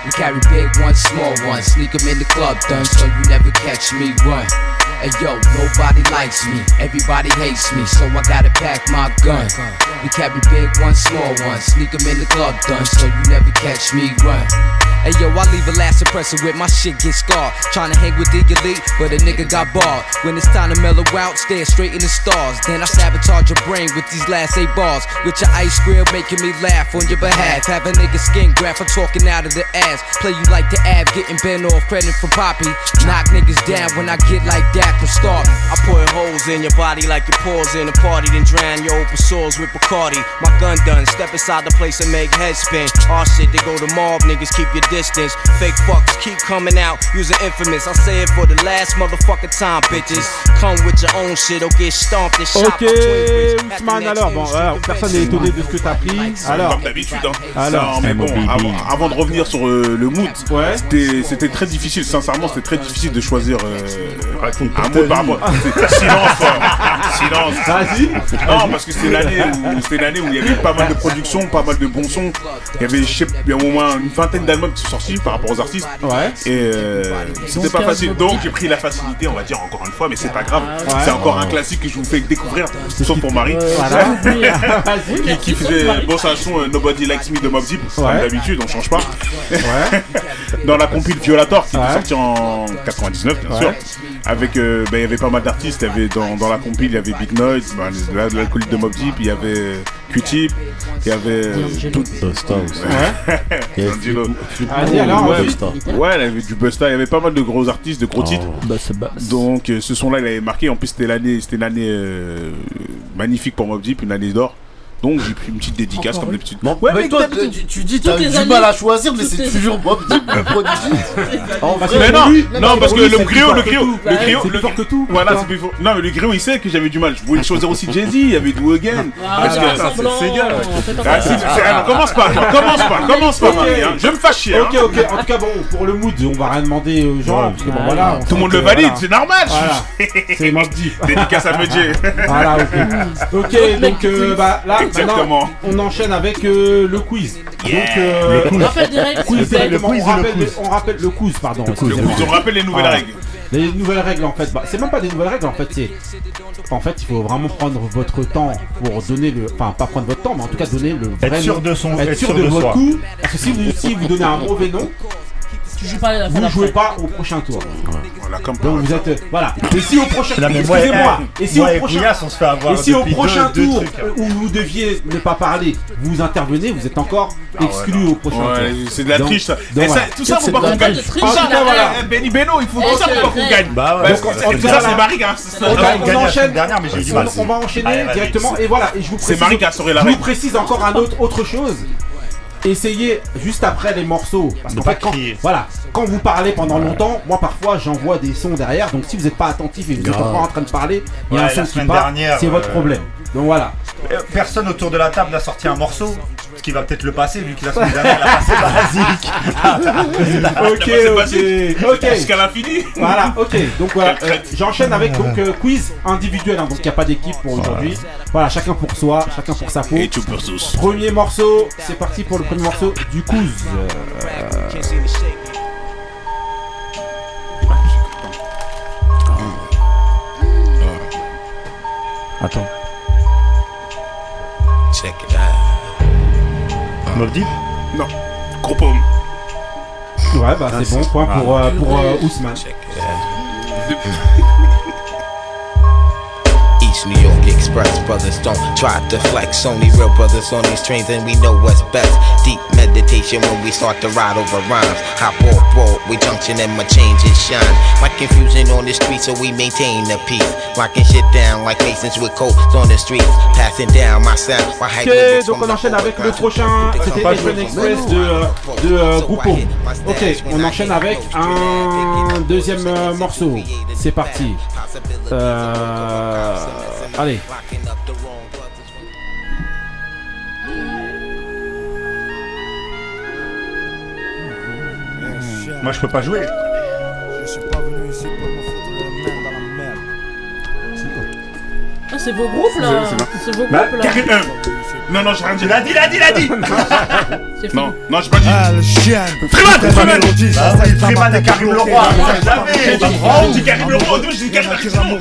We carry big ones, small ones, sneak 'em in the club done, so you never catch me run. Hey yo, nobody likes me, everybody hates me, so I gotta pack my gun. We carry big ones, small ones, sneak 'em in the club done, so you never catch me run. Hey yo, I leave a last suppressor with my shit get scarred. Tryna hang with the elite, but a nigga got barred. When it's time to mellow out, stare straight in the stars. Then I sabotage your brain with these last eight bars. With your ice grill making me laugh on your behalf. Have a nigga skin graph for talking out of the ass. Play you like the ab, getting bent off credit from Poppy. Knock niggas down when I get like that from starting. I put holes in your body like your paws in a party, then drown your open sores with Bacardi. My gun done, step inside the place and make head spin. All shit, they go to mob, niggas keep your distance. Fake fucks keep coming out, using infamous. I say it for the last motherfucking time, bitches. Come with your own shit or get stomped and shot Ok. Ousmane, alors, bon, alors, personne n'est étonné de ce que t'as pris. Alors, Comme d'habitude, hein. Alors. Non, mais bon, avant, avant de revenir sur euh, le mood, c'était- c'était très difficile, sincèrement, c'était très difficile de choisir euh, un par rapport. c'est- Silence, quoi. silence. Vas-y. Non, parce que c'était l'année où c'était l'année où il y avait pas mal de productions, pas mal de bons sons. Il y avait, je sais, il y a au moins une vingtaine d'albums qui sont sortis par rapport aux artistes. Ouais. Et euh, c'était pas facile. Donc j'ai pris la facilité, on va dire encore une fois, mais c'est pas grave. Ouais. C'est encore un classique que je vous fais découvrir, sauf pour Marie. Voilà. <laughs> Qui, qui faisait bon c'est un son euh, Nobody Likes Me de Mob Deep comme Ouais. d'habitude on change pas <laughs> dans la compile Violator qui Ouais. est sortie en 99 bien Ouais. sûr avec euh, ben, il y avait pas mal d'artistes il y avait dans, dans la compile il y avait Big Noise ben, la- l'alcoolique de Mob Deep il y avait Q-Tip il y avait euh, tout Busta aussi. Ouais. Il y avait alors, ouais, ouais, il y avait du Busta, il y avait pas mal de gros artistes, de gros Oh. titres. Donc euh, ce son-là, il avait marqué. En plus, c'était l'année, c'était une année euh, magnifique pour Mob Deep, une année d'or. Donc j'ai pris une petite dédicace Encore comme une. d'habitude. Bon, Ouais, mais toi, d'habitude. tu, tu dis t'as eu les du années- mal à choisir, mais c'est toujours Bob le prodigy. <laughs> En Parce vrai, Mais non, lui- non, parce que le griot, le griot, le griot, c'est le plus fort que tout. Voilà, c'est plus fort. Non, mais le griot, il sait que j'avais du mal. Je voulais choisir aussi Jay-Z, il y avait Do Again. Ah, Parce que- c'est égal. <laughs> Commence pas, commence pas, commence pas, hein. Je vais me fâcher. hein. Ok, ok. En tout cas, bon, pour le mood, on va rien demander aux gens. parce que bon, voilà. Tout le monde le valide, c'est normal. <laughs> C'est Deep. Dédicace à Medjay. Voilà, ok. Ok, donc euh, bah, là, Exactement. on enchaîne avec euh, le quiz. Yeah. Donc, euh, Le quiz. Rappel direct, quiz s'il vous plaît. directement, Le quiz on le rappelle, quiz on rappelle le quiz, pardon. Le excusez-moi. quiz, on rappelle les nouvelles Voilà. règles. Les nouvelles règles, en fait, bah, c'est même pas des nouvelles règles, en fait, c'est. En fait, il faut vraiment prendre votre temps pour donner le. Enfin, pas prendre votre temps, mais en tout cas donner le vrai Être sûr nom. de son- Être être sûr sûr de, de votre soi. coup. Parce que si vous, si vous donnez un mauvais nom, Tu joues pas à la fin vous ne jouez pas au prochain tour. Voilà, comme Donc vous êtes. Voilà. Et si au prochain moi, Excusez-moi. eh, Et si moi au prochain. Couillasse, on se fait avoir Et si au depuis prochain deux- deux tour trucs, où vous deviez ne pas parler, vous intervenez, vous êtes encore Ah ouais, exclu au prochain Ouais, tour. c'est de la triche ça. tout ça pour pas qu'on gagne. eh, Benny Beno, il faut Eh, tout ça pour qu'on gagne. Bah ça, c'est. Marie. On, enchaîne. dernière, mais j'ai eu du On- va enchaîner directement. Et voilà. Et je vous C'est précise. Marie qui a assuré la Je vous précise encore un autre autre chose. Essayez juste après les morceaux. Parce qu'en fait, quand, voilà, quand vous parlez pendant longtemps, moi parfois j'envoie des sons derrière. Donc si vous n'êtes pas attentif et vous êtes encore en train de parler, il y a un son qui part, c'est votre euh, problème. Donc voilà. Euh, Personne autour de la table n'a sorti un morceau, ce qui va peut-être le passer, vu que la semaine dernière, il a passé basique. ok, ok, ok. Est-ce qu'elle a fini Voilà, ok. Donc voilà, euh, j'enchaîne avec donc euh, quiz individuel. hein, donc il n'y a pas d'équipe pour aujourd'hui. Voilà, chacun pour soi, chacun pour sa peau. Et tout pour tous. Premier morceau, c'est parti pour le premier morceau du quiz. Euh, Attends. Mob Deep Non. Groupe Homme. Ouais, bah c'est bon, point pour, euh, pour euh, Ousmane. <laughs> East New York Express brothers don't try to flex. Only real brothers on these trains, and we know what's best. Deep meditation when we start to ride over rhymes. Hop off road, we junction and my change and shine. My confusion on the street, so we maintain the peace. Locking shit down like Masons with coats on the streets. Passing down my sound. Ok, donc on enchaîne avec le prochain. C'était Adrian Express de, euh, de euh, Groupo. Ok, on enchaîne avec un deuxième euh, morceau. C'est parti. Euh, allez. Moi, je peux pas jouer. Je suis pas venu ici pour me foutre les mains dans la merde. Ah, c'est vos groupes là C'est-. C'est vos Bah, groupes là Non, non, j'ai rien dit. Il a dit, il a dit, il a dit. <laughs> C'est Non, non, j'ai pas dit. Ah, le chien. Freeman, Freeman. Bah Freeman m'a et Karim bloqué. Leroy, j'ai dit- Oh, j'ai dit Karim Leroy, j'ai dit Karim Leroy.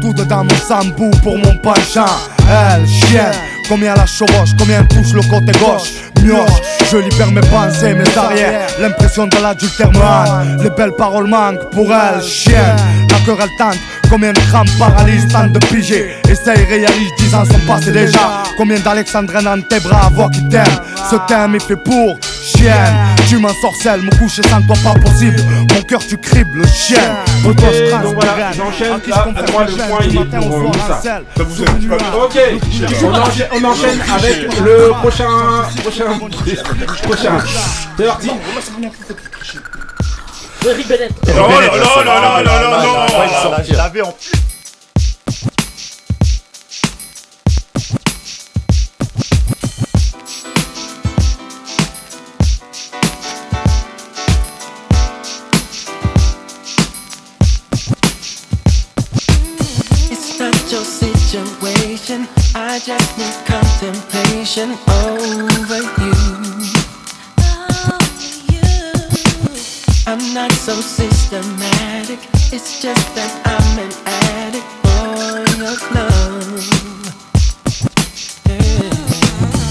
Tout dedans mon sambou pour mon penchant. Elle, chien. Combien la chevauche, combien touche le côté gauche. Mioche, je libère mes pensées, mes arrières. L'impression de l'adultère me Les belles paroles manquent pour elle, chien. La querelle tente, combien de crampes paralysent Tant de piger, essaye, réalise, dix ans sont passés déjà Combien d'Alexandrins dans tes bras, voix qui t'aiment Ce thème est fait pour, chienne Tu m'ensorcelles, me coucher sans toi pas possible Mon cœur tu cribles, chien Autant je voilà, j'enchaîne. Là, moi, le point, il est pour euh, Moussa. Ok, on enchaîne, on enchaîne avec le prochain. Prochain. Prochain. Parti. Eric Bennett. Oh là là là là là là là Je l'avais en It's not your situation. I just need contemplation over you. Not so systematic. It's just that I'm an addict for your love. Yeah.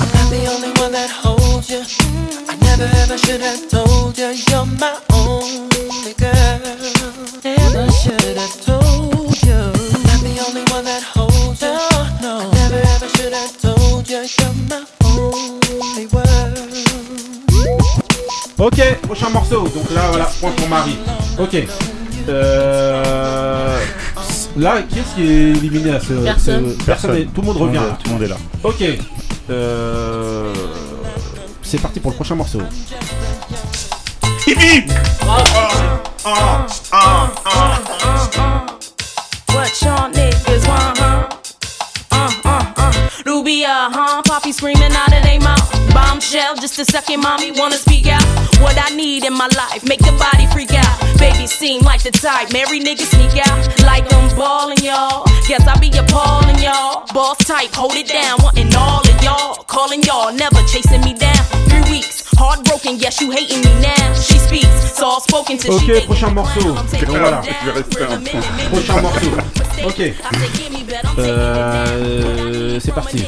I'm not the only one that holds you. I never ever should have told you you're my only girl. Never should have told you. I'm not the only one that Ok, prochain morceau. Donc là, voilà, point pour Marie. Ok. Euh... Là, qui est-ce qui est éliminé à ce. Personne. ce- Personne. est- Tout le monde revient. là. Tout le monde est là. Ok. Euh... C'est parti pour le prochain morceau. Hippie What y'all Rubia, huh? Poppy screaming out of their mouth. Bombshell, just a second, mommy wanna speak out. What I need in my life, make the body freak out. Baby seem like the type, marry niggas sneak out. Like I'm ballin', y'all. Guess I be appallin', y'all. Boss type, hold it down, wanting all of y'all. Calling y'all, never chasing me down. Heartbroken, yes, you hating me now. She speaks, so spoken to Ok, prochain morceau. Voilà. Je vais rester un. Prochain morceau. Ok. Euh, c'est parti.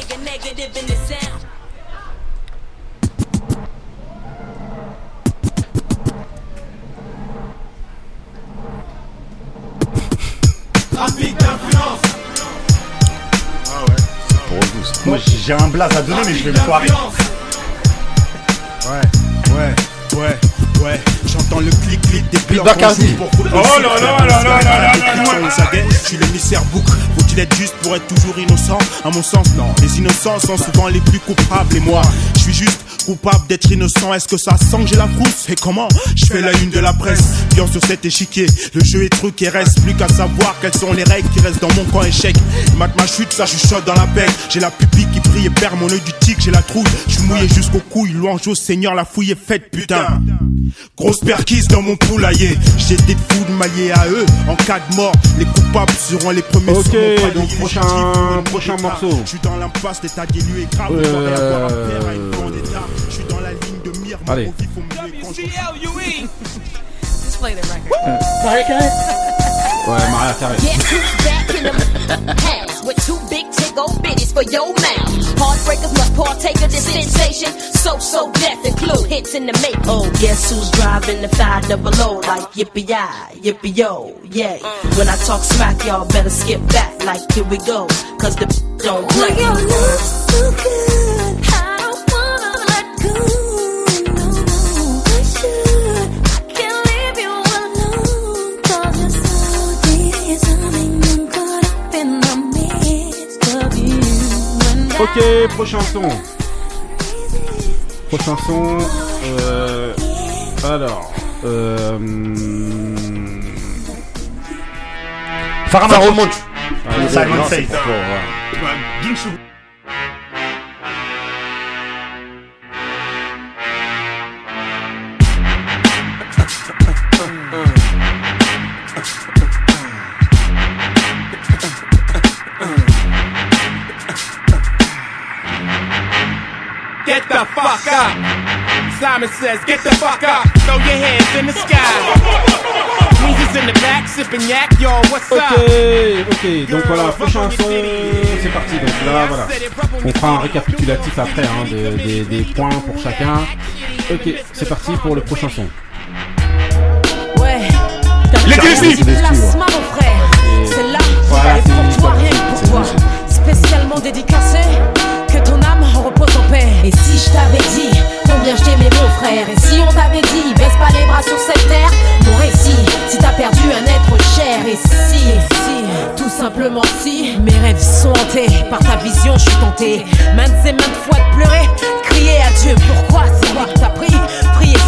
Moi j'ai un blaze à donner, mais je vais me foirer. Ouais, ouais, ouais. Ouais, j'entends le clic-clic des clics Bacardi. Oh là là là là là Je suis l'émissaire bouc. Faut-il être juste pour être toujours innocent? À mon sens, non. Les innocents sont souvent les plus coupables et moi, je suis juste coupable d'être innocent. Est-ce que ça sent que j'ai la frousse? Et comment Je fais la une de la presse? Bien sur cet échiquier. Le jeu est truc et reste plus qu'à savoir Quelles sont les règles qui restent dans mon camp échec. Mate ma chute, ça chuchote dans la bec J'ai la pupille qui brille et perd mon œil du tic J'ai la trouille, je suis mouillé jusqu'au couilles Louange au Seigneur, la fouille est faite putain. Grosse perquise dans mon poulailler. J'ai des fous de m'allier à eux. En cas de mort, les coupables seront les premiers Ok, sur mon donc prochain, prochain morceau. Je suis dans l'impasse, l'état est grave. Euh, Je dois rien avoir à faire à une vendetta. Je suis dans la ligne de mire. mon Allez. mauvais faut me quand je- Just <laughs> play that record. Euh, Maria Carey Ouais, Maria Carey. Guess who's back in the house with two big tick old bitties for your mouth. Heartbreakers must partake of this sensation. So, so death include hits in the make. Oh, guess who's driving the five double O like yippee yi, yippee yo, yay. When I talk smack, y'all better skip back like here we go, cause the don't play. your love's so good, Ok, prochain son. Prochain son. Euh, alors. Euh, hum, Pharoah Monch. Allez, Simon Get the fuck up. Simon says, get the fuck up. Throw your hands in the sky. Weezer's in the back, sipping yak, yo, what's Ok, ok, donc voilà, prochain son, c'est parti. Donc là, voilà, on fera un récapitulatif après hein, de- des, des points pour chacun. Ok, c'est parti pour le prochain son. Ouais. Les T'as Disney. du plasma, mon frère. C'est là, Voilà, elle est c'est- pour toi, rien que pour toi. Spécialement dédicacé, que ton en paix. Et si je t'avais dit combien je t'aimais, mon frère, et si on t'avait dit baisse pas les bras sur cette terre, mon récit, si t'as perdu un être cher, et si, si, tout simplement si, mes rêves sont hantés par ta vision, je suis tenté, maintes et maintes fois de pleurer, crier à Dieu, pourquoi c'est moi qui t'as pris,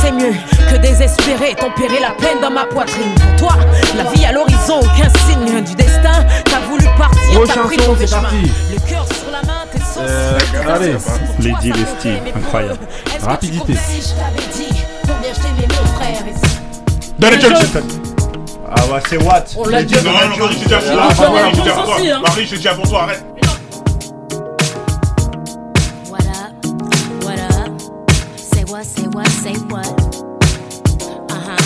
c'est mieux que désespérer, tempérer la peine dans ma poitrine. Pour toi, la vie à l'horizon, aucun signe du destin, t'as voulu partir, t'as pris le son, mauvais c'est chemin. parti. Le cœur sur la main, t'es sans Euh, allez, Lady Lestie, incroyable. rapidité. Dit Donny Johnson. Ah ouais, c'est what? On l'a dit. Non, non, Marie, j'ai pour toi. Ah, Marie, j'ai aussi, hein. Toi, arrête. What? Say what? Say what? Uh huh.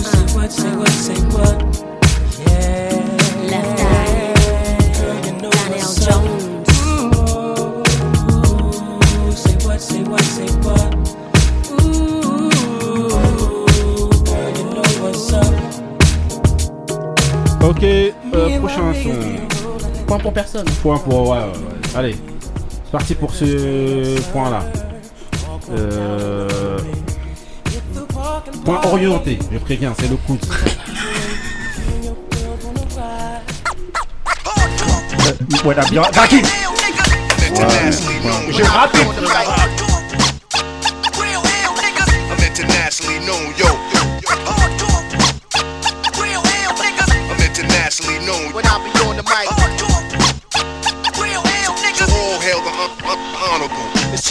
Say what, say what, say what? Yeah. Left eye. Donnell Jones. Say what, say what, say what? Ooh, girl, you know what's up. Ok, euh, prochain son. Point pour personne. Point pour. Ouais, ouais, ouais. Allez, c'est parti pour ce point-là. Euh, point orienté, je préviens, c'est le coup. Ouais, la bien. Je rappe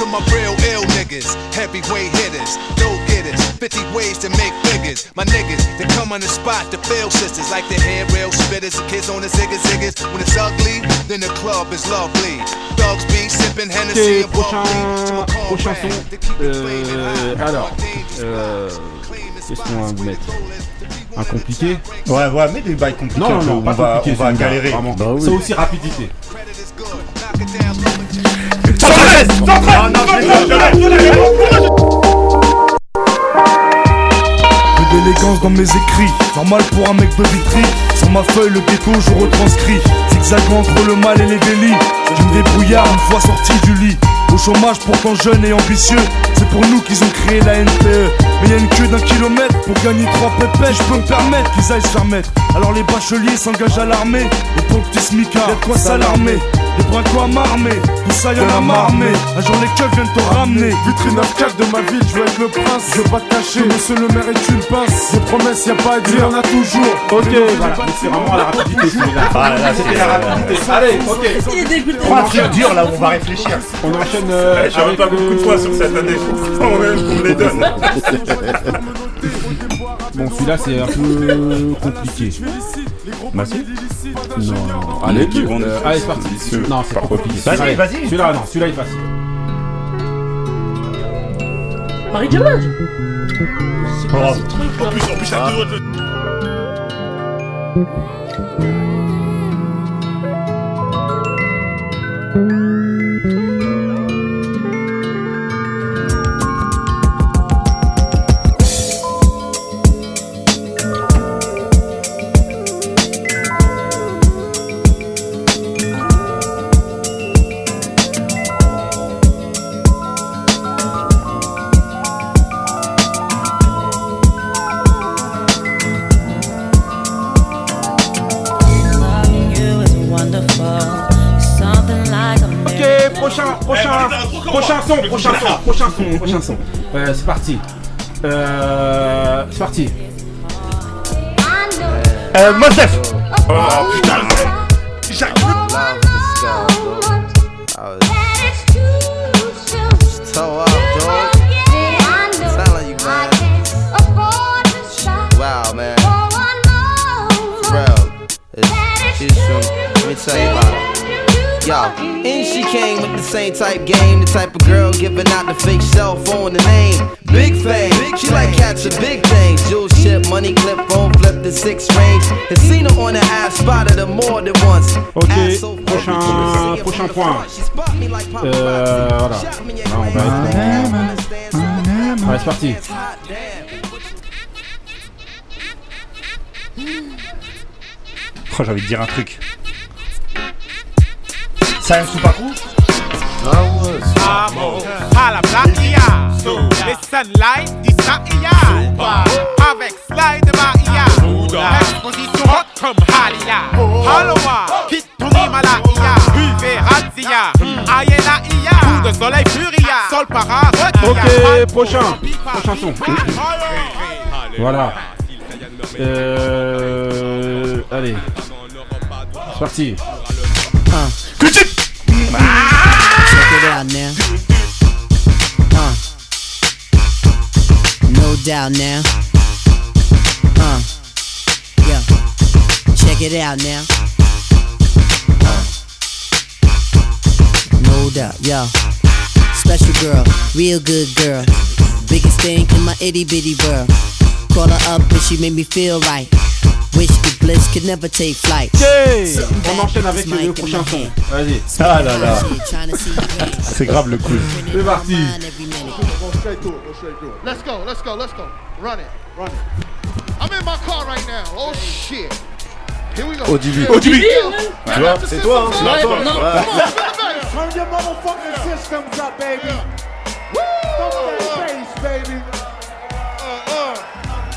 to my real ill niggas, heavyweight hitters, go getters, 50 ways to make figures. My niggas, they come on the spot to fail sisters like the hair rail spitters, kids on the ziggas ziggas. When it's ugly, then the club is lovely. Thugs be sipping Hennessy and prochain, prochain son. Euh, alors, euh, qu'est-ce qu'on va vous mettre? Un compliqué Ouais, ouais, mais des bails compliqués. Non, non, on pas va, on va galérer. vraiment. Bah oui. C'est aussi rapidité. Peu d'élégance dans mes écrits, normal pour un mec de vitry. Sur ma feuille, le ghetto, je retranscris. Zigzagant entre le mal et les délits. D'une débrouillard une fois sorti du lit. Au chômage, pourtant jeune et ambitieux. C'est pour nous qu'ils ont créé la NPE. Mais y a une queue d'un kilomètre pour gagner trois pépés. Je peux me permettre qu'ils aillent se faire mettre. Alors les bacheliers s'engagent à l'armée. Et pour le petit smicard, y'a quoi s'alarmer. Les bras quoi m'armer, tout ça y'en a marmé. Un jour les keufs viennent te ramener. Vitrine 9 de ma ville, je veux être le prince. Je veux pas te cacher, monsieur le maire est une pince. Des promesses, y a pas à dire, y'en a toujours. Ok, voilà. C'est vraiment la rapidité celui-là. Ah, là, c'était la rapidité. Allez, ok. Il est dégoûté. Prends un truc dur là où on va réfléchir. On enchaîne. euh, J'aurais avec pas beaucoup de fois sur cette année, <laughs> me les donne. <laughs> Bon, celui-là c'est un peu compliqué. Bah si. Non. Allez, qui vont euh, allez, c'est parti. Non, c'est pas compliqué. Vas-y, vas-y. Celui-là, non, celui-là est facile. Marie Diamage C'est quoi Oh. ce truc là En plus, en plus, Ah. à deux prochain son, prochain son, prochain son. Euh, c'est parti. Euh, c'est parti. Euh, Mosef. Oh putain, j'arrive. Man. Wow, man. It's. Let me tell you about her. Yo, and she came with the same type game, the type of girl giving out the fake cell phone, the name. Big fame, she like catching big things. Jewel ship, money clip, phone flip, the six range. Has seen her on the ass, spotted her more than once. Ok, Ass so full, prochain, she was singing prochain point. She spot me like Papa Euh, voilà. Là, on va être Allez, c'est parti. Oh, j'ai envie de dire un truc. Sam Soupakou Amo, hala blakia, les sunlight, disaiya, avec slide maia, exposition hot comme Halia, Haloa, Kitoni Malaya, Pulverazia, Ayena Ia, coup de soleil furia, sol para, Ok, prochain, prochain son. Voilà. Euh, allez. C'est parti. Check it out now. Uh. No doubt now. Uh. Yeah. Check it out now. Uh. No doubt, yeah. Special girl, real good girl. Biggest thing in my itty bitty world. Call her up and she made me feel right. Wish the bliss could never take flight. On enchaîne avec le prochain son. Vas-y. Ah là là. <laughs> C'est grave le coup. C'est parti. Let's go, let's go, let's go. Run it, run it. I'm in my car right now. Oh shit. Here we go. ODB. ODB. Tu vois, c'est toi, hein, c'est toi. Ouais. Turn your <laughs> motherfucking systems up, baby. Thump that bass, baby.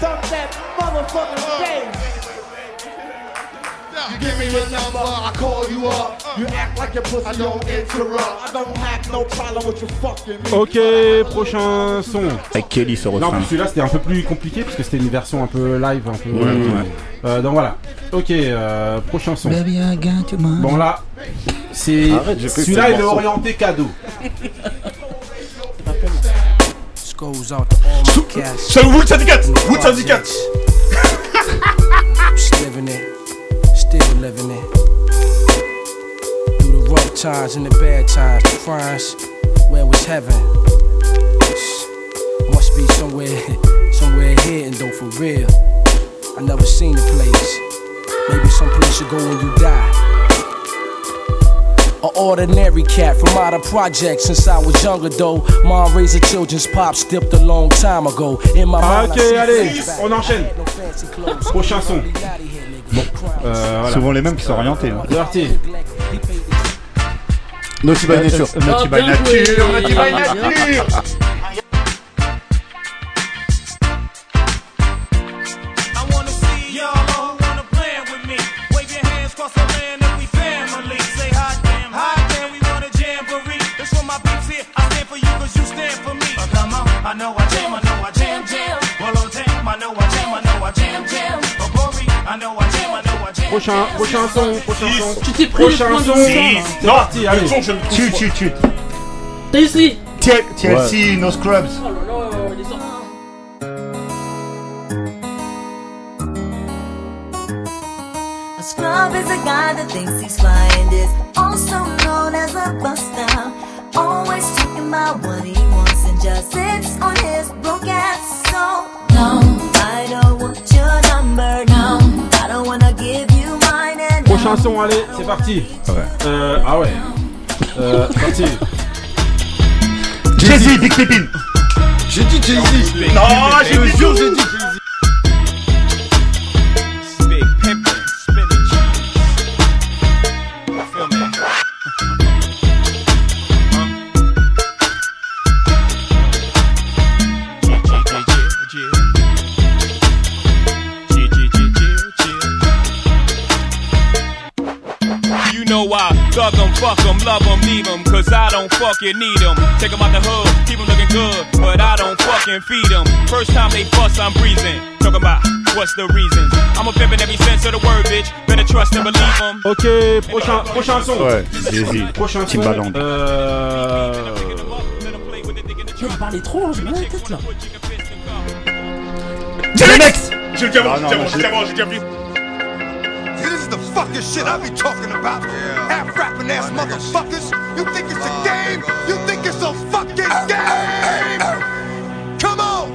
Thump that motherfucking bass. You give me your number, I call you up. You act like your pussy don't interrupt. I don't have no problem with your fucking me. Ok, prochain son. Avec Kelly ce Non, refrain. celui-là c'était un peu plus compliqué parce que c'était une version un peu live, un peu. Ouais, ouais. Euh, donc voilà. Ok, euh, prochain son. Baby, I got your money. Bon là, c'est celui-là il est orienté cadeau. Le Wood Syndicat Wood Syndicat <laughs> Just living it, still living it. Through the rough times and the bad times, the crimes, where was heaven? Must be somewhere, <laughs> somewhere hidden though for real. I never seen the place. Maybe some place you go when you die. An ordinary cat from out of projects since I was younger though. Mom raised her children's pops dipped a long time ago. In my mind, Ok, allez, on enchaîne. <laughs> Prochain son. Bon, euh, voilà. Souvent les mêmes qui sont orientés. hein. Parti. Naughty by Nature. Naughty by joué. Nature, Naughty by. Nature. I know I jam, I know I jam, jam. Bolo jam, I know I jam, I know I jam, jam. Prochain, prochain son, prochain son. Tu t'es pris prochain son. C'est parti, allez. Tue, tue, tue. TLC. TLC, no scrubs. Oh là là, il est sorti. Scrub is a guy that thinks he's flying, is also known as a buster. Always talking about what he wants. Just sits on his broke ass. So no, I don't want your number. No, I don't wanna give you mine and Prochain son, allez, c'est parti. Euh, ah ouais. Euh, parti. Jay-Z, Big Pippin. J'ai dit Jay-Z. Non, j'ai dit Jay-Z. Fuck 'em, love 'em, leave 'em, cause I don't fucking need 'em. Take 'em out the hood, keep 'em looking good, but I don't fucking feed 'em. First time they fuss, I'm breezing. Talking about what's the reason? I'm a pimp in every sense of the word, bitch. Better trust and believe 'em. Ok, prochain, prochain son. Ouais, Jay-Z. Prochain son. Timbaland. Euh... Tu vas parler trop, j'ai mal à la tête là. T-Rex J'ai déjà Ah, j'ai déjà vu, j'ai déjà vu. This is the fucking shit I be talking about. Half rapping ass motherfuckers. You think it's a game? You think it's a fucking game? Come on.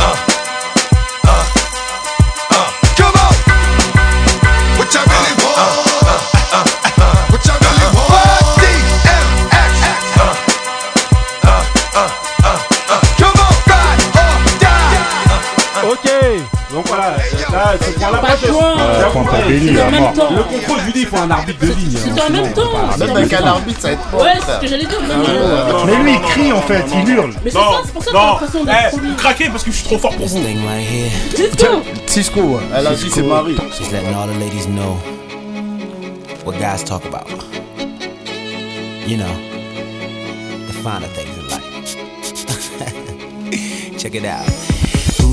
Uh, uh, uh, come on. What y'all really want? What y'all really want? DMX. Uh, uh, uh, uh. Come on, ride or die. Ok, donc voilà, là, j'ai C'est en à même mort. temps. Le contrôle, je lui dis, il faut un arbitre de ligne. C'était hein, en même temps. Même avec un temps. arbitre, ça va être. Ouais, c'est ce que j'allais dire. euh, Mais lui, il crie en fait, il hurle. Mais c'est Non, ça, c'est pour ça que non, l'impression d'être vous craquez parce que je suis trop fort pour vous. Cisco Cisco, elle a dit c'est Marie. Just letting all the ladies know what guys talk about. You know, the finer things in life. <laughs> Check it out.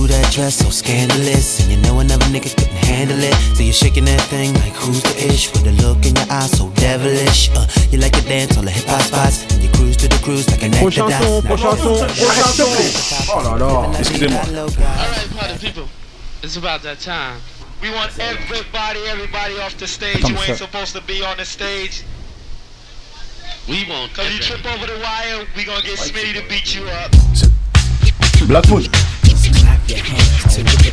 Ooh, that dress so scandalous, and you know another nigga couldn't handle it. So you're shaking that thing like who's the ish with a look in your eyes so devilish. Uh, you like to dance all the hip hop spots, and you cruise to the cruise like an Prochain actor son, does. prochain son, prochain son. Oh là là. Excusez-moi. Alright, party people. It's about that time. We want everybody, everybody off the stage Attends, who ain't supposed to be on the stage. We won't. Cause you trip over the wire, we gonna get Smitty to beat you up. Black Moon.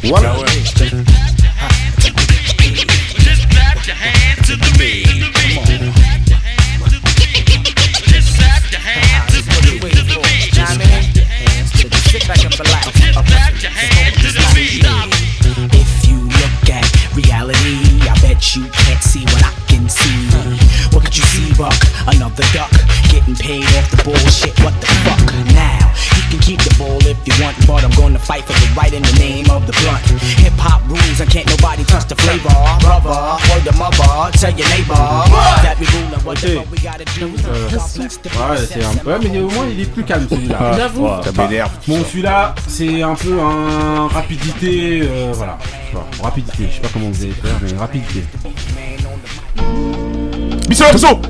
Voilà. Just clap your hands to the beat. Just clap your hands to the beat. Just clap your hands to the beat. Just Sit back and relax. clap your hands to the beat. If you look at reality, I bet you can't see what I can see. What could you see, Buck? Another duck getting paid off the bullshit. What the fuck? Now you can keep the ball if you want, but I'm going to fight for the right in the name of the blunt. Hip hop rules, and can't nobody touch the flavor. Brother, word the mother, tell your neighbor that we rule and what the fuck we gotta do. Ouais, c'est un... ouais, mais au moins il est plus calme celui-là. J'avoue. M'énerve. Bon, celui-là, c'est un peu un rapidité, euh, voilà. Sais pas, je sais pas comment vous allez faire, mais rapidité. Michel Rousseau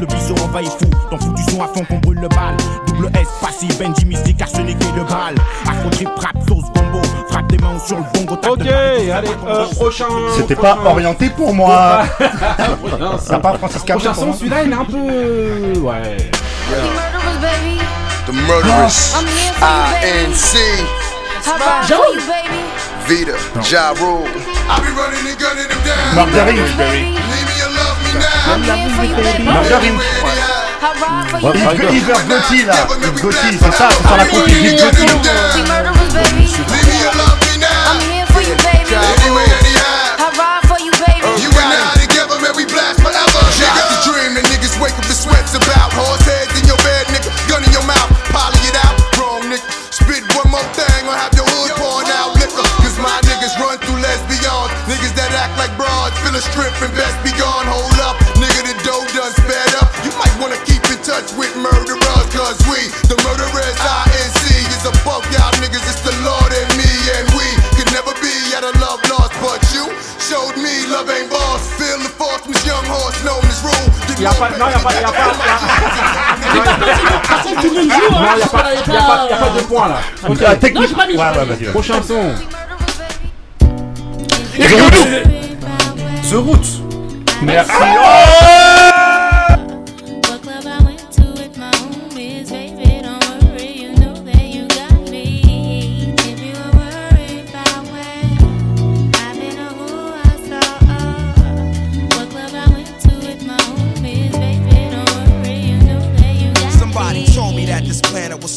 le bison envahit fou. Dans fou du son à fond qu'on brûle le bal. Double S, passif, Benji mystique, arsenic et de balle. Afro trip, rap, sauce, combo. Frappe des mains sur le bongo, Ok, de allez, euh, prochain. C'était pas orienté pour moi. <laughs> Ça part Francis Prochain pour son, moi. celui-là, il est un peu. Ouais. Murderers, baby. The murderous. I'm here for you, baby. INC. How about Joe? Vita. Ja Rule. I be running and gunning them down. I'm here for you, baby. Ouais, hyper, hyper Gotti là, Gotti, c'est ça, c'est ça la copie de Gotti. About horse heads in your bed, nigga, gun in your mouth, poly it out, wrong nigga. Spit one more thing, or have your hood pouring out liquor. My niggas run through lesbians, niggas that act like broads, fill a strip and best be gone, whole touch with murderers, cause we, the murderers, INC is above y'all niggas. It's the Lord and me, and we could never be at a love lost. But you showed me love ain't boss. Feel the force, Miss Young Horse, known as rule. Y a pas, non, y a pas, y a pas, Personne tout le monde joue, Non, y a c'est pas, pas- y a pas, de point là. Ok, technique. Non, j'ai pas mis. Ouais, ouais, vas-y. vas-y. Prochain son. The Roots. Merci. What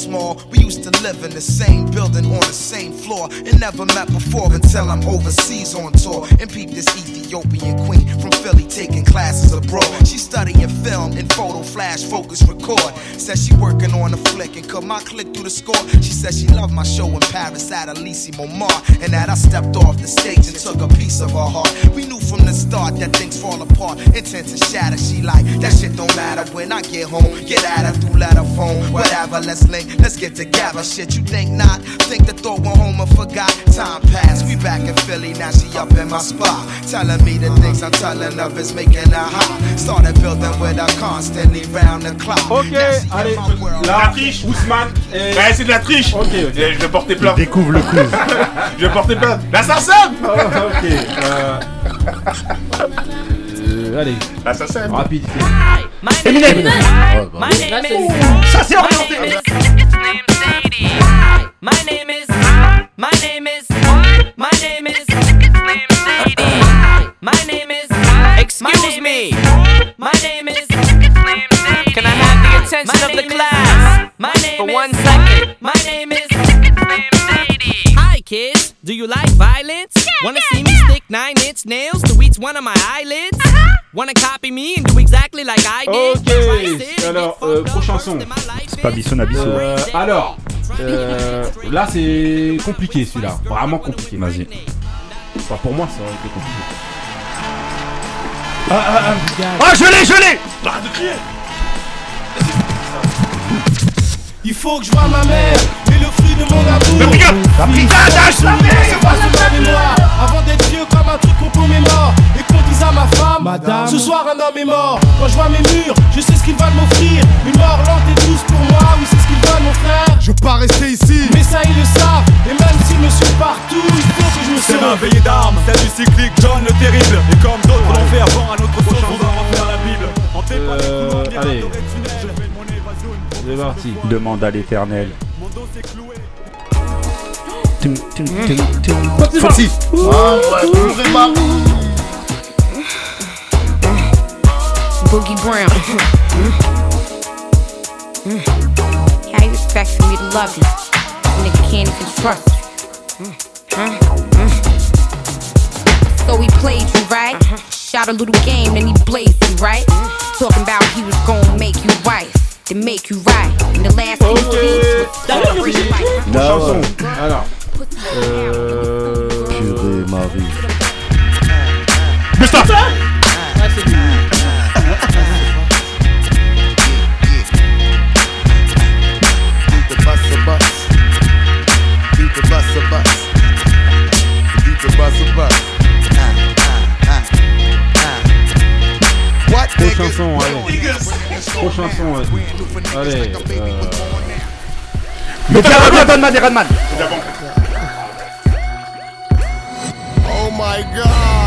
small. We used to live in the same building on the same floor and never met before until I'm overseas on tour and peep this Ethiopian queen from Philly taking classes abroad. She studying film and photo flash focus record. Says she working on a flick and cut my click through the score. She says she loved my show in Paris at Elysee Montmartre and that I stepped off the stage and took a piece of her heart. We knew from the start that things fall apart, intent to shatter. She like that shit don't matter when I get home. Get at her through letter phone, whatever. Let's link, let's get together. Shit, you think not? Think the thought went home and forgot. Time passed, we back in Philly now. She up in my spot, telling me the things I'm telling her is making her hot. Started building with her constantly round the clock. Ok, allez. La triche, Ousmane. Ouais, c'est de la triche. Ok, ok. Je vais porter plainte. Découvre le quiz. <laughs> Je vais porter plainte. L'assassin <laughs> ok. Euh... <laughs> euh, allez. L'assassin. Rapide. Eminem. My name is- Ça c'est orienté. My name is. My name is. Excuse me. My name is. Can I have the attention of the class? My name for one second. My name is. Hi kids, do you like violence? Wanna see me stick nine inch nails to each one of my eyelids? Wanna copy me and do exactly like I did? Ok. Alors, euh, prochain son. C'est pas Bisson Abisso. Euh, alors, euh, là c'est compliqué celui-là, vraiment compliqué. Vas-y. Enfin, pour moi, ça aurait été compliqué. Ah, ah, ah. Ah, je l'ai, je l'ai Il faut que je vois ma mère et le fruit de mon amour. Le brigade La l'avais C'est pas sous ma mémoire Avant d'être vieux comme un truc qu'on commémore Et qu'on dise à ma femme Madame. Ce soir un homme est mort Quand je vois mes murs Je sais ce qu'il va m'offrir Une mort lente et douce pour moi Oui c'est ce qu'il veut mon frère Je veux pas rester ici. Mais ça ils le savent Et même s'ils me suivent partout Il faut que je me C'est ma sauve veillée d'armes, celle du cyclique John le terrible. Et comme d'autres l'ont fait avant, à notre sauce, on va refaire la Bible. Hanté par les Euh, allez. C'est parti. Demande à l'éternel. Tum. Fancy. Ah. Boogie Brown. Mm. How you expect for me to love you? Nigga can't even trust you? Mm. Mm. Mm. So he played you, right? Shot a little game, then he blazed you, right? Talking about he was gonna make you wife, then make you right. And the last thing Ok. Euh, he was D'ailleurs, il y Prochain son, allez. Prochain son, vas-y. Allez. Euh... Mais tiens, Radman, Radman, et Radman. Oh my god.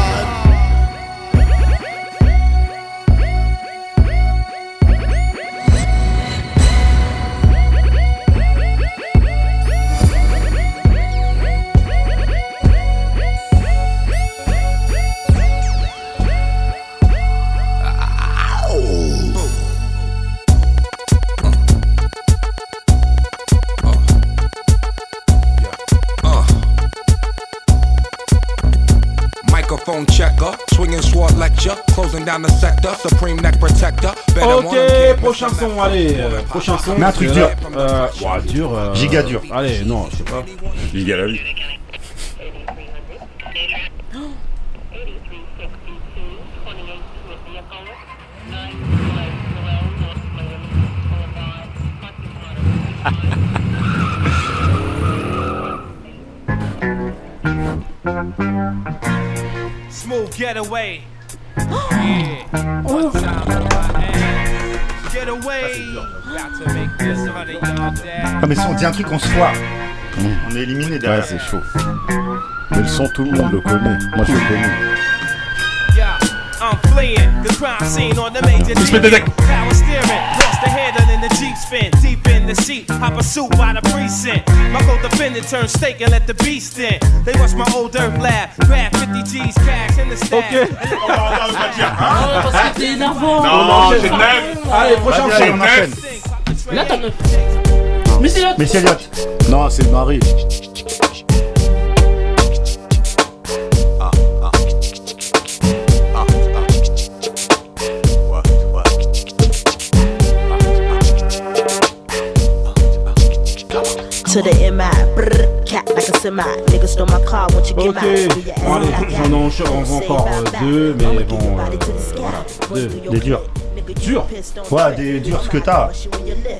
Ok, kid. prochain son, allez. euh, prochain son. Mais un truc dur. Euh... ouah, dur. euh, Giga dur. Allez, non, je sais pas. Giga la vie. Smooth getaway. Ah mais si on dit un truc, on se foire. On est éliminé Ouais, derrière. c'est chaud. Mais le son, tout le monde le connaît. Moi, je le connais. Yeah, I'm fleeing the crime scene on the major Suspect TV. detect. Power steering, lost the head and in the Jeep spin. Deep in the seat, I pursued by the precinct. My co-defendant turned steak and let the beast in. They watch my old dirt lab, grab 50 G's cash in the stash. Ok. Oh, non, non, pas dire. Oh, parce que t'es énervant. Non, j'ai neuf. Allez, prochain Vas-y, son. on enchaîne. Là, t'as 9. Mais c'est là. Mais c'est Elliott. Non, c'est Marie. To the MI, brr, cat like a semi. Niggas stole my car, won't you get Ok, mine? Do your bon, allez, j'en va encore euh, deux, mais bon, euh, voilà, deux. Des durs. Dur Ouais, des durs ce que t'as.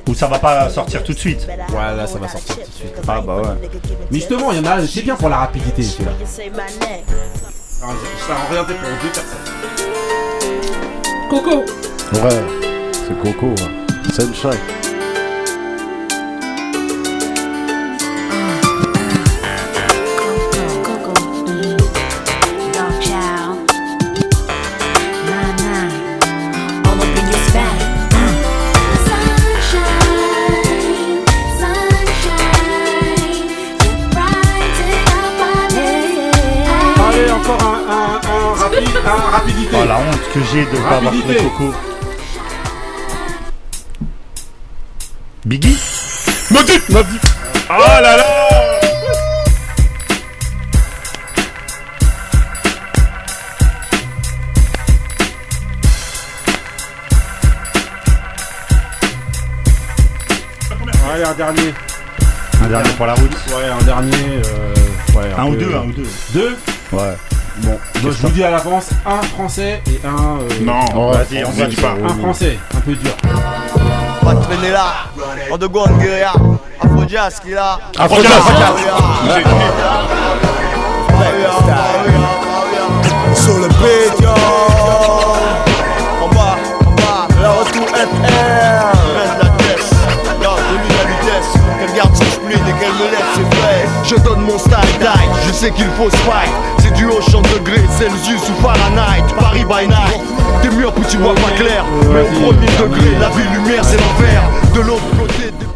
Ou ça va pas sortir tout de suite. Ouais, là, ça va sortir tout de suite. Ah bah ouais. Mais justement, il y en a, c'est bien pour la rapidité, c'est là. You say my name. Ça a orienté pour deux personnes. Coco. Ouais, c'est Coco. ouais. Sunshine. Oh la honte que j'ai de pas avoir trouvé Coco. Biggie Maudit Maudit Oh là là Allez, un dernier. Un dernier pour la route. Ouais, un dernier. euh, ouais, Un ou peu- deux, un ou deux. Deux Ouais. Bon, donc je vous dis à l'avance, un français et un. euh, Non, Vas-y, on on va dit pas. Un français, un peu dur. Va traîner là, en de grande guérilla, Afro-Jazz qui est là. Afro-Jazz. Sur le beat, yo En bas, en bas, la retour FR Baisse la caisse, garde de lui la vitesse. Qu'elle garde son spleen et qu'elle me laisse ses frères Je donne mon style die, je sais qu'il faut spike. C'est du haut champ degré, Celsius ou Fahrenheit Paris by night, t'es murs puis tu vois pas clair. Mais au premier degré, la vie lumière c'est l'envers De l'autre côté des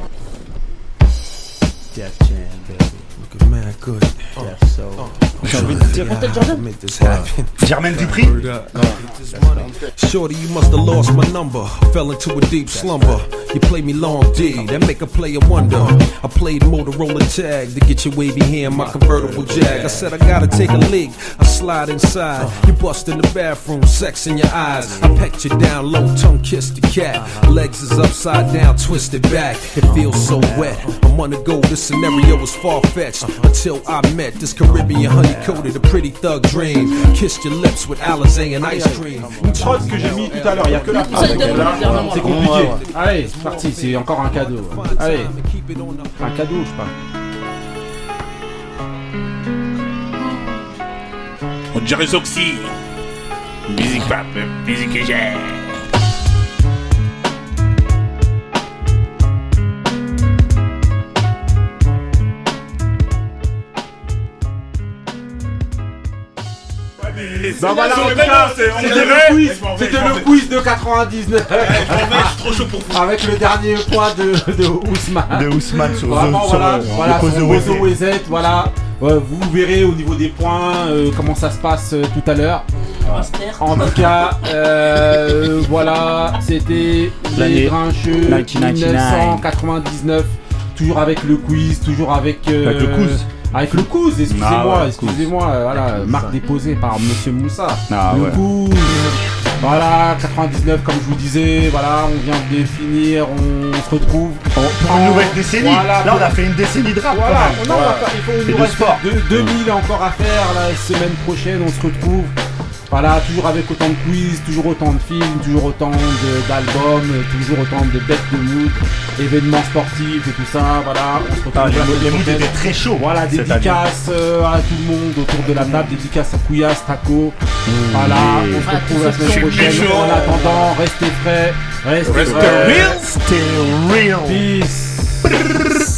Looking mad good. J'ai envie de dire. Make this happen. Jermaine Dupri ah, Shorty, you must have lost my number. Fell into a deep slumber. You play me long D, that make a player wonder. I played Motorola tag to get your wavy hair in my convertible jag. I said I gotta take a leak. I slide inside. You bust in the bathroom, sex in your eyes. I pecked you down low, tongue kiss the cat. Legs is upside down, twisted back. It feels so wet. I'm on a go. this scenario was far fetched. Until I met this Caribbean honey coated, a pretty thug dream. Kissed your lips with Alizé and ice cream. Une prod que j'ai mis tout à l'heure, il n'y a que la dernièrement. C'est compliqué. Allez, c'est parti, c'est encore un cadeau. Allez, un cadeau, je sais pas. On dirait Zoxy. Musique pas, musique que Bah voilà, c'était le quiz, c'était le de 99. je suis trop chaud pour vous. Avec le dernier point de, de Ousmane. De Ousmane sur- Vraiment, sur, voilà, euh, voilà, sur. Wezet, voilà. Ouais, vous verrez au niveau des points euh, comment ça se passe euh, tout à l'heure. En tout cas, euh, voilà, c'était les grincheux 1999. 1999. Toujours avec le quiz, toujours avec. euh, Avec le quiz. Avec le quiz, excusez-moi, Ah ouais, excusez-moi, euh, voilà, marque déposée par Monsieur Moussa. Ah le ouais. Voilà, 99, comme je vous disais, voilà, on vient de définir, on se retrouve. Pour une nouvelle décennie. Voilà, Là, on a fait une décennie de rap. Voilà, quand même. non, on Ouais. il faut il nous reste sport. deux- 2000 encore à faire la semaine prochaine, on se retrouve. Voilà, toujours avec autant de quiz, toujours autant de films, toujours autant d'albums, toujours autant de bêtes de mood, événements sportifs et tout ça. Voilà, on se retrouve Ah, les la moods- étaient très chauds Voilà, dédicace euh, à tout le monde autour de la table, dédicace à Kouyas, Taco. Voilà, on se Ah, retrouve la semaine prochaine. En attendant, restez frais, restez real. Stay real. Peace.